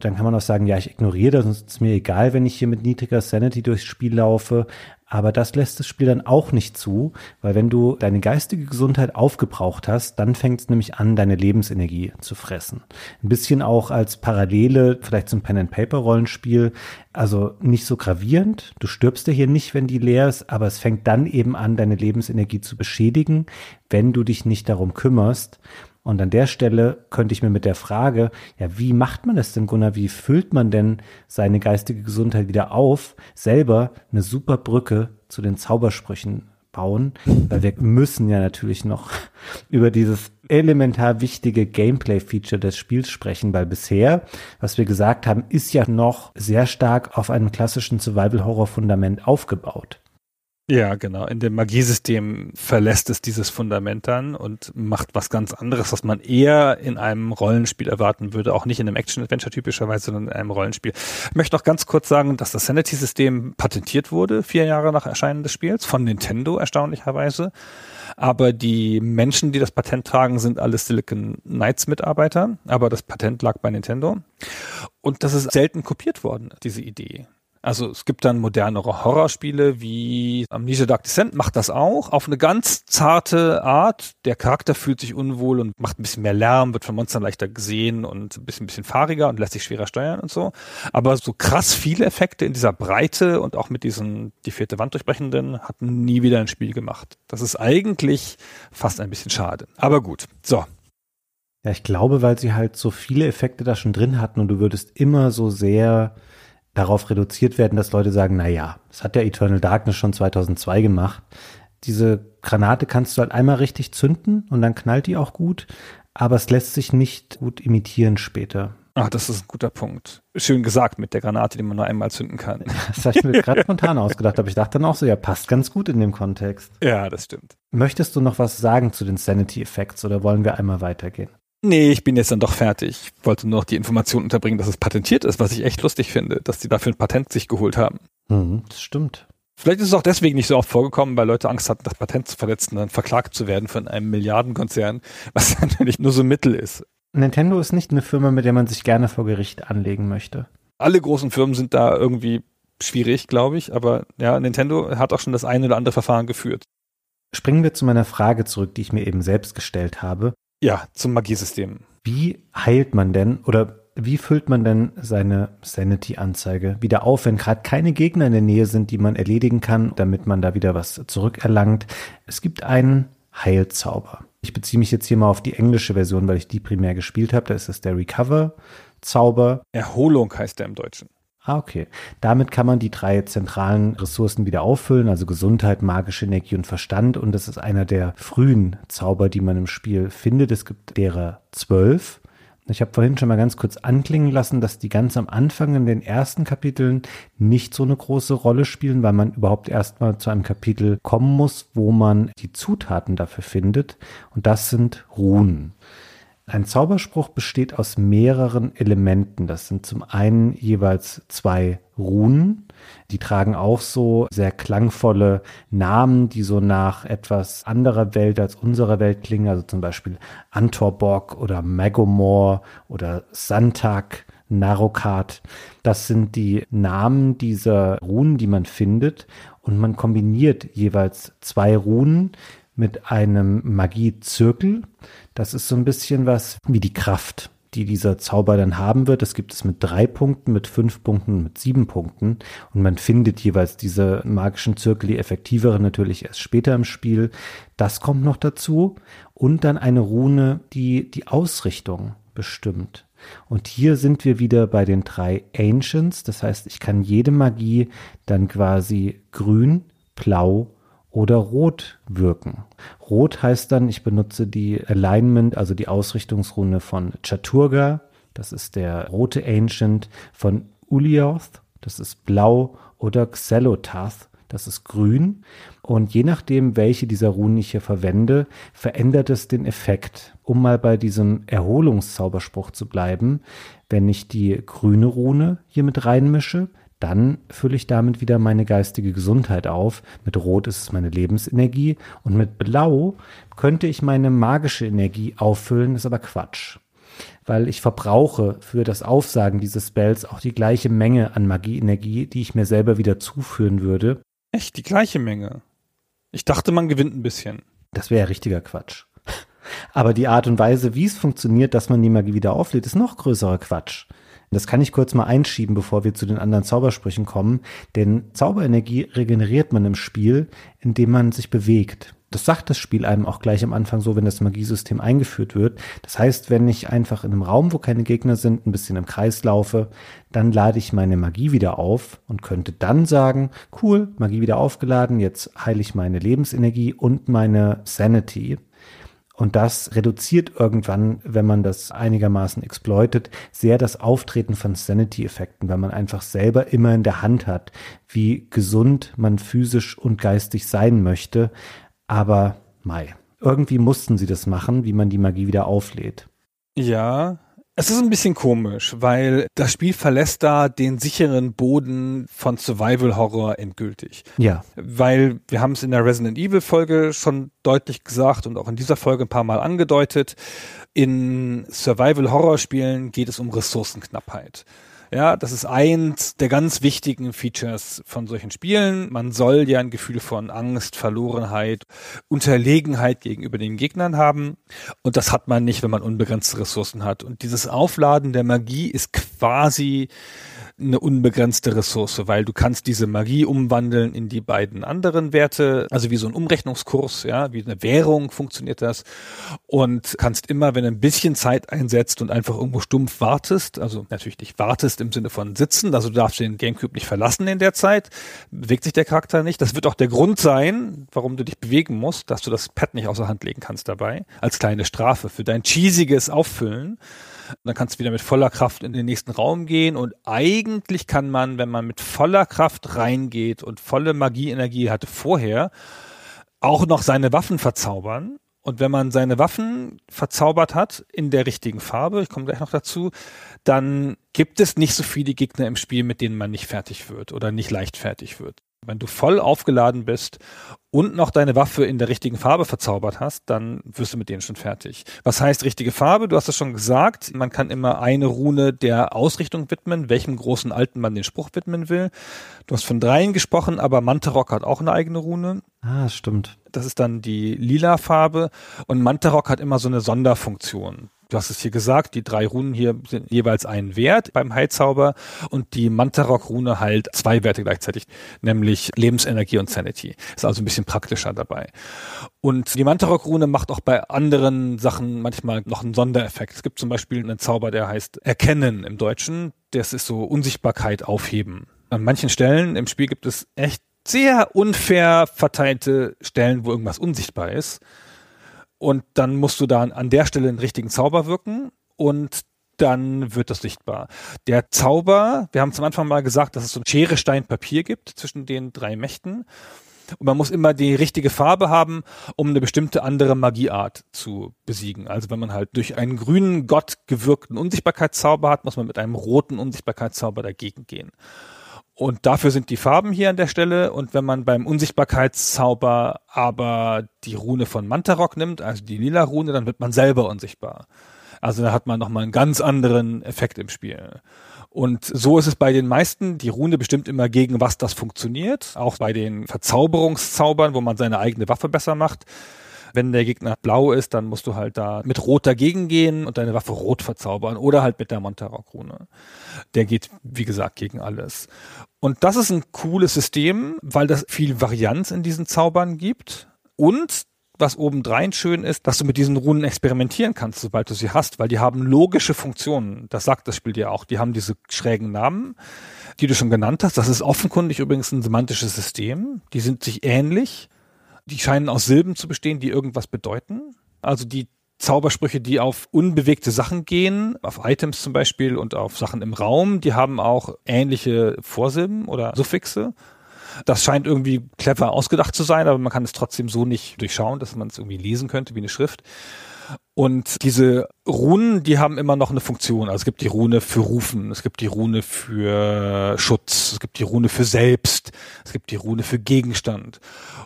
dann kann man auch sagen, ja, ich ignoriere das, es ist mir egal, wenn ich hier mit niedriger Sanity durchs Spiel laufe. Aber das lässt das Spiel dann auch nicht zu, weil wenn du deine geistige Gesundheit aufgebraucht hast, dann fängt es nämlich an, deine Lebensenergie zu fressen. Ein bisschen auch als Parallele vielleicht zum Pen-and-Paper-Rollenspiel. Also nicht so gravierend. Du stirbst ja hier nicht, wenn die leer ist, aber es fängt dann eben an, deine Lebensenergie zu beschädigen, wenn du dich nicht darum kümmerst. Und an der Stelle könnte ich mir mit der Frage, ja, wie macht man das denn, Gunnar? Wie füllt man denn seine geistige Gesundheit wieder auf? Selber eine super Brücke zu den Zaubersprüchen bauen, weil wir müssen ja natürlich noch über dieses elementar wichtige Gameplay-Feature des Spiels sprechen, weil bisher, was wir gesagt haben, ist ja noch sehr stark auf einem klassischen Survival-Horror-Fundament aufgebaut. Ja, genau. In dem Magiesystem verlässt es dieses Fundament dann und macht was ganz anderes, was man eher in einem Rollenspiel erwarten würde. Auch nicht in einem Action-Adventure typischerweise, sondern in einem Rollenspiel. Ich möchte noch ganz kurz sagen, dass das Sanity-System patentiert wurde, vier Jahre nach Erscheinen des Spiels, von Nintendo erstaunlicherweise. Aber die Menschen, die das Patent tragen, sind alle Silicon Knights Mitarbeiter. Aber das Patent lag bei Nintendo. Und das ist selten kopiert worden, diese Idee. Also es gibt dann modernere Horrorspiele wie Amnesia Dark Descent macht das auch auf eine ganz zarte Art. Der Charakter fühlt sich unwohl und macht ein bisschen mehr Lärm, wird von Monstern leichter gesehen und ein bisschen, ein bisschen fahriger und lässt sich schwerer steuern und so. Aber so krass viele Effekte in dieser Breite und auch mit diesen die vierte Wand durchbrechenden hat nie wieder ein Spiel gemacht. Das ist eigentlich fast ein bisschen schade. Aber gut. So, ja, ich glaube, weil sie halt so viele Effekte da schon drin hatten und du würdest immer so sehr darauf reduziert werden, dass Leute sagen, na ja, das hat ja Eternal Darkness schon 2002 gemacht. Diese Granate kannst du halt einmal richtig zünden und dann knallt die auch gut, aber es lässt sich nicht gut imitieren später. Ah, das ist ein guter Punkt. Schön gesagt mit der Granate, die man nur einmal zünden kann. Das habe ich mir gerade spontan ausgedacht, aber ich dachte dann auch so, ja, passt ganz gut in dem Kontext. Ja, das stimmt. Möchtest du noch was sagen zu den Sanity Effects oder wollen wir einmal weitergehen? Nee, ich bin jetzt dann doch fertig. Ich wollte nur noch die Information unterbringen, dass es patentiert ist, was ich echt lustig finde, dass die dafür ein Patent sich geholt haben. Mhm, das stimmt. Vielleicht ist es auch deswegen nicht so oft vorgekommen, weil Leute Angst hatten, das Patent zu verletzen und dann verklagt zu werden von einem Milliardenkonzern, was natürlich nur so ein Mittel ist. Nintendo ist nicht eine Firma, mit der man sich gerne vor Gericht anlegen möchte. Alle großen Firmen sind da irgendwie schwierig, glaube ich, aber ja, Nintendo hat auch schon das eine oder andere Verfahren geführt. Springen wir zu meiner Frage zurück, die ich mir eben selbst gestellt habe. Ja, zum Magiesystem. Wie heilt man denn oder wie füllt man denn seine Sanity-Anzeige wieder auf, wenn gerade keine Gegner in der Nähe sind, die man erledigen kann, damit man da wieder was zurückerlangt? Es gibt einen Heilzauber. Ich beziehe mich jetzt hier mal auf die englische Version, weil ich die primär gespielt habe. Da ist es der Recover-Zauber. Erholung heißt der im Deutschen. Ah, okay. Damit kann man die drei zentralen Ressourcen wieder auffüllen, also Gesundheit, magische Energie und Verstand. Und das ist einer der frühen Zauber, die man im Spiel findet. Es gibt derer zwölf. Ich habe vorhin schon mal ganz kurz anklingen lassen, dass die ganz am Anfang in den ersten Kapiteln nicht so eine große Rolle spielen, weil man überhaupt erstmal zu einem Kapitel kommen muss, wo man die Zutaten dafür findet. Und das sind Runen. Ein Zauberspruch besteht aus mehreren Elementen. Das sind zum einen jeweils zwei Runen. Die tragen auch so sehr klangvolle Namen, die so nach etwas anderer Welt als unserer Welt klingen. Also zum Beispiel Antorbok oder Magomor oder Santak. Narokat. Das sind die Namen dieser Runen, die man findet. Und man kombiniert jeweils zwei Runen mit einem Magiezirkel. Das ist so ein bisschen was wie die Kraft, die dieser Zauber dann haben wird. Das gibt es mit drei Punkten, mit fünf Punkten, mit sieben Punkten. Und man findet jeweils diese magischen Zirkel, die effektiveren natürlich erst später im Spiel. Das kommt noch dazu. Und dann eine Rune, die die Ausrichtung bestimmt. Und hier sind wir wieder bei den drei Ancients. Das heißt, ich kann jede Magie dann quasi grün, blau oder rot wirken. Rot heißt dann, ich benutze die Alignment, also die Ausrichtungsrune von Chaturga. Das ist der rote Ancient von Ulioth. Das ist blau oder Xelotath. Das ist grün. Und je nachdem, welche dieser Runen ich hier verwende, verändert es den Effekt. Um mal bei diesem Erholungszauberspruch zu bleiben, wenn ich die grüne Rune hier mit reinmische, dann fülle ich damit wieder meine geistige Gesundheit auf. Mit Rot ist es meine Lebensenergie und mit Blau könnte ich meine magische Energie auffüllen, ist aber Quatsch. Weil ich verbrauche für das Aufsagen dieses Spells auch die gleiche Menge an Magieenergie, die ich mir selber wieder zuführen würde. Echt, die gleiche Menge? Ich dachte, man gewinnt ein bisschen. Das wäre richtiger Quatsch. Aber die Art und Weise, wie es funktioniert, dass man die Magie wieder auflädt, ist noch größerer Quatsch. Das kann ich kurz mal einschieben, bevor wir zu den anderen Zaubersprüchen kommen. Denn Zauberenergie regeneriert man im Spiel, indem man sich bewegt. Das sagt das Spiel einem auch gleich am Anfang so, wenn das Magiesystem eingeführt wird. Das heißt, wenn ich einfach in einem Raum, wo keine Gegner sind, ein bisschen im Kreis laufe, dann lade ich meine Magie wieder auf und könnte dann sagen, cool, Magie wieder aufgeladen, jetzt heile ich meine Lebensenergie und meine Sanity. Und das reduziert irgendwann, wenn man das einigermaßen exploitet, sehr das Auftreten von Sanity-Effekten, weil man einfach selber immer in der Hand hat, wie gesund man physisch und geistig sein möchte. Aber Mai, irgendwie mussten sie das machen, wie man die Magie wieder auflädt. Ja, es ist ein bisschen komisch, weil das Spiel verlässt da den sicheren Boden von Survival Horror endgültig. Ja. Weil wir haben es in der Resident Evil Folge schon deutlich gesagt und auch in dieser Folge ein paar Mal angedeutet. In Survival Horror Spielen geht es um Ressourcenknappheit. Ja, das ist eins der ganz wichtigen Features von solchen Spielen. Man soll ja ein Gefühl von Angst, Verlorenheit, Unterlegenheit gegenüber den Gegnern haben. Und das hat man nicht, wenn man unbegrenzte Ressourcen hat. Und dieses Aufladen der Magie ist quasi eine unbegrenzte Ressource, weil du kannst diese Magie umwandeln in die beiden anderen Werte, also wie so ein Umrechnungskurs, ja, wie eine Währung funktioniert das und kannst immer, wenn du ein bisschen Zeit einsetzt und einfach irgendwo stumpf wartest, also natürlich nicht wartest im Sinne von sitzen, also du darfst den Gamecube nicht verlassen in der Zeit, bewegt sich der Charakter nicht. Das wird auch der Grund sein, warum du dich bewegen musst, dass du das Pad nicht außer Hand legen kannst dabei, als kleine Strafe für dein cheesiges Auffüllen. Dann kannst du wieder mit voller Kraft in den nächsten Raum gehen und eigentlich kann man, wenn man mit voller Kraft reingeht und volle Magieenergie hatte vorher, auch noch seine Waffen verzaubern. Und wenn man seine Waffen verzaubert hat in der richtigen Farbe, ich komme gleich noch dazu, dann gibt es nicht so viele Gegner im Spiel, mit denen man nicht fertig wird oder nicht leicht fertig wird. Wenn du voll aufgeladen bist und noch deine Waffe in der richtigen Farbe verzaubert hast, dann wirst du mit denen schon fertig. Was heißt richtige Farbe? Du hast es schon gesagt. Man kann immer eine Rune der Ausrichtung widmen, welchem großen Alten man den Spruch widmen will. Du hast von dreien gesprochen, aber Mantarok hat auch eine eigene Rune. Ah, stimmt. Das ist dann die lila Farbe und Mantarok hat immer so eine Sonderfunktion. Du hast es hier gesagt, die drei Runen hier sind jeweils ein Wert beim Heilzauber und die Mantarok-Rune halt zwei Werte gleichzeitig, nämlich Lebensenergie und Sanity. Ist also ein bisschen praktischer dabei. Und die Mantarok-Rune macht auch bei anderen Sachen manchmal noch einen Sondereffekt. Es gibt zum Beispiel einen Zauber, der heißt Erkennen im Deutschen. Das ist so Unsichtbarkeit aufheben. An manchen Stellen im Spiel gibt es echt sehr unfair verteilte Stellen, wo irgendwas unsichtbar ist und dann musst du da an der Stelle einen richtigen Zauber wirken und dann wird das sichtbar. Der Zauber, wir haben zum Anfang mal gesagt, dass es so ein Schere, Stein, Papier gibt zwischen den drei Mächten. Und man muss immer die richtige Farbe haben, um eine bestimmte andere Magieart zu besiegen. Also wenn man halt durch einen grünen Gott gewirkten Unsichtbarkeitszauber hat, muss man mit einem roten Unsichtbarkeitszauber dagegen gehen. Und dafür sind die Farben hier an der Stelle. Und wenn man beim Unsichtbarkeitszauber aber die Rune von Mantarok nimmt, also die lila Rune, dann wird man selber unsichtbar. Also da hat man nochmal einen ganz anderen Effekt im Spiel. Und so ist es bei den meisten. Die Rune bestimmt immer gegen was das funktioniert. Auch bei den Verzauberungszaubern, wo man seine eigene Waffe besser macht. Wenn der Gegner blau ist, dann musst du halt da mit rot dagegen gehen und deine Waffe rot verzaubern oder halt mit der Montarok-Rune. Der geht, wie gesagt, gegen alles. Und das ist ein cooles System, weil das viel Varianz in diesen Zaubern gibt und was obendrein schön ist, dass du mit diesen Runen experimentieren kannst, sobald du sie hast, weil die haben logische Funktionen. Das sagt das Spiel dir auch. Die haben diese schrägen Namen, die du schon genannt hast. Das ist offenkundig übrigens ein semantisches System. Die sind sich ähnlich. Die scheinen aus Silben zu bestehen, die irgendwas bedeuten. Also die Zaubersprüche, die auf unbewegte Sachen gehen, auf Items zum Beispiel und auf Sachen im Raum, die haben auch ähnliche Vorsilben oder Suffixe. Das scheint irgendwie clever ausgedacht zu sein, aber man kann es trotzdem so nicht durchschauen, dass man es irgendwie lesen könnte wie eine Schrift. Und diese Runen, die haben immer noch eine Funktion. Also es gibt die Rune für Rufen, es gibt die Rune für Schutz, es gibt die Rune für Selbst, es gibt die Rune für Gegenstand.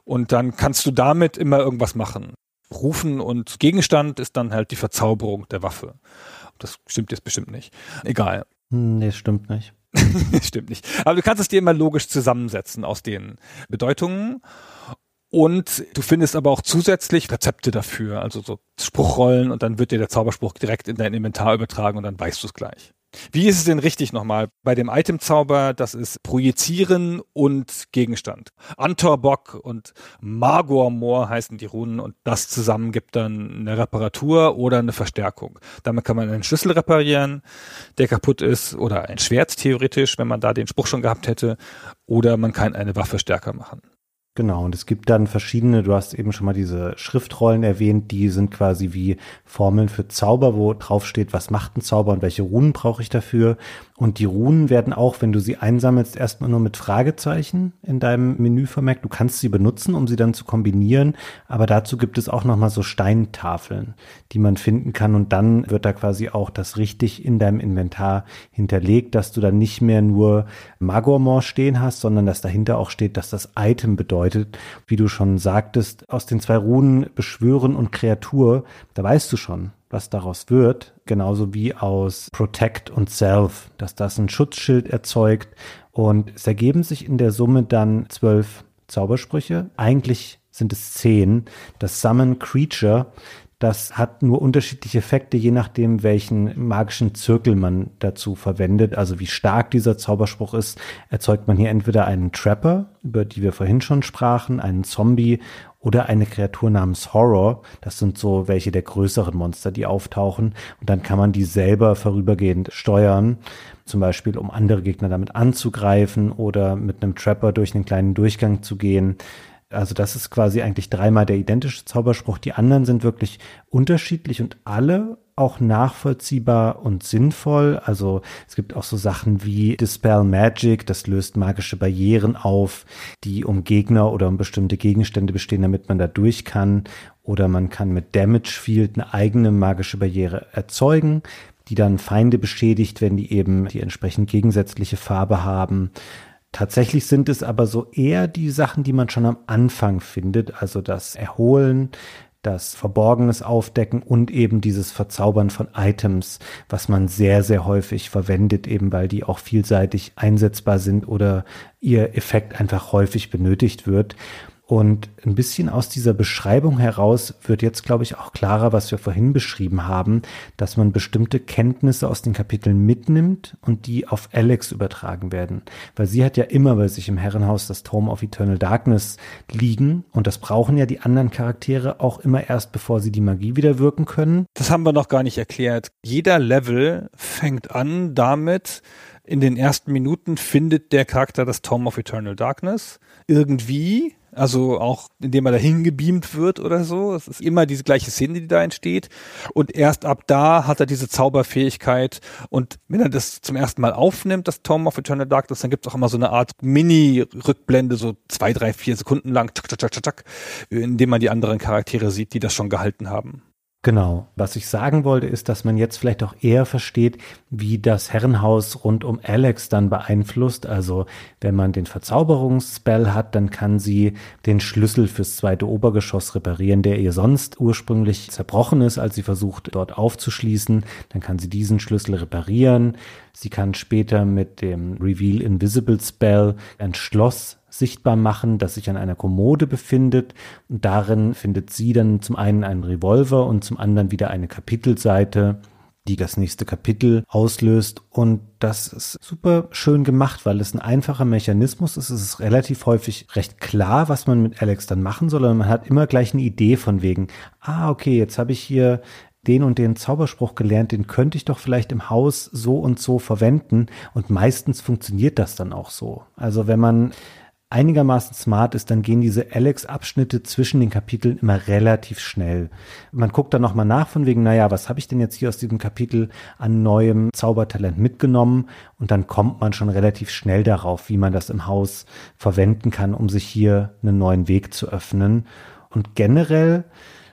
Und dann kannst du damit immer irgendwas machen. Rufen und Gegenstand ist dann halt die Verzauberung der Waffe. Das stimmt jetzt bestimmt nicht. Egal. Hm, nee, stimmt nicht. stimmt nicht. Aber du kannst es dir immer logisch zusammensetzen aus den Bedeutungen. Und du findest aber auch zusätzlich Rezepte dafür, also so Spruchrollen und dann wird dir der Zauberspruch direkt in dein Inventar übertragen und dann weißt du es gleich. Wie ist es denn richtig nochmal? Bei dem Itemzauber, das ist Projizieren und Gegenstand. Antorbock und Magormor heißen die Runen und das zusammen gibt dann eine Reparatur oder eine Verstärkung. Damit kann man einen Schlüssel reparieren, der kaputt ist, oder ein Schwert theoretisch, wenn man da den Spruch schon gehabt hätte, oder man kann eine Waffe stärker machen. Genau, und es gibt dann verschiedene, du hast eben schon mal diese Schriftrollen erwähnt, die sind quasi wie Formeln für Zauber, wo drauf steht, was macht ein Zauber und welche Runen brauche ich dafür. Und die Runen werden auch, wenn du sie einsammelst, erstmal nur mit Fragezeichen in deinem Menü vermerkt. Du kannst sie benutzen, um sie dann zu kombinieren, aber dazu gibt es auch nochmal so Steintafeln, die man finden kann und dann wird da quasi auch das richtig in deinem Inventar hinterlegt, dass du dann nicht mehr nur Magormor stehen hast, sondern dass dahinter auch steht, dass das Item bedeutet, wie du schon sagtest, aus den zwei Runen Beschwören und Kreatur, da weißt du schon, was daraus wird, genauso wie aus Protect und Self, dass das ein Schutzschild erzeugt. Und es ergeben sich in der Summe dann zwölf Zaubersprüche. Eigentlich sind es zehn. Das Summon Creature, das hat nur unterschiedliche Effekte, je nachdem, welchen magischen Zirkel man dazu verwendet. Also wie stark dieser Zauberspruch ist, erzeugt man hier entweder einen Trapper, über die wir vorhin schon sprachen, einen Zombie oder eine Kreatur namens Horror. Das sind so welche der größeren Monster, die auftauchen. Und dann kann man die selber vorübergehend steuern. Zum Beispiel, um andere Gegner damit anzugreifen oder mit einem Trapper durch einen kleinen Durchgang zu gehen. Also das ist quasi eigentlich dreimal der identische Zauberspruch. Die anderen sind wirklich unterschiedlich und alle auch nachvollziehbar und sinnvoll. Also es gibt auch so Sachen wie Dispel Magic, das löst magische Barrieren auf, die um Gegner oder um bestimmte Gegenstände bestehen, damit man da durch kann. Oder man kann mit Damage Field eine eigene magische Barriere erzeugen, die dann Feinde beschädigt, wenn die eben die entsprechend gegensätzliche Farbe haben. Tatsächlich sind es aber so eher die Sachen, die man schon am Anfang findet, also das Erholen, das Verborgenes aufdecken und eben dieses Verzaubern von Items, was man sehr, sehr häufig verwendet, eben weil die auch vielseitig einsetzbar sind oder ihr Effekt einfach häufig benötigt wird. Und ein bisschen aus dieser Beschreibung heraus wird jetzt, glaube ich, auch klarer, was wir vorhin beschrieben haben, dass man bestimmte Kenntnisse aus den Kapiteln mitnimmt und die auf Alex übertragen werden. Weil sie hat ja immer bei sich im Herrenhaus das Tome of Eternal Darkness liegen und das brauchen ja die anderen Charaktere auch immer erst, bevor sie die Magie wieder wirken können. Das haben wir noch gar nicht erklärt. Jeder Level fängt an damit, in den ersten Minuten findet der Charakter das Tome of Eternal Darkness irgendwie also auch indem er dahin gebeamt wird oder so. Es ist immer diese gleiche Szene, die da entsteht. Und erst ab da hat er diese Zauberfähigkeit. Und wenn er das zum ersten Mal aufnimmt, das Tome of Eternal Darkness, dann gibt es auch immer so eine Art Mini-Rückblende, so zwei, drei, vier Sekunden lang, tschak, tschak, tschak, tschak, indem man die anderen Charaktere sieht, die das schon gehalten haben. Genau. Was ich sagen wollte, ist, dass man jetzt vielleicht auch eher versteht, wie das Herrenhaus rund um Alex dann beeinflusst. Also, wenn man den Verzauberungsspell hat, dann kann sie den Schlüssel fürs zweite Obergeschoss reparieren, der ihr sonst ursprünglich zerbrochen ist, als sie versucht, dort aufzuschließen. Dann kann sie diesen Schlüssel reparieren. Sie kann später mit dem Reveal Invisible Spell ein Schloss sichtbar machen, das sich an einer Kommode befindet. Und darin findet sie dann zum einen einen Revolver und zum anderen wieder eine Kapitelseite, die das nächste Kapitel auslöst. Und das ist super schön gemacht, weil es ein einfacher Mechanismus ist. Es ist relativ häufig recht klar, was man mit Alex dann machen soll. Und man hat immer gleich eine Idee von wegen, ah, okay, jetzt habe ich hier den und den Zauberspruch gelernt, den könnte ich doch vielleicht im Haus so und so verwenden. Und meistens funktioniert das dann auch so. Also wenn man einigermaßen smart ist, dann gehen diese Alex-Abschnitte zwischen den Kapiteln immer relativ schnell. Man guckt dann nochmal nach von wegen, naja, was habe ich denn jetzt hier aus diesem Kapitel an neuem Zaubertalent mitgenommen? Und dann kommt man schon relativ schnell darauf, wie man das im Haus verwenden kann, um sich hier einen neuen Weg zu öffnen. Und generell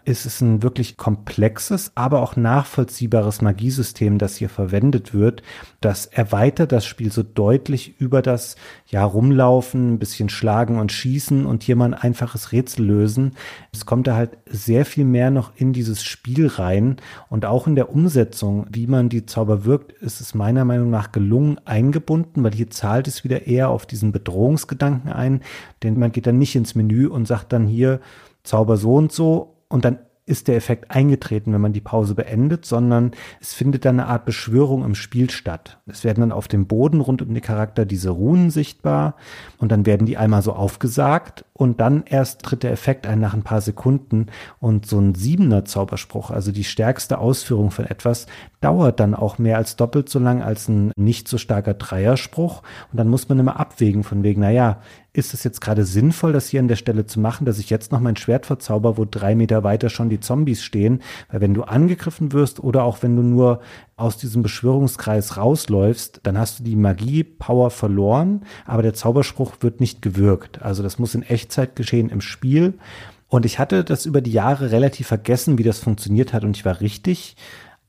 ist es ein wirklich komplexes, aber auch nachvollziehbares Magiesystem, das hier verwendet wird. Das erweitert das Spiel so deutlich über das ja rumlaufen, ein bisschen schlagen und schießen und hier mal ein einfaches Rätsel lösen. Es kommt da halt sehr viel mehr noch in dieses Spiel rein und auch in der Umsetzung, wie man die Zauber wirkt, ist es meiner Meinung nach gelungen eingebunden, weil hier zahlt es wieder eher auf diesen Bedrohungsgedanken ein, denn man geht dann nicht ins Menü und sagt dann hier Zauber so und so und dann ist der Effekt eingetreten, wenn man die Pause beendet, sondern es findet dann eine Art Beschwörung im Spiel statt. Es werden dann auf dem Boden rund um den Charakter diese Runen sichtbar und dann werden die einmal so aufgesagt und dann erst tritt der Effekt ein nach ein paar Sekunden und so ein siebener Zauberspruch, also die stärkste Ausführung von etwas, dauert dann auch mehr als doppelt so lang als ein nicht so starker Dreierspruch und dann muss man immer abwägen von wegen, naja, ist es jetzt gerade sinnvoll, das hier an der Stelle zu machen, dass ich jetzt noch mein Schwert verzauber, wo drei Meter weiter schon die Zombies stehen? Weil wenn du angegriffen wirst oder auch wenn du nur aus diesem Beschwörungskreis rausläufst, dann hast du die Magie-Power verloren, aber der Zauberspruch wird nicht gewirkt. Also das muss in Echtzeit geschehen im Spiel. Und ich hatte das über die Jahre relativ vergessen, wie das funktioniert hat und ich war richtig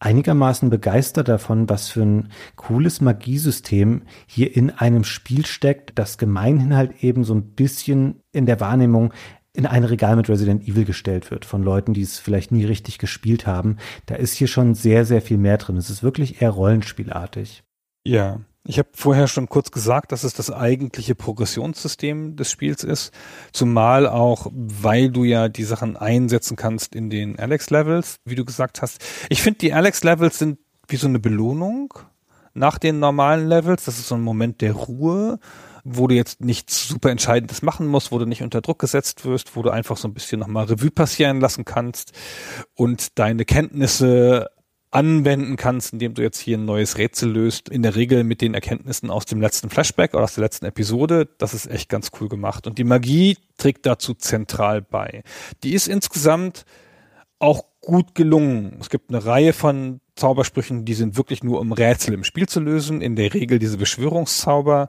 einigermaßen begeistert davon, was für ein cooles Magiesystem hier in einem Spiel steckt, das gemeinhin halt eben so ein bisschen in der Wahrnehmung in ein Regal mit Resident Evil gestellt wird von Leuten, die es vielleicht nie richtig gespielt haben. Da ist hier schon sehr, sehr viel mehr drin. Es ist wirklich eher rollenspielartig. Ja, ich habe vorher schon kurz gesagt, dass es das eigentliche Progressionssystem des Spiels ist, zumal auch, weil du ja die Sachen einsetzen kannst in den Alex-Levels, wie du gesagt hast. Ich finde, die Alex-Levels sind wie so eine Belohnung nach den normalen Levels. Das ist so ein Moment der Ruhe, wo du jetzt nichts super Entscheidendes machen musst, wo du nicht unter Druck gesetzt wirst, wo du einfach so ein bisschen nochmal Revue passieren lassen kannst und deine Kenntnisse anwenden kannst, indem du jetzt hier ein neues Rätsel löst, in der Regel mit den Erkenntnissen aus dem letzten Flashback oder aus der letzten Episode. Das ist echt ganz cool gemacht. Und die Magie trägt dazu zentral bei. Die ist insgesamt auch gut gelungen. Es gibt eine Reihe von Zaubersprüchen, die sind wirklich nur um Rätsel im Spiel zu lösen. In der Regel diese Beschwörungszauber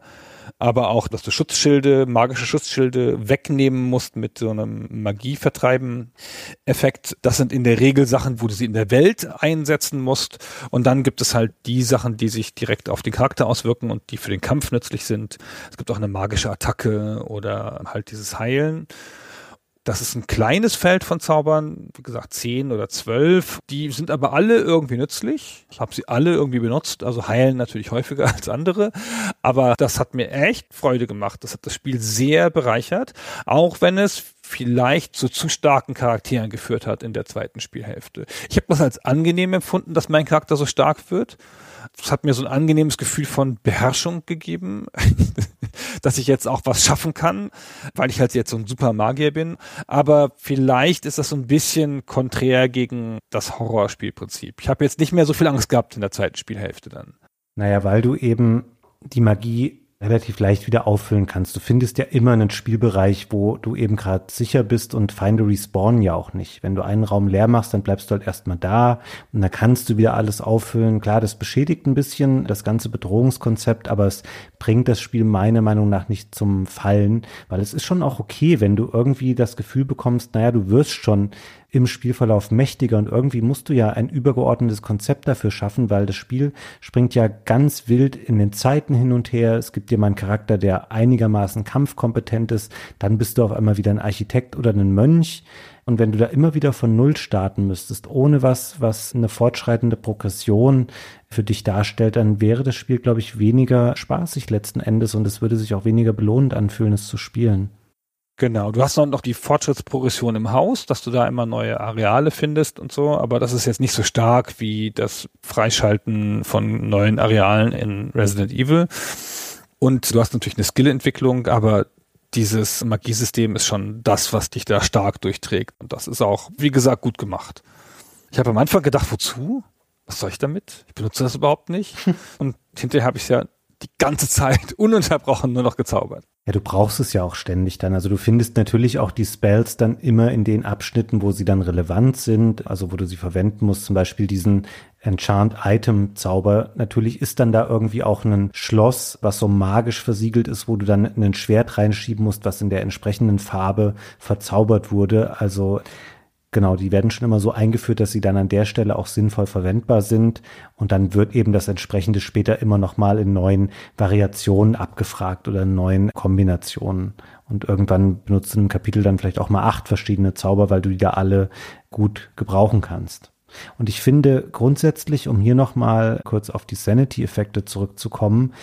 aber auch, dass du Schutzschilde, magische Schutzschilde wegnehmen musst mit so einem Magievertreiben-Effekt. Das sind in der Regel Sachen, wo du sie in der Welt einsetzen musst. Und dann gibt es halt die Sachen, die sich direkt auf den Charakter auswirken und die für den Kampf nützlich sind. Es gibt auch eine magische Attacke oder halt dieses Heilen. Das ist ein kleines Feld von Zaubern, wie gesagt, zehn oder zwölf. Die sind aber alle irgendwie nützlich. Ich habe sie alle irgendwie benutzt, also heilen natürlich häufiger als andere. Aber das hat mir echt Freude gemacht. Das hat das Spiel sehr bereichert, auch wenn es vielleicht zu zu starken Charakteren geführt hat in der zweiten Spielhälfte. Ich habe das als angenehm empfunden, dass mein Charakter so stark wird. Das hat mir so ein angenehmes Gefühl von Beherrschung gegeben, dass ich jetzt auch was schaffen kann, weil ich halt jetzt so ein super Magier bin. Aber vielleicht ist das so ein bisschen konträr gegen das Horrorspielprinzip. Ich habe jetzt nicht mehr so viel Angst gehabt in der zweiten Spielhälfte dann. Naja, weil du eben die Magie relativ leicht wieder auffüllen kannst. Du findest ja immer einen Spielbereich, wo du eben gerade sicher bist und Feinde respawnen ja auch nicht. Wenn du einen Raum leer machst, dann bleibst du halt erstmal da und dann kannst du wieder alles auffüllen. Klar, das beschädigt ein bisschen das ganze Bedrohungskonzept, aber es bringt das Spiel meiner Meinung nach nicht zum Fallen, weil es ist schon auch okay, wenn du irgendwie das Gefühl bekommst, naja, du wirst schon im Spielverlauf mächtiger und irgendwie musst du ja ein übergeordnetes Konzept dafür schaffen, weil das Spiel springt ja ganz wild in den Zeiten hin und her. Es gibt dir mal einen Charakter, der einigermaßen kampfkompetent ist, dann bist du auf einmal wieder ein Architekt oder ein Mönch. Und wenn du da immer wieder von Null starten müsstest, ohne was, was eine fortschreitende Progression für dich darstellt, dann wäre das Spiel, glaube ich, weniger spaßig letzten Endes und es würde sich auch weniger belohnend anfühlen, es zu spielen. Genau, du hast noch die Fortschrittsprogression im Haus, dass du da immer neue Areale findest und so, aber das ist jetzt nicht so stark wie das Freischalten von neuen Arealen in Resident Evil. Und du hast natürlich eine Skillentwicklung, aber dieses Magiesystem ist schon das, was dich da stark durchträgt. Und das ist auch, wie gesagt, gut gemacht. Ich habe am Anfang gedacht, wozu? Was soll ich damit? Ich benutze das überhaupt nicht. Und hinterher habe ich es ja die ganze Zeit ununterbrochen nur noch gezaubert. Ja, du brauchst es ja auch ständig dann. Also du findest natürlich auch die Spells dann immer in den Abschnitten, wo sie dann relevant sind, also wo du sie verwenden musst, zum Beispiel diesen Enchant-Item-Zauber. Natürlich ist dann da irgendwie auch ein Schloss, was so magisch versiegelt ist, wo du dann ein Schwert reinschieben musst, was in der entsprechenden Farbe verzaubert wurde. Also Genau, die werden schon immer so eingeführt, dass sie dann an der Stelle auch sinnvoll verwendbar sind. Und dann wird eben das entsprechende später immer nochmal in neuen Variationen abgefragt oder in neuen Kombinationen. Und irgendwann benutzt du im Kapitel dann vielleicht auch mal acht verschiedene Zauber, weil du die da alle gut gebrauchen kannst. Und ich finde grundsätzlich, um hier nochmal kurz auf die Sanity-Effekte zurückzukommen,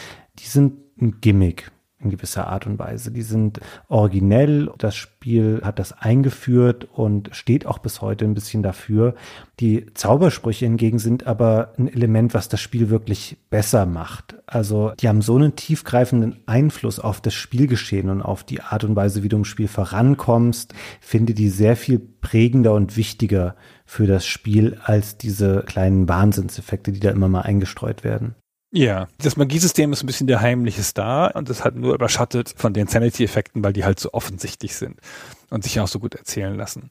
die sind ein Gimmick in gewisser Art und Weise. Die sind originell. Das Spiel hat das eingeführt und steht auch bis heute ein bisschen dafür. Die Zaubersprüche hingegen sind aber ein Element, was das Spiel wirklich besser macht. Also die haben so einen tiefgreifenden Einfluss auf das Spielgeschehen und auf die Art und Weise, wie du im Spiel vorankommst. Finde die sehr viel prägender und wichtiger für das Spiel als diese kleinen Wahnsinnseffekte, die da immer mal eingestreut werden. Ja, das Magiesystem ist ein bisschen der heimliche Star und das hat nur überschattet von den Sanity-Effekten, weil die halt so offensichtlich sind und sich auch so gut erzählen lassen.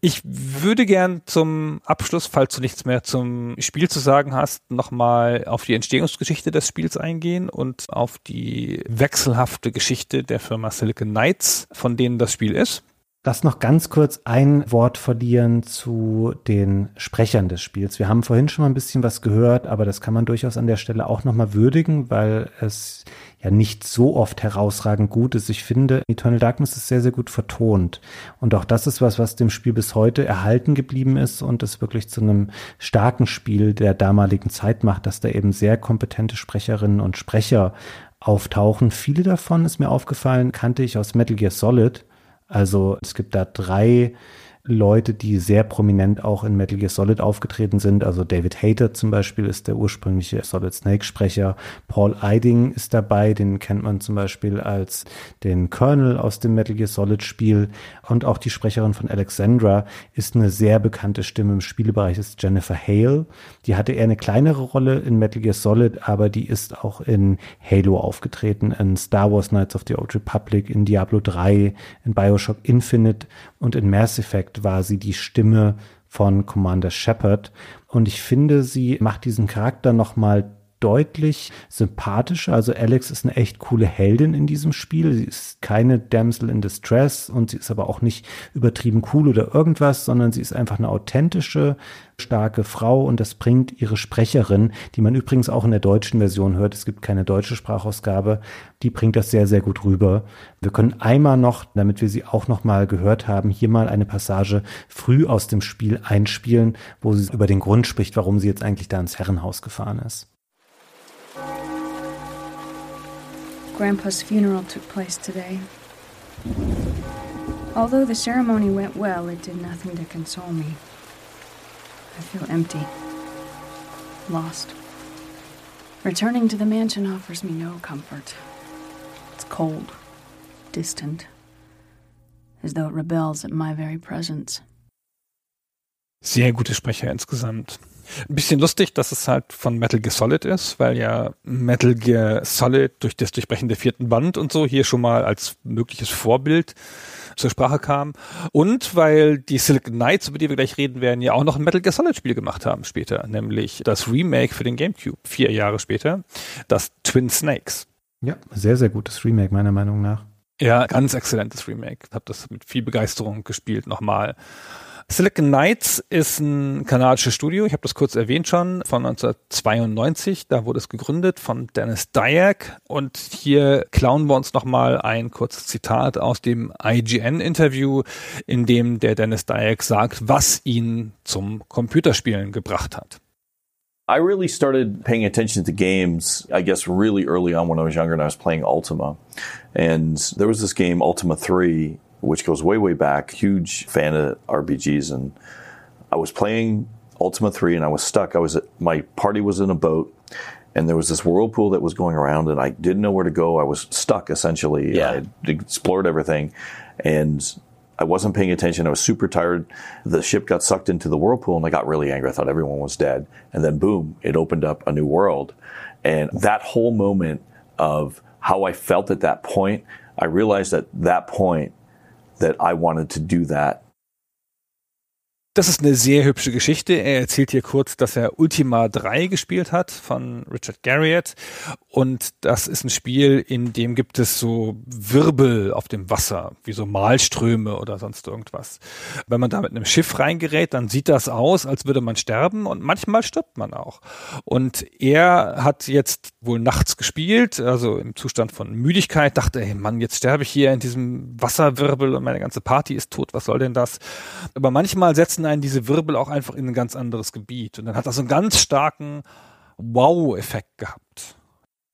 Ich würde gern zum Abschluss, falls du nichts mehr zum Spiel zu sagen hast, nochmal auf die Entstehungsgeschichte des Spiels eingehen und auf die wechselhafte Geschichte der Firma Silicon Knights, von denen das Spiel ist. Lass noch ganz kurz ein Wort verlieren zu den Sprechern des Spiels. Wir haben vorhin schon mal ein bisschen was gehört, aber das kann man durchaus an der Stelle auch nochmal würdigen, weil es ja nicht so oft herausragend gut ist. Ich finde, Eternal Darkness ist sehr, sehr gut vertont. Und auch das ist was, was dem Spiel bis heute erhalten geblieben ist und es wirklich zu einem starken Spiel der damaligen Zeit macht, dass da eben sehr kompetente Sprecherinnen und Sprecher auftauchen. Viele davon ist mir aufgefallen, kannte ich aus Metal Gear Solid also es gibt da drei Leute, die sehr prominent auch in Metal Gear Solid aufgetreten sind. Also David Hayter zum Beispiel ist der ursprüngliche Solid Snake Sprecher. Paul Eiding ist dabei, den kennt man zum Beispiel als den Colonel aus dem Metal Gear Solid Spiel. Und auch die Sprecherin von Alexandra ist eine sehr bekannte Stimme im Spielebereich, ist Jennifer Hale. Die hatte eher eine kleinere Rolle in Metal Gear Solid, aber die ist auch in Halo aufgetreten, in Star Wars Knights of the Old Republic, in Diablo 3, in Bioshock Infinite und in Mass Effect war sie die Stimme von Commander Shepard. Und ich finde, sie macht diesen Charakter nochmal deutlich sympathischer. Also Alex ist eine echt coole Heldin in diesem Spiel. Sie ist keine Damsel in Distress und sie ist aber auch nicht übertrieben cool oder irgendwas, sondern sie ist einfach eine authentische, starke Frau und das bringt ihre Sprecherin, die man übrigens auch in der deutschen Version hört. Es gibt keine deutsche Sprachausgabe. Die bringt das sehr, sehr gut rüber. Wir können einmal noch, damit wir sie auch noch mal gehört haben, hier mal eine Passage früh aus dem Spiel einspielen, wo sie über den Grund spricht, warum sie jetzt eigentlich da ins Herrenhaus gefahren ist. Grandpa's funeral took place today. Although the ceremony went well, it did nothing to console me. I feel empty, lost. Returning to the mansion offers me no comfort. It's cold, distant, as though it rebels at my very presence. Sehr gute Sprecher insgesamt. Ein bisschen lustig, dass es halt von Metal Gear Solid ist, weil ja Metal Gear Solid durch das Durchbrechen der vierten Band und so hier schon mal als mögliches Vorbild zur Sprache kam. Und weil die Silicon Knights, über die wir gleich reden werden, ja auch noch ein Metal Gear Solid Spiel gemacht haben später, nämlich das Remake für den GameCube, vier Jahre später, das Twin Snakes. Ja, sehr, sehr gutes Remake meiner Meinung nach. Ja, ganz exzellentes Remake. Hab das mit viel Begeisterung gespielt nochmal. Silicon Knights ist ein kanadisches Studio, ich habe das kurz erwähnt schon, von 1992. Da wurde es gegründet von Dennis Dyack. Und hier klauen wir uns nochmal ein kurzes Zitat aus dem IGN-Interview, in dem der Dennis Dyack sagt, was ihn zum Computerspielen gebracht hat. I really started paying attention to games, I guess, really early on when I was younger and I was playing Ultima. And there was this game, Ultima 3, which goes way, way back. Huge fan of RPGs. And I was playing Ultima 3 and I was stuck. I was at, my party was in a boat and there was this whirlpool that was going around and I didn't know where to go. I was stuck essentially. Yeah. I explored everything and I wasn't paying attention. I was super tired. The ship got sucked into the whirlpool and I got really angry. I thought everyone was dead. And then boom, it opened up a new world. And that whole moment of how I felt at that point, I realized at that point that I wanted to do that. Das ist eine sehr hübsche Geschichte. Er erzählt hier kurz, dass er Ultima 3 gespielt hat von Richard Garriott. Und das ist ein Spiel, in dem gibt es so Wirbel auf dem Wasser, wie so Malströme oder sonst irgendwas. Wenn man da mit einem Schiff reingerät, dann sieht das aus, als würde man sterben und manchmal stirbt man auch. Und er hat jetzt wohl nachts gespielt, also im Zustand von Müdigkeit, dachte, hey Mann, jetzt sterbe ich hier in diesem Wasserwirbel und meine ganze Party ist tot, was soll denn das? Aber manchmal setzen einen diese Wirbel auch einfach in ein ganz anderes Gebiet. Und dann hat das so einen ganz starken Wow-Effekt gehabt.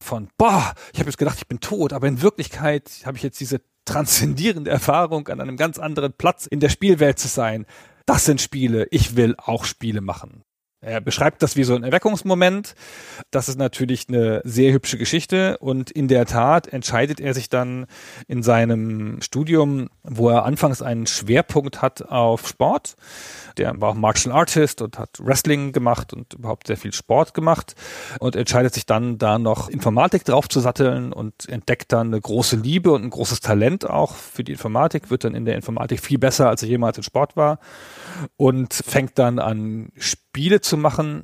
von, boah, ich habe jetzt gedacht, ich bin tot, aber in Wirklichkeit habe ich jetzt diese transzendierende Erfahrung, an einem ganz anderen Platz in der Spielwelt zu sein. Das sind Spiele. Ich will auch Spiele machen. Er beschreibt das wie so ein Erweckungsmoment. Das ist natürlich eine sehr hübsche Geschichte und in der Tat entscheidet er sich dann in seinem Studium, wo er anfangs einen Schwerpunkt hat auf Sport. Der war auch Martial Artist und hat Wrestling gemacht und überhaupt sehr viel Sport gemacht und entscheidet sich dann da noch Informatik drauf zu satteln und entdeckt dann eine große Liebe und ein großes Talent auch für die Informatik, wird dann in der Informatik viel besser, als er jemals in Sport war und fängt dann an Spiele zu machen.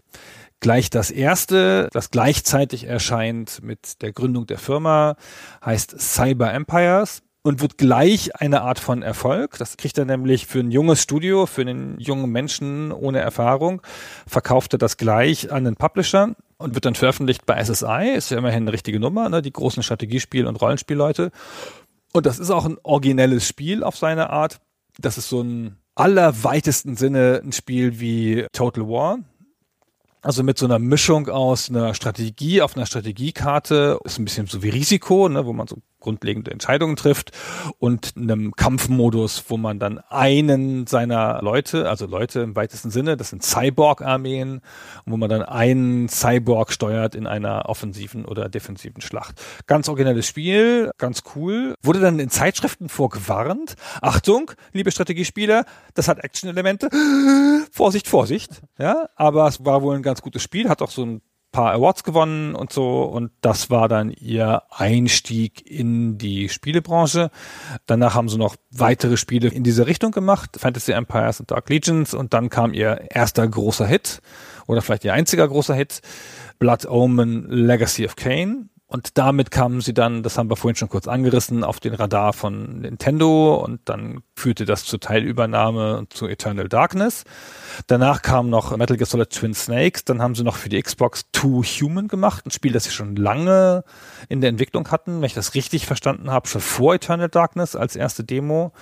Gleich das erste, das gleichzeitig erscheint mit der Gründung der Firma, heißt Cyber Empires und wird gleich eine Art von Erfolg. Das kriegt er nämlich für ein junges Studio, für einen jungen Menschen ohne Erfahrung, verkauft er das gleich an den Publisher und wird dann veröffentlicht bei SSI. Ist ja immerhin eine richtige Nummer, ne? die großen Strategiespiel- und Rollenspielleute. Und das ist auch ein originelles Spiel auf seine Art. Das ist so ein allerweitesten Sinne ein Spiel wie Total War. Also mit so einer Mischung aus einer Strategie auf einer Strategiekarte, ist ein bisschen so wie Risiko, ne, wo man so grundlegende Entscheidungen trifft und einem Kampfmodus, wo man dann einen seiner Leute, also Leute im weitesten Sinne, das sind Cyborg-Armeen, wo man dann einen Cyborg steuert in einer offensiven oder defensiven Schlacht. Ganz originelles Spiel, ganz cool. Wurde dann in Zeitschriften vorgewarnt. Achtung, liebe Strategiespieler, das hat Action-Elemente. Vorsicht, Vorsicht. Ja, aber es war wohl ein ganz gutes Spiel, hat auch so ein paar Awards gewonnen und so und das war dann ihr Einstieg in die Spielebranche. Danach haben sie noch weitere Spiele in diese Richtung gemacht, Fantasy Empires und Dark Legions und dann kam ihr erster großer Hit oder vielleicht ihr einziger großer Hit, Blood Omen Legacy of Kane. Und damit kamen sie dann, das haben wir vorhin schon kurz angerissen, auf den Radar von Nintendo und dann führte das zur Teilübernahme und zu Eternal Darkness. Danach kam noch Metal Gear Solid Twin Snakes, dann haben sie noch für die Xbox Two Human gemacht, ein Spiel, das sie schon lange in der Entwicklung hatten, wenn ich das richtig verstanden habe, schon vor Eternal Darkness als erste Demo.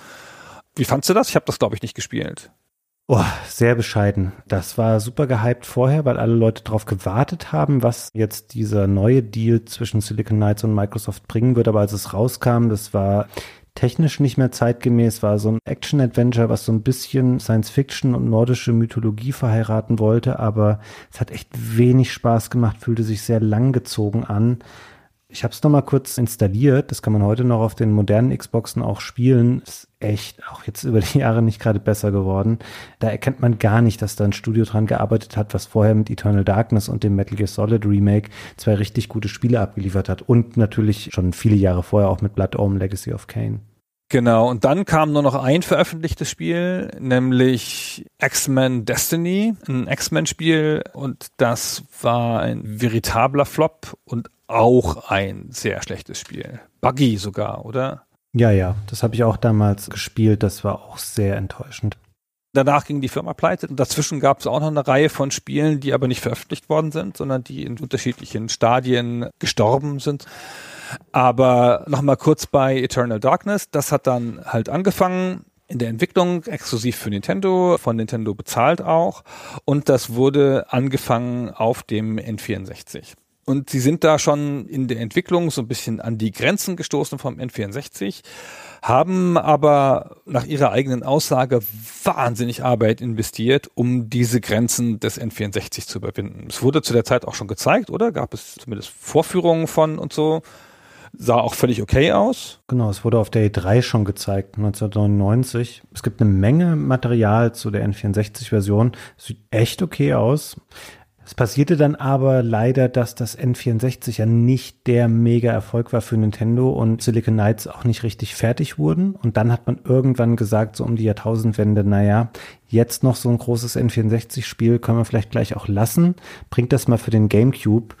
Wie fandst du das? Ich habe das, glaube ich, nicht gespielt. Oh, sehr bescheiden. Das war super gehypt vorher, weil alle Leute darauf gewartet haben, was jetzt dieser neue Deal zwischen Silicon Knights und Microsoft bringen wird. Aber als es rauskam, das war technisch nicht mehr zeitgemäß, war so ein Action-Adventure, was so ein bisschen Science-Fiction und nordische Mythologie verheiraten wollte. Aber es hat echt wenig Spaß gemacht, fühlte sich sehr langgezogen an. Ich habe es nochmal kurz installiert. Das kann man heute noch auf den modernen Xboxen auch spielen. Ist echt auch jetzt über die Jahre nicht gerade besser geworden. Da erkennt man gar nicht, dass da ein Studio dran gearbeitet hat, was vorher mit Eternal Darkness und dem Metal Gear Solid Remake zwei richtig gute Spiele abgeliefert hat. Und natürlich schon viele Jahre vorher auch mit Blood Omen Legacy of Kane. Genau, und dann kam nur noch ein veröffentlichtes Spiel, nämlich X-Men Destiny, ein X-Men-Spiel und das war ein veritabler Flop und auch ein sehr schlechtes Spiel. Buggy sogar, oder? Ja, ja, das habe ich auch damals gespielt, das war auch sehr enttäuschend. Danach ging die Firma pleite und dazwischen gab es auch noch eine Reihe von Spielen, die aber nicht veröffentlicht worden sind, sondern die in unterschiedlichen Stadien gestorben sind. Aber nochmal kurz bei Eternal Darkness, das hat dann halt angefangen in der Entwicklung exklusiv für Nintendo, von Nintendo bezahlt auch und das wurde angefangen auf dem N64. Und sie sind da schon in der Entwicklung so ein bisschen an die Grenzen gestoßen vom N64, haben aber nach ihrer eigenen Aussage wahnsinnig Arbeit investiert, um diese Grenzen des N64 zu überwinden. Es wurde zu der Zeit auch schon gezeigt, oder? Gab es zumindest Vorführungen von und so. Sah auch völlig okay aus. Genau, es wurde auf der E3 schon gezeigt, 1999. Es gibt eine Menge Material zu der N64-Version. Sieht echt okay aus. Es passierte dann aber leider, dass das N64 ja nicht der Mega-Erfolg war für Nintendo und Silicon Knights auch nicht richtig fertig wurden. Und dann hat man irgendwann gesagt, so um die Jahrtausendwende, naja, jetzt noch so ein großes N64-Spiel können wir vielleicht gleich auch lassen. Bringt das mal für den GameCube.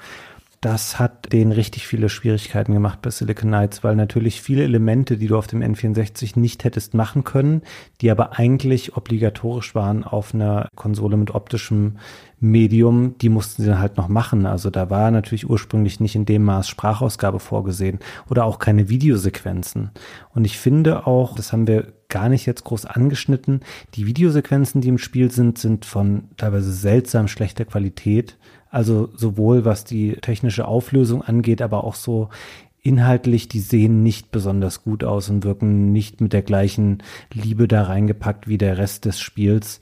Das hat denen richtig viele Schwierigkeiten gemacht bei Silicon Knights, weil natürlich viele Elemente, die du auf dem N64 nicht hättest machen können, die aber eigentlich obligatorisch waren auf einer Konsole mit optischem Medium, die mussten sie dann halt noch machen. Also da war natürlich ursprünglich nicht in dem Maß Sprachausgabe vorgesehen oder auch keine Videosequenzen. Und ich finde auch, das haben wir gar nicht jetzt groß angeschnitten, die Videosequenzen, die im Spiel sind, sind von teilweise seltsam schlechter Qualität. Also sowohl was die technische Auflösung angeht, aber auch so inhaltlich, die sehen nicht besonders gut aus und wirken nicht mit der gleichen Liebe da reingepackt wie der Rest des Spiels.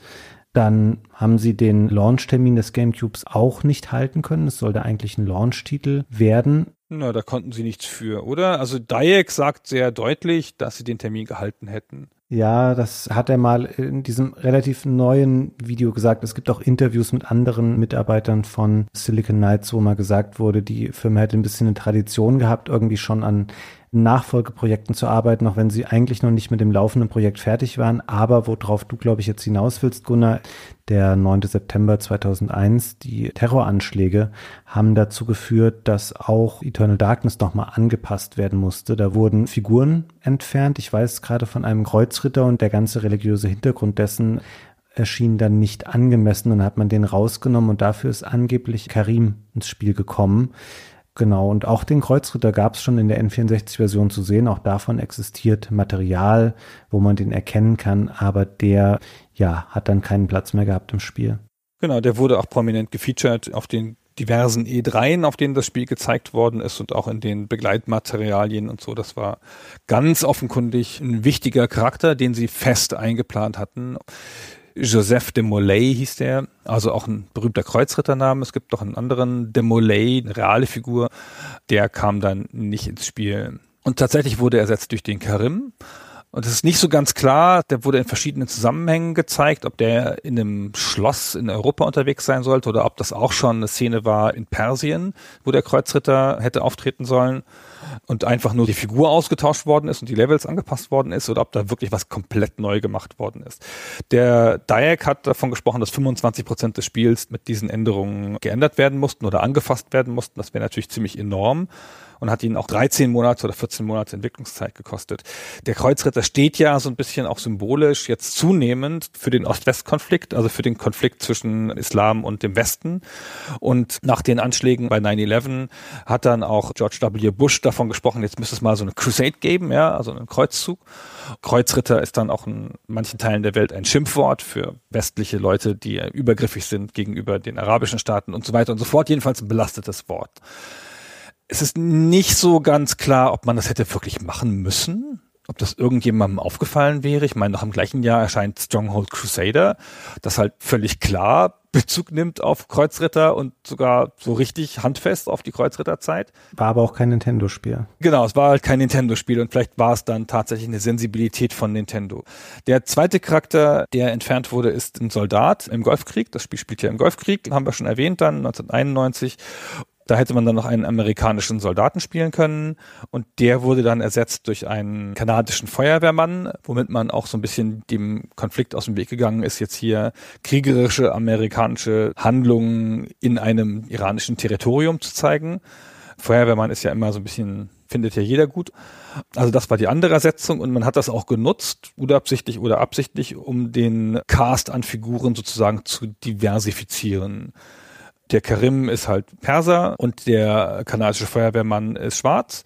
Dann haben sie den Launch-Termin des GameCubes auch nicht halten können. Es sollte eigentlich ein Launch-Titel werden. Na, da konnten sie nichts für, oder? Also Dayek sagt sehr deutlich, dass sie den Termin gehalten hätten. Ja, das hat er mal in diesem relativ neuen Video gesagt. Es gibt auch Interviews mit anderen Mitarbeitern von Silicon Knights, wo mal gesagt wurde, die Firma hätte ein bisschen eine Tradition gehabt, irgendwie schon an Nachfolgeprojekten zu arbeiten, auch wenn sie eigentlich noch nicht mit dem laufenden Projekt fertig waren. Aber worauf du, glaube ich, jetzt hinaus willst, Gunnar, der 9. September 2001, die Terroranschläge haben dazu geführt, dass auch Eternal Darkness nochmal angepasst werden musste. Da wurden Figuren entfernt. Ich weiß gerade von einem Kreuzritter und der ganze religiöse Hintergrund dessen erschien dann nicht angemessen und hat man den rausgenommen und dafür ist angeblich Karim ins Spiel gekommen. Genau, und auch den Kreuzritter gab es schon in der N64-Version zu sehen. Auch davon existiert Material, wo man den erkennen kann, aber der ja hat dann keinen Platz mehr gehabt im Spiel. Genau, der wurde auch prominent gefeatured auf den diversen E3, auf denen das Spiel gezeigt worden ist und auch in den Begleitmaterialien und so. Das war ganz offenkundig ein wichtiger Charakter, den sie fest eingeplant hatten. Joseph de Molay hieß der, also auch ein berühmter Kreuzrittername. Es gibt noch einen anderen de Molay, eine reale Figur, der kam dann nicht ins Spiel. Und tatsächlich wurde er ersetzt durch den Karim. Und es ist nicht so ganz klar, der wurde in verschiedenen Zusammenhängen gezeigt, ob der in einem Schloss in Europa unterwegs sein sollte oder ob das auch schon eine Szene war in Persien, wo der Kreuzritter hätte auftreten sollen und einfach nur die Figur ausgetauscht worden ist und die Levels angepasst worden ist oder ob da wirklich was komplett neu gemacht worden ist. Der Dayek hat davon gesprochen, dass 25 Prozent des Spiels mit diesen Änderungen geändert werden mussten oder angefasst werden mussten. Das wäre natürlich ziemlich enorm und hat ihn auch 13 Monate oder 14 Monate Entwicklungszeit gekostet. Der Kreuzritter steht ja so ein bisschen auch symbolisch jetzt zunehmend für den Ost-West-Konflikt, also für den Konflikt zwischen Islam und dem Westen. Und nach den Anschlägen bei 9-11 hat dann auch George W. Bush davon gesprochen, jetzt müsste es mal so eine Crusade geben, ja, also einen Kreuzzug. Kreuzritter ist dann auch in manchen Teilen der Welt ein Schimpfwort für westliche Leute, die übergriffig sind gegenüber den arabischen Staaten und so weiter und so fort. Jedenfalls ein belastetes Wort es ist nicht so ganz klar, ob man das hätte wirklich machen müssen. Ob das irgendjemandem aufgefallen wäre. Ich meine, noch im gleichen Jahr erscheint Stronghold Crusader, das halt völlig klar Bezug nimmt auf Kreuzritter und sogar so richtig handfest auf die Kreuzritterzeit. War aber auch kein Nintendo-Spiel. Genau, es war halt kein Nintendo-Spiel und vielleicht war es dann tatsächlich eine Sensibilität von Nintendo. Der zweite Charakter, der entfernt wurde, ist ein Soldat im Golfkrieg. Das Spiel spielt ja im Golfkrieg, haben wir schon erwähnt dann, 1991. Da hätte man dann noch einen amerikanischen Soldaten spielen können und der wurde dann ersetzt durch einen kanadischen Feuerwehrmann, womit man auch so ein bisschen dem Konflikt aus dem Weg gegangen ist, jetzt hier kriegerische amerikanische Handlungen in einem iranischen Territorium zu zeigen. Feuerwehrmann ist ja immer so ein bisschen, findet ja jeder gut. Also das war die andere Ersetzung und man hat das auch genutzt, unabsichtlich oder absichtlich, um den Cast an Figuren sozusagen zu diversifizieren. Der Karim ist halt Perser und der kanadische Feuerwehrmann ist schwarz.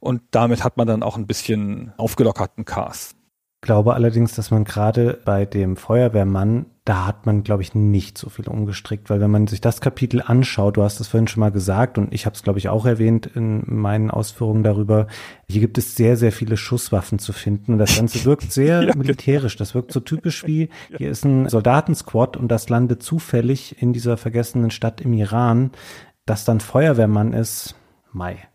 Und damit hat man dann auch ein bisschen aufgelockerten Cast glaube allerdings, dass man gerade bei dem Feuerwehrmann, da hat man, glaube ich, nicht so viel umgestrickt, weil wenn man sich das Kapitel anschaut, du hast es vorhin schon mal gesagt und ich habe es, glaube ich, auch erwähnt in meinen Ausführungen darüber, hier gibt es sehr, sehr viele Schusswaffen zu finden und das Ganze wirkt sehr ja, militärisch. Das wirkt so typisch wie, hier ist ein Soldatensquad und das landet zufällig in dieser vergessenen Stadt im Iran, das dann Feuerwehrmann ist. Mai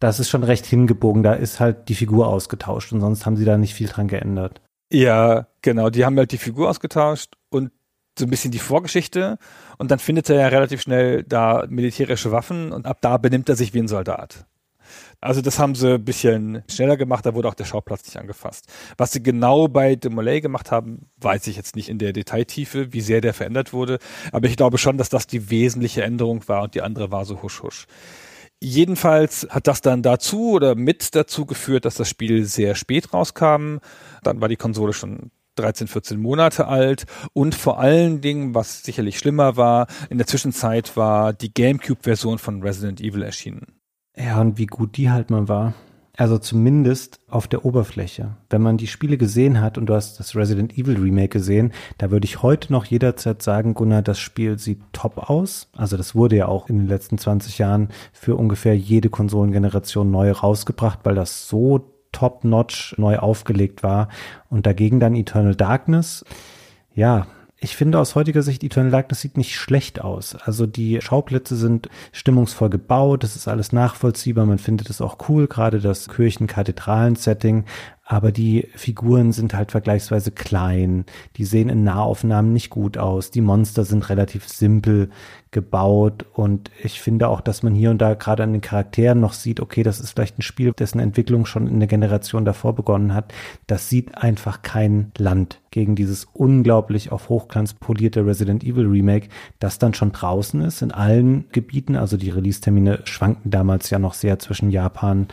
das ist schon recht hingebogen. Da ist halt die Figur ausgetauscht und sonst haben sie da nicht viel dran geändert. Ja, genau. Die haben halt die Figur ausgetauscht und so ein bisschen die Vorgeschichte. Und dann findet er ja relativ schnell da militärische Waffen und ab da benimmt er sich wie ein Soldat. Also das haben sie ein bisschen schneller gemacht, da wurde auch der Schauplatz nicht angefasst. Was sie genau bei Demolay gemacht haben, weiß ich jetzt nicht in der Detailtiefe, wie sehr der verändert wurde. Aber ich glaube schon, dass das die wesentliche Änderung war und die andere war so husch husch. Jedenfalls hat das dann dazu oder mit dazu geführt, dass das Spiel sehr spät rauskam. Dann war die Konsole schon 13, 14 Monate alt und vor allen Dingen, was sicherlich schlimmer war, in der Zwischenzeit war die GameCube-Version von Resident Evil erschienen. Ja, und wie gut die halt mal war. Also zumindest auf der Oberfläche. Wenn man die Spiele gesehen hat und du hast das Resident Evil Remake gesehen, da würde ich heute noch jederzeit sagen, Gunnar, das Spiel sieht top aus. Also das wurde ja auch in den letzten 20 Jahren für ungefähr jede Konsolengeneration neu rausgebracht, weil das so top-notch neu aufgelegt war. Und dagegen dann Eternal Darkness. Ja, ich finde aus heutiger Sicht Eternal Darkness sieht nicht schlecht aus. Also die Schauplätze sind stimmungsvoll gebaut, das ist alles nachvollziehbar, man findet es auch cool, gerade das Kirchen-Kathedralen-Setting aber die Figuren sind halt vergleichsweise klein, die sehen in Nahaufnahmen nicht gut aus, die Monster sind relativ simpel gebaut und ich finde auch, dass man hier und da gerade an den Charakteren noch sieht, okay, das ist vielleicht ein Spiel, dessen Entwicklung schon in der Generation davor begonnen hat. Das sieht einfach kein Land gegen dieses unglaublich auf Hochglanz polierte Resident Evil Remake, das dann schon draußen ist in allen Gebieten. Also die Release-Termine schwanken damals ja noch sehr zwischen Japan,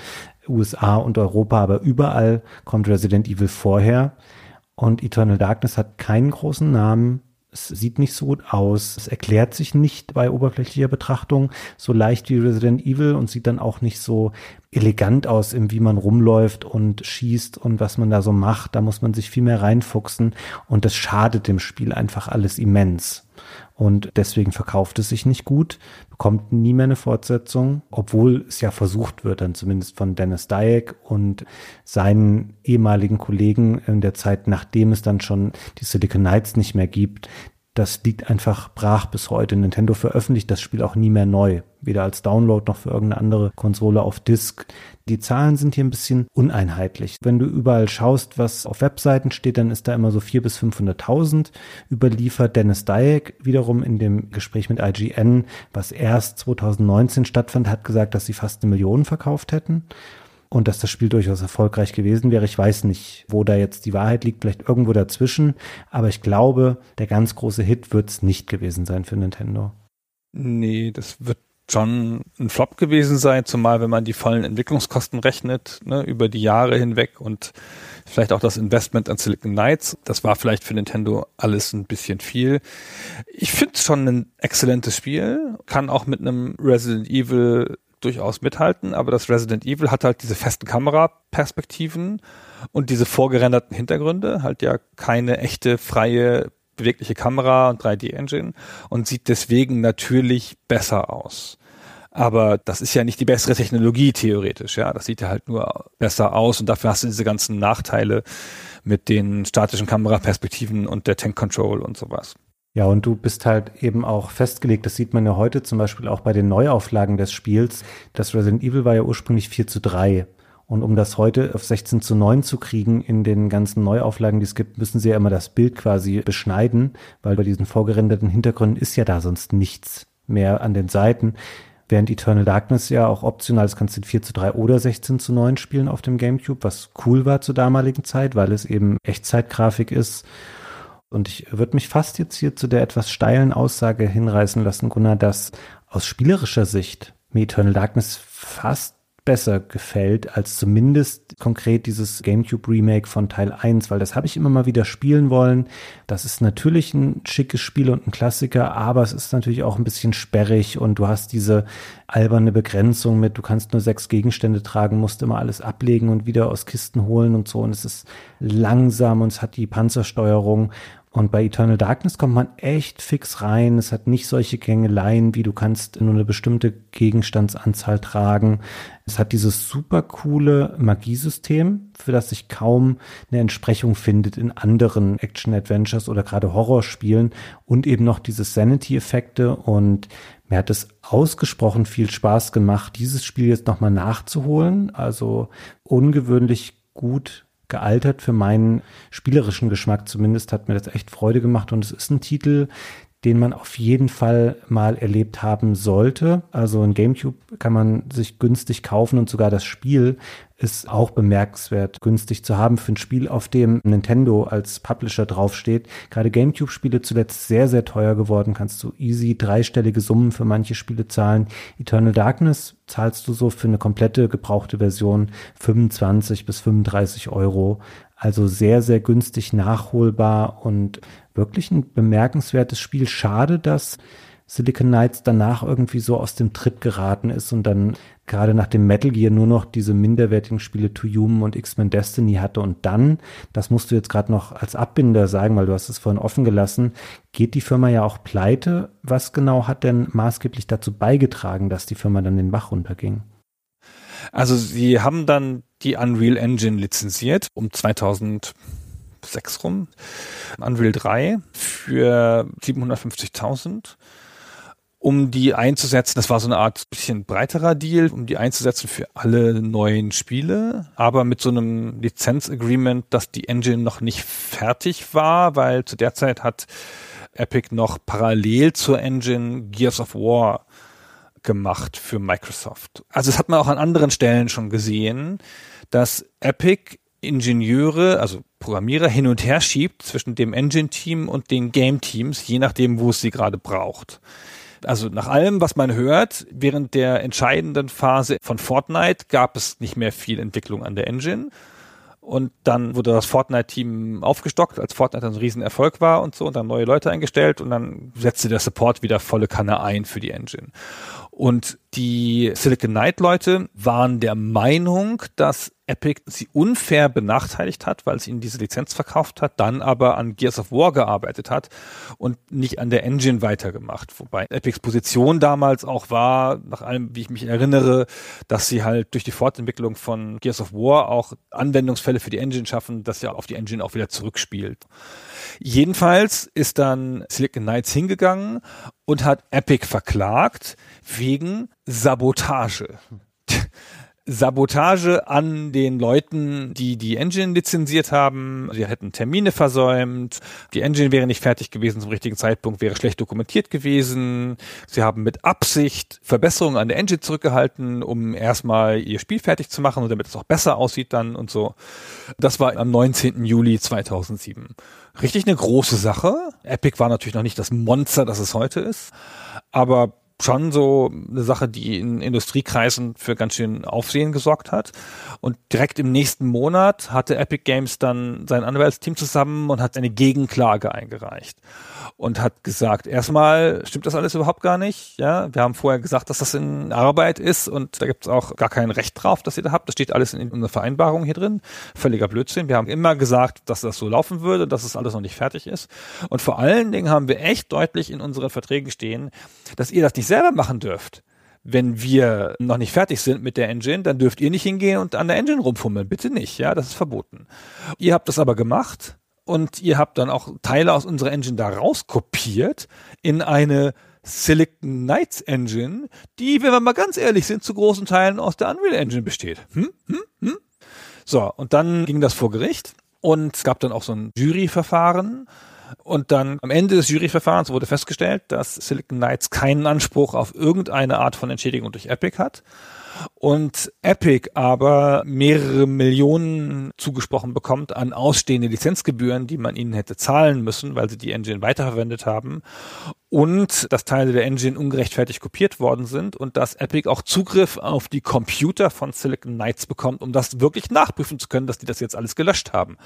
USA und Europa, aber überall kommt Resident Evil vorher. Und Eternal Darkness hat keinen großen Namen. Es sieht nicht so gut aus. Es erklärt sich nicht bei oberflächlicher Betrachtung so leicht wie Resident Evil und sieht dann auch nicht so elegant aus, im wie man rumläuft und schießt und was man da so macht. Da muss man sich viel mehr reinfuchsen und das schadet dem Spiel einfach alles immens und deswegen verkauft es sich nicht gut, bekommt nie mehr eine Fortsetzung, obwohl es ja versucht wird, dann zumindest von Dennis Dyack und seinen ehemaligen Kollegen in der Zeit, nachdem es dann schon die Silicon Knights nicht mehr gibt, das liegt einfach brach bis heute. Nintendo veröffentlicht das Spiel auch nie mehr neu. Weder als Download noch für irgendeine andere Konsole auf Disk. Die Zahlen sind hier ein bisschen uneinheitlich. Wenn du überall schaust, was auf Webseiten steht, dann ist da immer so 400.000 bis 500.000 überliefert. Dennis Dyack wiederum in dem Gespräch mit IGN, was erst 2019 stattfand, hat gesagt, dass sie fast eine Million verkauft hätten und dass das Spiel durchaus erfolgreich gewesen wäre. Ich weiß nicht, wo da jetzt die Wahrheit liegt, vielleicht irgendwo dazwischen, aber ich glaube, der ganz große Hit wird es nicht gewesen sein für Nintendo. Nee, das wird schon ein Flop gewesen sein, zumal wenn man die vollen Entwicklungskosten rechnet, ne, über die Jahre hinweg und vielleicht auch das Investment an Silicon Knights. Das war vielleicht für Nintendo alles ein bisschen viel. Ich finde es schon ein exzellentes Spiel, kann auch mit einem Resident Evil durchaus mithalten, aber das Resident Evil hat halt diese festen Kameraperspektiven und diese vorgerenderten Hintergründe, halt ja keine echte freie bewegliche Kamera und 3D-Engine und sieht deswegen natürlich besser aus. Aber das ist ja nicht die bessere Technologie theoretisch, ja. Das sieht ja halt nur besser aus und dafür hast du diese ganzen Nachteile mit den statischen Kameraperspektiven und der Tank Control und sowas. Ja, und du bist halt eben auch festgelegt, das sieht man ja heute zum Beispiel auch bei den Neuauflagen des Spiels. Das Resident Evil war ja ursprünglich 4 zu 3. Und um das heute auf 16 zu 9 zu kriegen in den ganzen Neuauflagen, die es gibt, müssen sie ja immer das Bild quasi beschneiden, weil bei diesen vorgerenderten Hintergründen ist ja da sonst nichts mehr an den Seiten. Während Eternal Darkness ja auch optional, das kannst du in 4 zu 3 oder 16 zu 9 spielen auf dem Gamecube, was cool war zur damaligen Zeit, weil es eben Echtzeitgrafik ist und ich würde mich fast jetzt hier zu der etwas steilen Aussage hinreißen lassen, Gunnar, dass aus spielerischer Sicht mir Eternal Darkness fast besser gefällt als zumindest konkret dieses GameCube Remake von Teil 1, weil das habe ich immer mal wieder spielen wollen. Das ist natürlich ein schickes Spiel und ein Klassiker, aber es ist natürlich auch ein bisschen sperrig und du hast diese alberne Begrenzung mit, du kannst nur sechs Gegenstände tragen, musst immer alles ablegen und wieder aus Kisten holen und so und es ist langsam und es hat die Panzersteuerung und bei Eternal Darkness kommt man echt fix rein. Es hat nicht solche Gängeleien, wie du kannst nur eine bestimmte Gegenstandsanzahl tragen. Es hat dieses super coole Magiesystem, für das sich kaum eine Entsprechung findet in anderen Action-Adventures oder gerade Horrorspielen und eben noch diese Sanity-Effekte und mir hat es ausgesprochen viel Spaß gemacht, dieses Spiel jetzt nochmal nachzuholen. Also ungewöhnlich gut gealtert für meinen spielerischen Geschmack zumindest hat mir das echt Freude gemacht und es ist ein Titel, den man auf jeden Fall mal erlebt haben sollte. Also ein GameCube kann man sich günstig kaufen und sogar das Spiel ist auch bemerkenswert günstig zu haben für ein Spiel, auf dem Nintendo als Publisher draufsteht. Gerade GameCube-Spiele zuletzt sehr, sehr teuer geworden. Kannst du easy dreistellige Summen für manche Spiele zahlen. Eternal Darkness zahlst du so für eine komplette gebrauchte Version 25 bis 35 Euro. Also sehr, sehr günstig nachholbar und wirklich ein bemerkenswertes Spiel. Schade, dass Silicon Knights danach irgendwie so aus dem Tritt geraten ist und dann gerade nach dem Metal Gear nur noch diese minderwertigen Spiele To Human und X-Men Destiny hatte und dann, das musst du jetzt gerade noch als Abbinder sagen, weil du hast es vorhin offen gelassen, geht die Firma ja auch pleite. Was genau hat denn maßgeblich dazu beigetragen, dass die Firma dann den Bach runterging? Also sie haben dann die Unreal Engine lizenziert um 2006 rum, Unreal 3 für 750.000 um die einzusetzen. Das war so eine Art bisschen breiterer Deal, um die einzusetzen für alle neuen Spiele, aber mit so einem Lizenzagreement, dass die Engine noch nicht fertig war, weil zu der Zeit hat Epic noch parallel zur Engine Gears of War gemacht für Microsoft. Also es hat man auch an anderen Stellen schon gesehen, dass Epic Ingenieure, also Programmierer hin und her schiebt zwischen dem Engine-Team und den Game-Teams, je nachdem, wo es sie gerade braucht also nach allem, was man hört, während der entscheidenden Phase von Fortnite gab es nicht mehr viel Entwicklung an der Engine. Und dann wurde das Fortnite-Team aufgestockt, als Fortnite ein Riesenerfolg war und so, und dann neue Leute eingestellt und dann setzte der Support wieder volle Kanne ein für die Engine. Und die Silicon Knight Leute waren der Meinung, dass Epic sie unfair benachteiligt hat, weil es ihnen diese Lizenz verkauft hat, dann aber an Gears of War gearbeitet hat und nicht an der Engine weitergemacht. Wobei Epics Position damals auch war, nach allem, wie ich mich erinnere, dass sie halt durch die Fortentwicklung von Gears of War auch Anwendungsfälle für die Engine schaffen, dass ja auf die Engine auch wieder zurückspielt. Jedenfalls ist dann Silicon Knights hingegangen und hat Epic verklagt wegen Sabotage. Sabotage an den Leuten, die die Engine lizenziert haben. Sie hätten Termine versäumt. Die Engine wäre nicht fertig gewesen zum richtigen Zeitpunkt, wäre schlecht dokumentiert gewesen. Sie haben mit Absicht Verbesserungen an der Engine zurückgehalten, um erstmal ihr Spiel fertig zu machen und damit es auch besser aussieht dann und so. Das war am 19. Juli 2007. Richtig eine große Sache. Epic war natürlich noch nicht das Monster, das es heute ist. Aber schon so eine Sache, die in Industriekreisen für ganz schön Aufsehen gesorgt hat. Und direkt im nächsten Monat hatte Epic Games dann sein Anwaltsteam zusammen und hat eine Gegenklage eingereicht und hat gesagt, erstmal stimmt das alles überhaupt gar nicht. Ja, wir haben vorher gesagt, dass das in Arbeit ist und da gibt es auch gar kein Recht drauf, dass ihr da habt. Das steht alles in unserer Vereinbarung hier drin. Völliger Blödsinn. Wir haben immer gesagt, dass das so laufen würde, dass es das alles noch nicht fertig ist. Und vor allen Dingen haben wir echt deutlich in unseren Verträgen stehen, dass ihr das nicht selber machen dürft wenn wir noch nicht fertig sind mit der Engine, dann dürft ihr nicht hingehen und an der Engine rumfummeln. Bitte nicht, ja, das ist verboten. Ihr habt das aber gemacht und ihr habt dann auch Teile aus unserer Engine da rauskopiert in eine Silicon Knights Engine, die, wenn wir mal ganz ehrlich sind, zu großen Teilen aus der Unreal Engine besteht. Hm? Hm? Hm? So, und dann ging das vor Gericht und es gab dann auch so ein Juryverfahren. Und dann am Ende des Juryverfahrens wurde festgestellt, dass Silicon Knights keinen Anspruch auf irgendeine Art von Entschädigung durch Epic hat und Epic aber mehrere Millionen zugesprochen bekommt an ausstehende Lizenzgebühren, die man ihnen hätte zahlen müssen, weil sie die Engine weiterverwendet haben und dass Teile der Engine ungerechtfertigt kopiert worden sind und dass Epic auch Zugriff auf die Computer von Silicon Knights bekommt, um das wirklich nachprüfen zu können, dass die das jetzt alles gelöscht haben.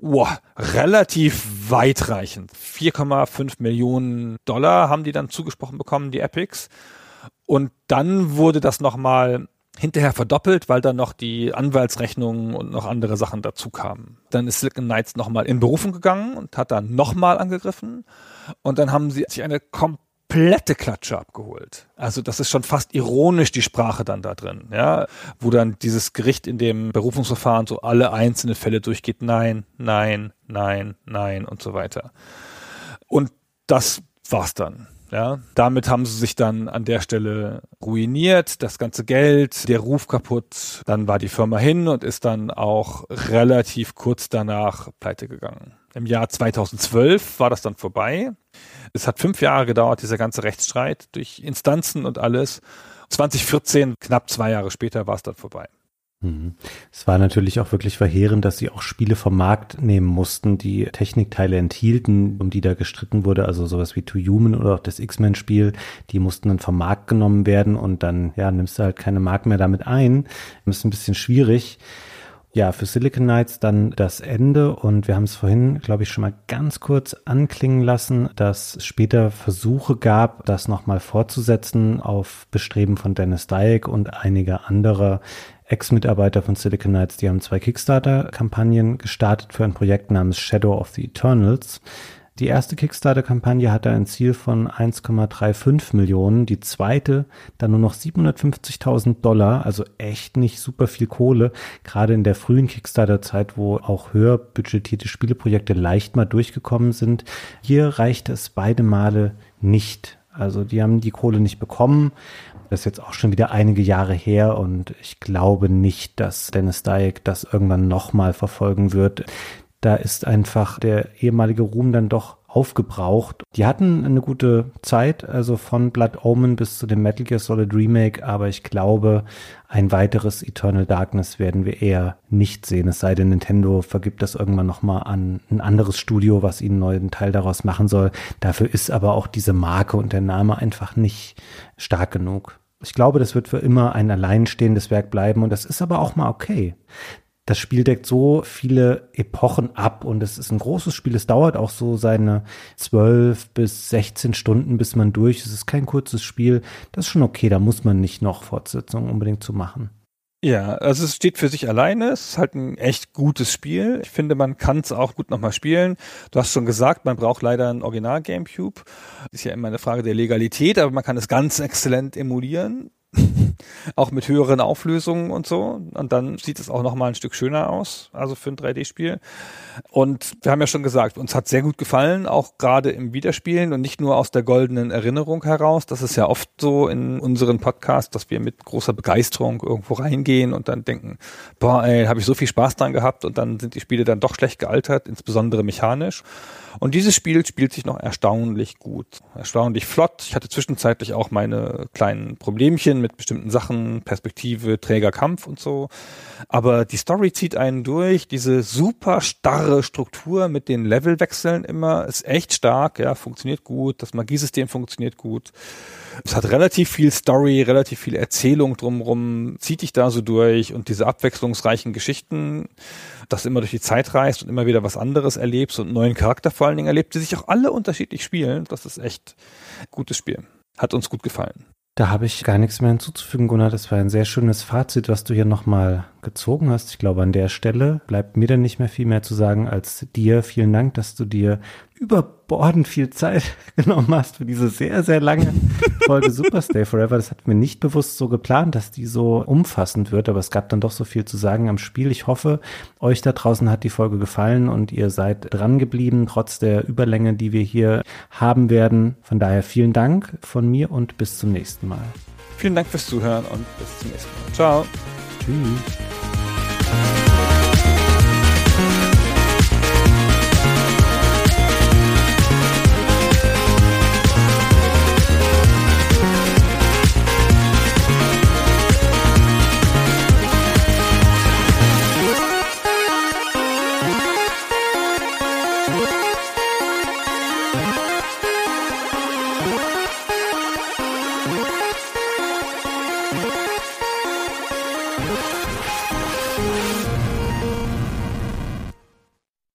Wow, relativ weitreichend. 4,5 Millionen Dollar haben die dann zugesprochen bekommen, die Epics. Und dann wurde das nochmal hinterher verdoppelt, weil dann noch die Anwaltsrechnungen und noch andere Sachen dazu kamen. Dann ist Silicon Knights nochmal in Berufung gegangen und hat dann nochmal angegriffen. Und dann haben sie sich eine komplette Klatsche abgeholt. Also das ist schon fast ironisch die Sprache dann da drin, ja, wo dann dieses Gericht in dem Berufungsverfahren so alle einzelnen Fälle durchgeht, nein, nein, nein, nein und so weiter. Und das war's dann. Ja, damit haben sie sich dann an der Stelle ruiniert, das ganze Geld, der Ruf kaputt. Dann war die Firma hin und ist dann auch relativ kurz danach pleite gegangen. Im Jahr 2012 war das dann vorbei. Es hat fünf Jahre gedauert, dieser ganze Rechtsstreit durch Instanzen und alles. 2014, knapp zwei Jahre später, war es dann vorbei. Mhm. Es war natürlich auch wirklich verheerend, dass sie auch Spiele vom Markt nehmen mussten, die Technikteile enthielten, um die da gestritten wurde, also sowas wie To Human oder auch das X-Men-Spiel, die mussten dann vom Markt genommen werden und dann, ja, nimmst du halt keine Mark mehr damit ein. Das ist ein bisschen schwierig. Ja, für Silicon Knights dann das Ende und wir haben es vorhin, glaube ich, schon mal ganz kurz anklingen lassen, dass es später Versuche gab, das nochmal fortzusetzen auf Bestreben von Dennis Dyack und einiger anderer Ex-Mitarbeiter von Silicon Knights. Die haben zwei Kickstarter-Kampagnen gestartet für ein Projekt namens Shadow of the Eternals. Die erste Kickstarter-Kampagne hatte ein Ziel von 1,35 Millionen, die zweite dann nur noch 750.000 Dollar, also echt nicht super viel Kohle, gerade in der frühen Kickstarter-Zeit, wo auch höher budgetierte Spieleprojekte leicht mal durchgekommen sind. Hier reichte es beide Male nicht. Also die haben die Kohle nicht bekommen. Das ist jetzt auch schon wieder einige Jahre her und ich glaube nicht, dass Dennis Dyack das irgendwann nochmal verfolgen wird da ist einfach der ehemalige Ruhm dann doch aufgebraucht. Die hatten eine gute Zeit, also von Blood Omen bis zu dem Metal Gear Solid Remake, aber ich glaube, ein weiteres Eternal Darkness werden wir eher nicht sehen, es sei denn, Nintendo vergibt das irgendwann nochmal an ein anderes Studio, was ihnen einen neuen Teil daraus machen soll. Dafür ist aber auch diese Marke und der Name einfach nicht stark genug. Ich glaube, das wird für immer ein alleinstehendes Werk bleiben und das ist aber auch mal okay das Spiel deckt so viele Epochen ab und es ist ein großes Spiel. Es dauert auch so seine zwölf bis 16 Stunden, bis man durch ist. Es ist kein kurzes Spiel. Das ist schon okay. Da muss man nicht noch Fortsetzungen unbedingt zu machen. Ja, also es steht für sich alleine. Es ist halt ein echt gutes Spiel. Ich finde, man kann es auch gut nochmal spielen. Du hast schon gesagt, man braucht leider ein Original GameCube. Ist ja immer eine Frage der Legalität, aber man kann es ganz exzellent emulieren. auch mit höheren Auflösungen und so. Und dann sieht es auch noch mal ein Stück schöner aus, also für ein 3D-Spiel. Und wir haben ja schon gesagt, uns hat sehr gut gefallen, auch gerade im Wiederspielen und nicht nur aus der goldenen Erinnerung heraus. Das ist ja oft so in unseren Podcasts, dass wir mit großer Begeisterung irgendwo reingehen und dann denken, boah, ey, habe ich so viel Spaß dran gehabt und dann sind die Spiele dann doch schlecht gealtert, insbesondere mechanisch. Und dieses Spiel spielt sich noch erstaunlich gut, erstaunlich flott. Ich hatte zwischenzeitlich auch meine kleinen Problemchen mit bestimmten Sachen, Perspektive, Träger, Kampf und so. Aber die Story zieht einen durch. Diese super starre Struktur mit den Levelwechseln immer ist echt stark, ja, funktioniert gut. Das Magiesystem funktioniert gut. Es hat relativ viel Story, relativ viel Erzählung drumrum, zieht dich da so durch und diese abwechslungsreichen Geschichten, dass du immer durch die Zeit reist und immer wieder was anderes erlebst und einen neuen Charakter vor allen Dingen erlebt, die sich auch alle unterschiedlich spielen. Das ist echt gutes Spiel. Hat uns gut gefallen. Da habe ich gar nichts mehr hinzuzufügen, Gunnar. Das war ein sehr schönes Fazit, was du hier nochmal gezogen hast. Ich glaube, an der Stelle bleibt mir dann nicht mehr viel mehr zu sagen als dir. Vielen Dank, dass du dir überbordend viel Zeit genommen hast für diese sehr, sehr lange Folge Superstay Forever. Das hat mir nicht bewusst so geplant, dass die so umfassend wird, aber es gab dann doch so viel zu sagen am Spiel. Ich hoffe, euch da draußen hat die Folge gefallen und ihr seid dran geblieben, trotz der Überlänge, die wir hier haben werden. Von daher vielen Dank von mir und bis zum nächsten Mal. Vielen Dank fürs Zuhören und bis zum nächsten Mal. Ciao. Tschüss.